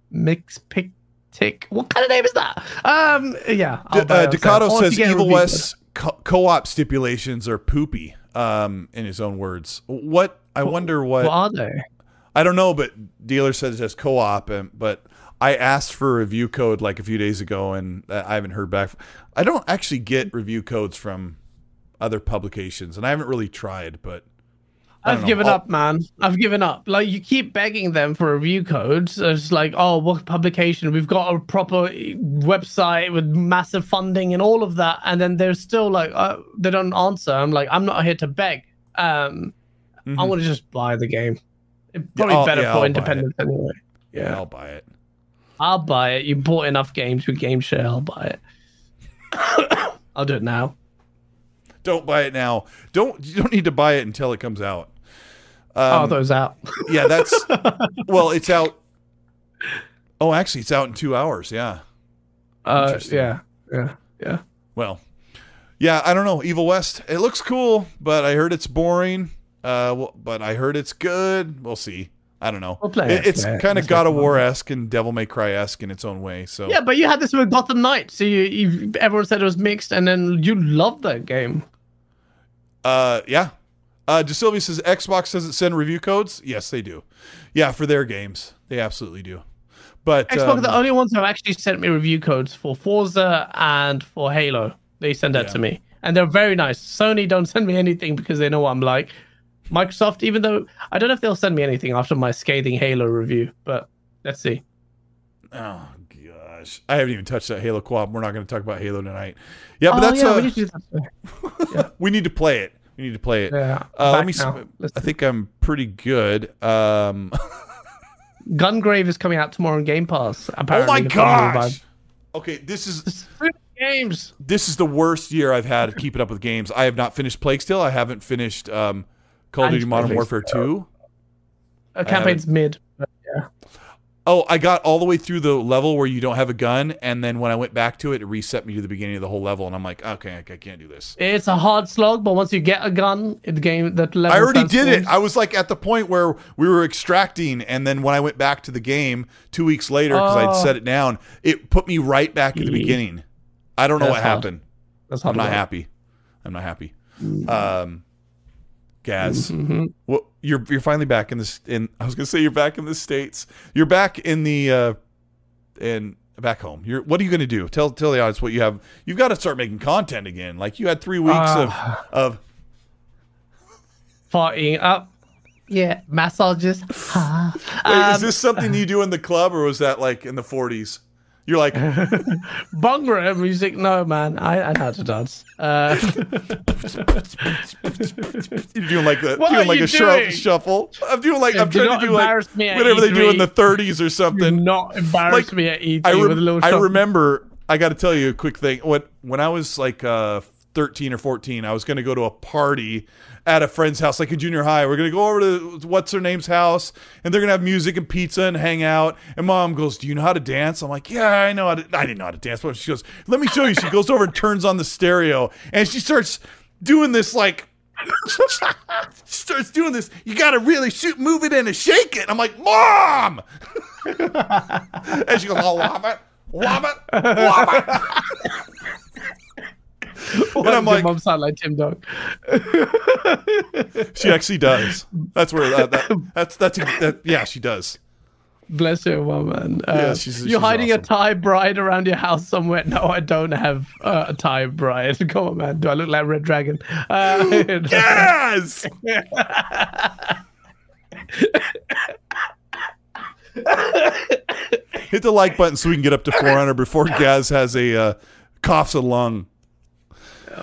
Mix Pick Tick. What kind of name is that? Um, yeah. I'll D- uh, it on sale. Ducato says you get a Evil review code. West's co- co-op stipulations are poopy. Um, in his own words. What I wonder what, What are they? I don't know, but dealer says it has co-op, and but I asked for a review code like a few days ago, and uh, I haven't heard back. I don't actually get review codes from other publications, and I haven't really tried, but I don't I've know. given I'll- up, man. I've given up. Like you keep begging them for review codes. It's like, oh, what publication? We've got a proper website with massive funding and all of that, and then they're still like, uh, they don't answer. I'm like, I'm not here to beg. Um, I Mhm. want to just buy the game. It's probably I'll- better yeah, for it. independence anyway. yeah, Yeah, I'll buy it. I'll buy it. You bought enough games with Game Share. I'll buy it. I'll do it now. Don't buy it now. Don't you don't need to buy it until it comes out. Oh, those out. Yeah, that's well, it's out. Oh, actually, it's out in two hours. Yeah. Uh, yeah, yeah, yeah. Well, yeah, I don't know. Evil West. It looks cool, but I heard it's boring. Uh, well, but I heard it's good. We'll see. I don't know. We'll play it, it's yeah. kind of God of War esque and Devil May Cry esque in its own way. So Yeah, but you had this with Gotham Knights. So you, you, everyone said it was mixed, and then you loved that game. Uh, yeah. Uh, DeSilvia says Xbox doesn't send review codes. Yes, they do. Yeah, for their games, they absolutely do. But Xbox um, are the only ones who have actually sent me review codes for Forza and for Halo. They send that Yeah. to me, and they're very nice. Sony don't send me anything because they know what I'm like. Microsoft, even though I don't know if they'll send me anything after my scathing Halo review, but let's see. oh gosh, I haven't even touched that Halo co-op. We're not going to talk about Halo tonight. Yeah, but oh, that's yeah, uh, we need that. we need to play it. We need to play it. Yeah, Uh, let me. now. I think I'm pretty good. Um, Gungrave is coming out tomorrow on Game Pass. oh my gosh. Okay, this is games. this is the worst year I've had keeping up with games. I have not finished Plague Still. I haven't finished um, Call of Duty Modern Warfare Two. Uh, campaign's mid. But yeah. Oh, I got all the way through the level where you don't have a gun, and then when I went back to it, it reset me to the beginning of the whole level, and I'm like, okay, I I can't do this. It's a hard slog, but once you get a gun, the game that level. I already did it. I was like at the point where we were extracting, and then when I went back to the game two weeks later because I'd Oh. set it down, it put me right back at the beginning. I don't know That's what hard. happened. That's I'm not happy. I'm not happy. Um, Gaz, Mm-hmm. well, you're you're finally back in this. In I was gonna say you're back in the states. You're back in the uh, in back home. You're what are you gonna do? Tell tell the audience what you have. You've got to start making content again. Like you had three weeks Ah. of of Partying up. Yeah, massages. Ah. Wait, Um, is this something you do in the club, or was that like in the 40s? You're like, Bhangra music. No, man. I, I know how to dance. Uh, you're doing like the What doing like a doing? shuffle. I'm doing like I'm do trying to do like embarrass me at whatever they do in the 30s or do something. not embarrass Like, me at ET I, rem- with a little I shuffle. remember. I got to tell you a quick thing. When when I was like uh, 13 or 14, I was going to go to a party at a friend's house, like in junior high. We're to go over to what's her name's house, and they're to have music and pizza and hang out. And mom goes, "Do you know how to dance?" I'm like, "Yeah, I know how to." I didn't know how to dance, but she goes, "Let me show you." She goes over and turns on the stereo, and she starts doing this like. starts doing this. You got to really shoot, move it in, and shake it. I'm like, Mom, and she goes, "I'll love it, love it, love it." And I'm like- mom sound like Tim Dog. She actually does. That's where that, that that's that's that, yeah, she does. Bless your woman. Uh, Yeah, she's- you're she's hiding awesome. a Thai bride around your house somewhere. No, I don't have uh, a Thai bride. Come on, man. Do I look like Red Dragon? Uh, Yes. Hit the like button so we can get up to 400 before Gaz has a uh, coughs a lung.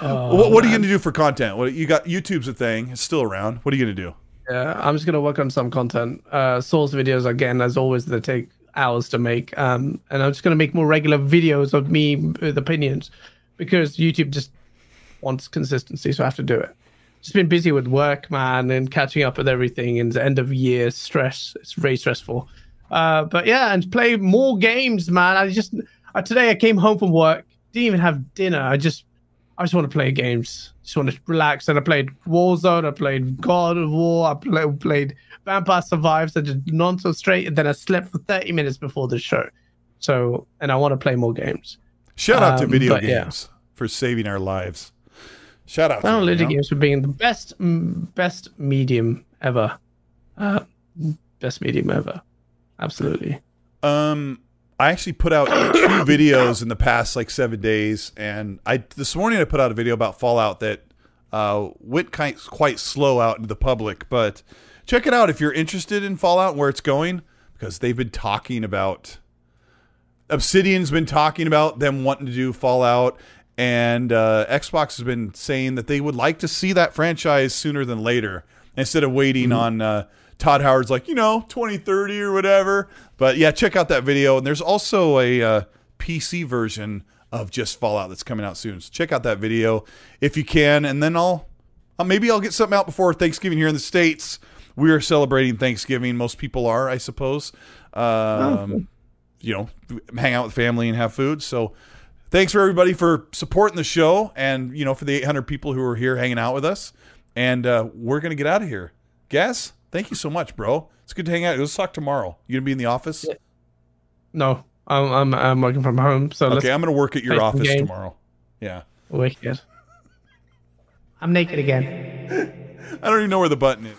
What, what are you going to do for content? What you got? YouTube's a thing. It's still around. What are you going to do? Yeah, I'm just gonna work on some content. Uh, source videos again, as always, they take hours to make. Um, and I'm just gonna make more regular videos of me with opinions because YouTube just wants consistency, so I have to do it. Just been busy with work, man, and catching up with everything. And the end of year stress. It's very stressful. Uh, but yeah, and play more games, man. I just uh, today I came home from work, didn't even have dinner. I just I just want to play games. Just want to relax. And I played Warzone. I played God of War. I play, played Vampire Survivors. I did nonsense straight. And then I slept for 30 minutes before the show. So, and I want to play more games. Shout out to Um, video but yeah. games for saving our lives. Shout out. To video games for being the best, best medium ever. Uh, best medium ever. Absolutely. Um, I actually put out two videos in the past like seven days, and I this morning I put out a video about Fallout that uh, went quite quite slow out into the public. But check it out if you're interested in Fallout and where it's going, because they've been talking about Obsidian's been talking about them wanting to do Fallout, and uh, Xbox has been saying that they would like to see that franchise sooner than later instead of waiting on uh, Todd Howard's like you know 2030 or whatever. But yeah, check out that video. And there's also a uh, PC version of just Fallout that's coming out soon. So check out that video if you can, and then I'll, uh, maybe I'll get something out before Thanksgiving here in the states. We are celebrating Thanksgiving. Most people are, I suppose. Um, You know, hang out with family and have food. So thanks for everybody for supporting the show, and you know, for the 800 people who are here hanging out with us. And uh, we're gonna get out of here. Gaz, thank you so much, bro. It's good to hang out. Let's talk tomorrow. You gonna be in the office? No, I'm I'm, I'm working from home. So let's Okay, I'm gonna work at your office tomorrow. Yeah. wicked. I'm naked again. I don't even know where the button is.